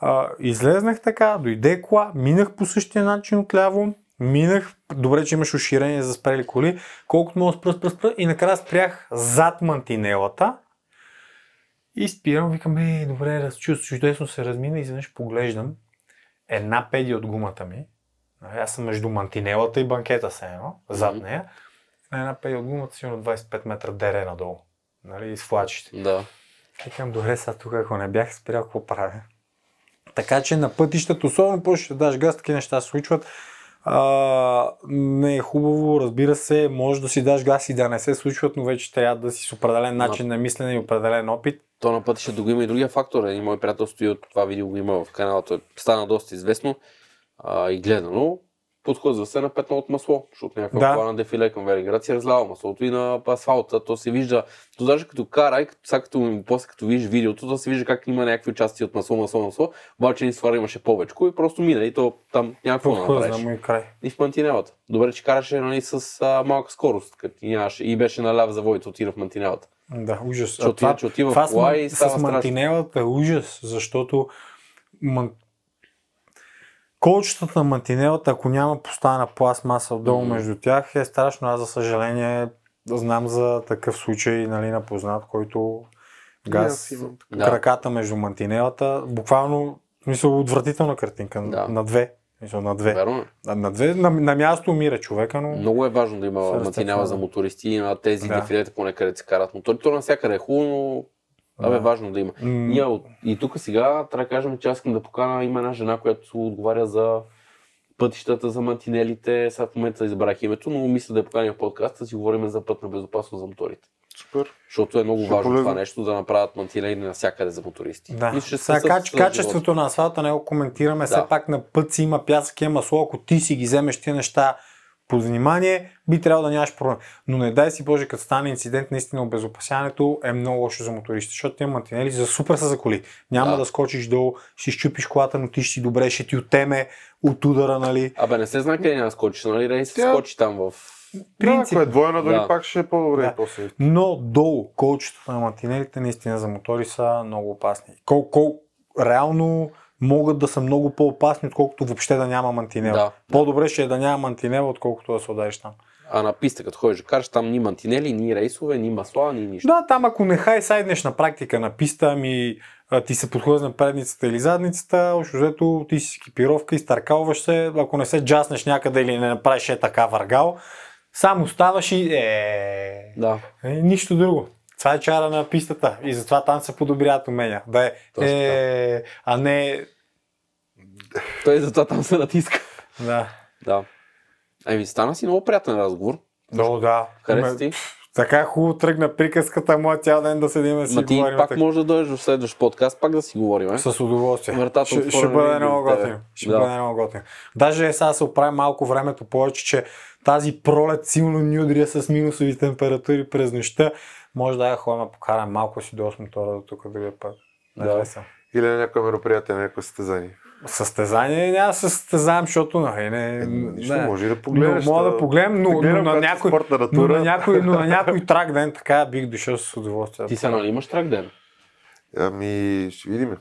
А, излезнах така, дойде кола, минах по същия начин отляво, минах, добре, че имаш уширение за спрели коли, колкото мога спра, спра, спра и накрая спрях зад мантинелата и спирам, викам, е, добре, чудесно се размина и изведнъж поглеждам една педи от гумата ми. Нали, Аз съм между мантинелата и банкета се едно, зад нея. На една педи от гумата, сигурно 25 метра дере надолу. Нали, и с флачите. Да. Викам, добре, сега тук, ако не бях спрял, какво правя? Така че на пътищата, особено по ще даш газ, такива неща се случват. А, не е хубаво, разбира се, може да си даш газ и да не се случват, но вече трябва да си с определен начин на мислене и определен опит. То на пътищата го има и другия фактор. Един мой приятел стои от това видео го има в канала, той стана доста известно а, и гледано. Подхлъзва се на петно от масло, защото някаква Да. кола на дефиле към Велиград си разлява маслото и на асфалта. То се вижда, то даже като кара и като, сега като, после като видиш видеото, то се вижда как има някакви участия от масло, масло, масло, обаче ни ствара имаше повече и просто мина и то там някакво да направиш. му и край. И в мантинелата. Добре, че караше нали, с а, малка скорост, като и, нямаше, и беше на ляв завой, отида в мантинелата. Да, ужас. Защото това, отива това с, кола ман- и става с мантинелата е ужас, защото. Колчетата на мантинелата, ако няма поставена пластмаса отдолу Мгм. между тях, е страшно. Аз, за съжаление, знам за такъв случай нали, на познат, който газ аз имам така. краката между мантинелата, буквално, смисъл, отвратителна картинка, Да. на две. Смисъл, на две. Верно. На, на две, на, на място умира човека, но... Много е важно да има мантинела за мотористи и на тези Да. да. дефилета, поне където се карат мотори. То навсякъде е хубаво, но абе, важно да има. М, Ние, от- и тук сега трябва да кажем, че аз искам да покана има една жена, която отговаря за пътищата, за мантинелите. Сега в момента избрах името, но мисля да я поканя в подкаста, да си говорим за пътна безопасност за моторите. Супер. Защото е много Ще важно полезно. това нещо да направят мантинели навсякъде за мотористи. Да. Че Сега, кач, качеството на асфалта не го коментираме. Да. Все пак на път си има пясък, има масло. Ако ти си ги вземеш тия неща под внимание, би трябвало да нямаш проблем. Но не дай си Боже, като стане инцидент, наистина обезопасяването е много лошо за мотористи, защото тия мантинели за супер са за коли. Няма да, Да. скочиш долу, ще щупиш колата, но ти ще си добре, ще ти отеме от удара, нали? Абе, не се знае къде няма скочиш, нали? Рейс Тя- скочи там в... Принцип. Да, ако е двойна, дори Да. пак ще е по-добре Да. после. Но долу, колчето на мантинелите наистина за мотори са много опасни. Кол, кол, реално могат да са много по-опасни, отколкото въобще да няма мантинел. Да. По-добре ще е да няма мантинел, отколкото да се удариш там. А на писта, като ходиш да караш, там ни мантинели, ни рейсове, ни масла, ни нищо. Да, там ако не хай сайднеш на практика на писта, ами а, ти се подхлъзне предницата или задницата, общо взето ти си екипировка, изтъркалваш се, ако не се джаснеш някъде или не направиш е така въргал, само ставаш и е, Да. е, нищо друго. Това е чара на пистата и затова там се подобряват умения. Да е, Точно е а не... Той затова там се натиска. Да. Да. Еми, стана си много приятен разговор. О, да. Хареса Ме- ти? Така хубаво тръгна приказката му цял ден да седим да си Ма ти говорим. пак така. може да дойдеш в следващ подкаст, пак да си говорим. Е? С удоволствие. Вратата ще, ще бъде много готино. Ще Да. бъде много готино. Даже е сега се оправи малко времето повече, че тази пролет силно ни удря с минусови температури през нощта. Може да я ходим да покарам малко си до 8 мотора до тук другия път. Да. Съм. Или на някое мероприятие, на някое състезание. Състезание няма да се състезавам, защото нали, не, Нищо, не. може и да погледнеш. Но, мога да погледнем, но, да но, на някой, спортна но, на някой, но на някой трак ден така бих дошъл с удоволствие. Ти сега нали имаш трак ден? Ами, ще видим.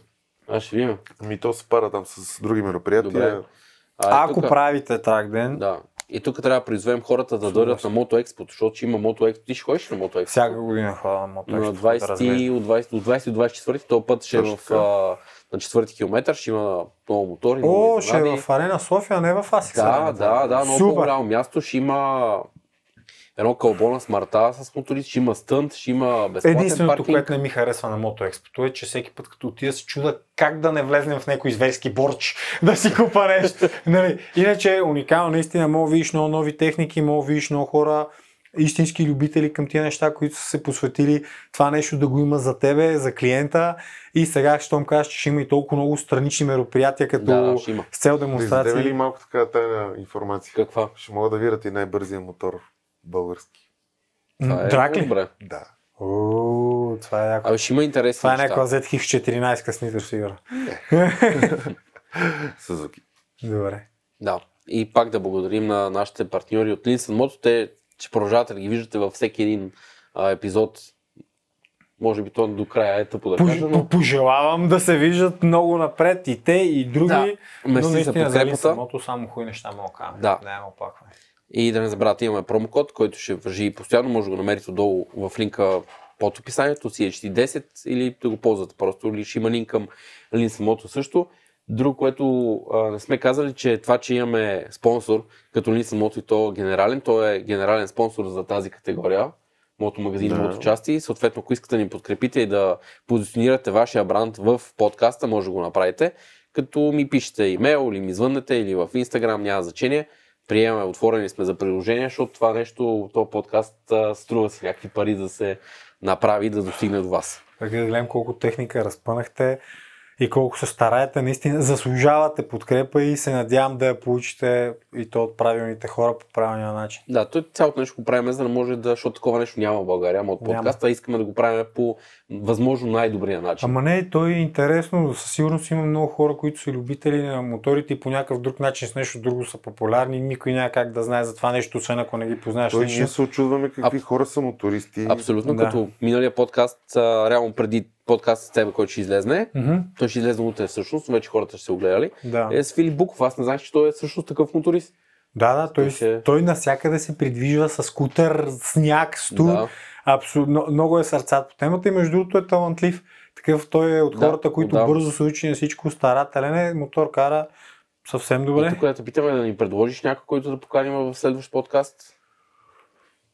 Аз ще видим. Ами то се пара там с други мероприятия. Добре. А, Ако тук, правите трак ден, Да. И тук трябва да призовем хората да дойдат на Мото Експо, защото ще има Мото Експо. Ти ще ходиш на Мото Експо? всяка година ходя на мотоекспо. На да 20, разглеждам. от 20, от 20 до 24, този път ще е в, а, на 4 километър, ще има много мотори. много О, ще е в Арена София, не в Асикс. Да, да, да, много Супер. по-голямо място. Ще има едно кълбона с марта с моторист, ще има стънт, ще има безплатен Единственото, паркинг. което не ми харесва на мотоекспото е, че всеки път като отида се чуда как да не влезнем в някой зверски борч, да си купа нещо. нали? Иначе е уникално, наистина, мога да видиш много нови техники, мога да видиш много хора, истински любители към тия неща, които са се посветили това нещо да го има за тебе, за клиента. И сега, щом кажеш, че ще има и толкова много странични мероприятия, като Да, да, с цел Да демонстрации. издадем ли малко така тайна информация? Каква? Ще могат да вират и най-бързия мотор български. Това е Драк ли? Добре. Да. О, това е яко. Абе, ще има интересни Това е някаква ZX 14 къснител, сигурно. Сузуки. Добре. Да. И пак да благодарим на нашите партньори от Linsen Moto. Те ще продължавате да ги виждате във всеки един а, епизод. Може би то до края е тъпо да Пож- кажа, но Пожелавам да се виждат много напред и те, и други. Да. но мерси наистина за подкрепата. самото само хубави неща мога да кажа. Да. Оплакване. И да не забравяйте, имаме промокод, който ще въжи постоянно. Може да го намерите долу в линка под описанието, CHT10 или да го ползвате просто. Или ще има линк към Linsen също. Друго, което а, не сме казали, че това, че имаме спонсор, като Linsen Moto и то генерален, то е генерален спонсор за тази категория. Мото магазин, да. мото части. Съответно, ако искате да ни подкрепите и да позиционирате вашия бранд в подкаста, може да го направите. Като ми пишете имейл или ми звъннете или в Instagram, няма значение. Приемаме, отворени сме за приложение, защото това нещо, този подкаст струва си някакви пари да се направи и да достигне до вас. Преди да гледам колко техника разпънахте и колко се стараете, наистина заслужавате подкрепа и се надявам да я получите и то от правилните хора по правилния начин. Да, той цялото нещо го правим, за да може да, защото такова нещо няма в България, ама от Няма. подкаста искаме да го правим по възможно най-добрия начин. Ама не, той е интересно. Със сигурност има много хора, които са любители на моторите и по някакъв друг начин с нещо друго са популярни. Никой няма как да знае за това нещо, освен ако не ги познаеш Той ние се очудваме какви Аб- хора са мотористи. Абсолютно, Да. като миналия подкаст, а, реално преди подкаст с тебе, който ще излезне, Мгм, той ще излезе утре всъщност, вече хората ще се огледали, Да. е с Филип Буков. Аз не знаех, че той е всъщност такъв моторист. Да, да, той, Той ще- той навсякъде се придвижва с скутер, сняг, студ. Да. Абсолютно, много е сърцат по темата и между другото е талантлив. Такъв той е от Да, хората, които да. бързо се учи на всичко, старателен е, мотор кара съвсем И добре. тук да те питаме да ни предложиш някой, който да поканим в следващ подкаст.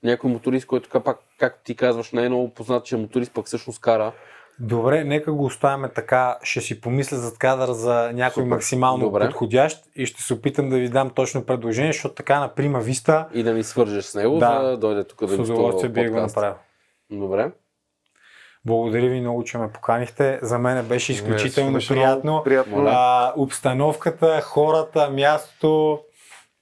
Някой моторист, който така пак, както ти казваш, не е много познат, че е моторист, пък всъщност кара. Добре, нека го оставяме така. Ще си помисля зад кадър за някой Супер. максимално Добре. подходящ и ще се опитам да ви дам точно предложение, защото така на прима виста И да ни свържеш с него, Да. да, да дойде тук да с ни удоволствие в би го направил. Добре. Благодаря ви много, че ме поканихте. За мен беше изключително Беше приятно. приятно. А, обстановката, хората, мястото,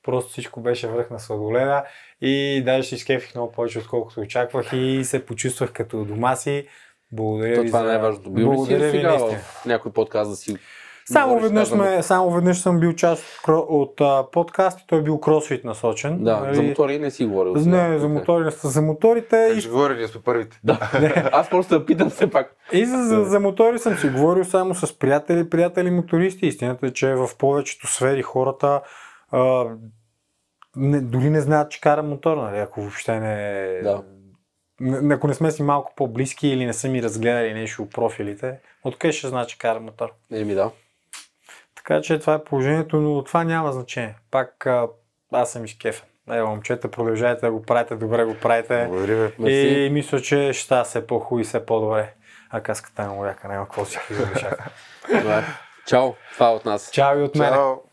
просто всичко беше връх на сладоледа и даже се изкефих много повече, отколкото очаквах и се почувствах като дома си. Благодаря То ви това за... е най-важното. Бил ли си Благодаря ви сега наистина. в някой подкаст да си Само веднъж, сме, само веднъж съм бил част от, а, подкаст и той е бил кросфит насочен. Да, Нали? за мотори не си говорил. сега. Не, за, мотори, за моторите Как и, ще говоря, ние сме първите. Да. Аз просто да питам все пак. и за, за, за мотори съм си говорил само с приятели, приятели мотористи. Истината е, че в повечето сфери хората а, не, дори не знаят, че кара мотор, нали, ако въобще не... Да. Ако не сме си малко по-близки или не са ми разгледали нещо от профилите, откъде ще знае, че кара мотор? Еми да. Така че това е положението, но това няма значение. Пак а, аз съм изкефен. Ево, момчета, продължайте да го правите, добре го правите. Благодаря ви. И мисля, че ще става все по-хубаво и все по-добре. А каската е много яка, няма какво си ги. Чао, това е от нас. Чао и от мен. Чао!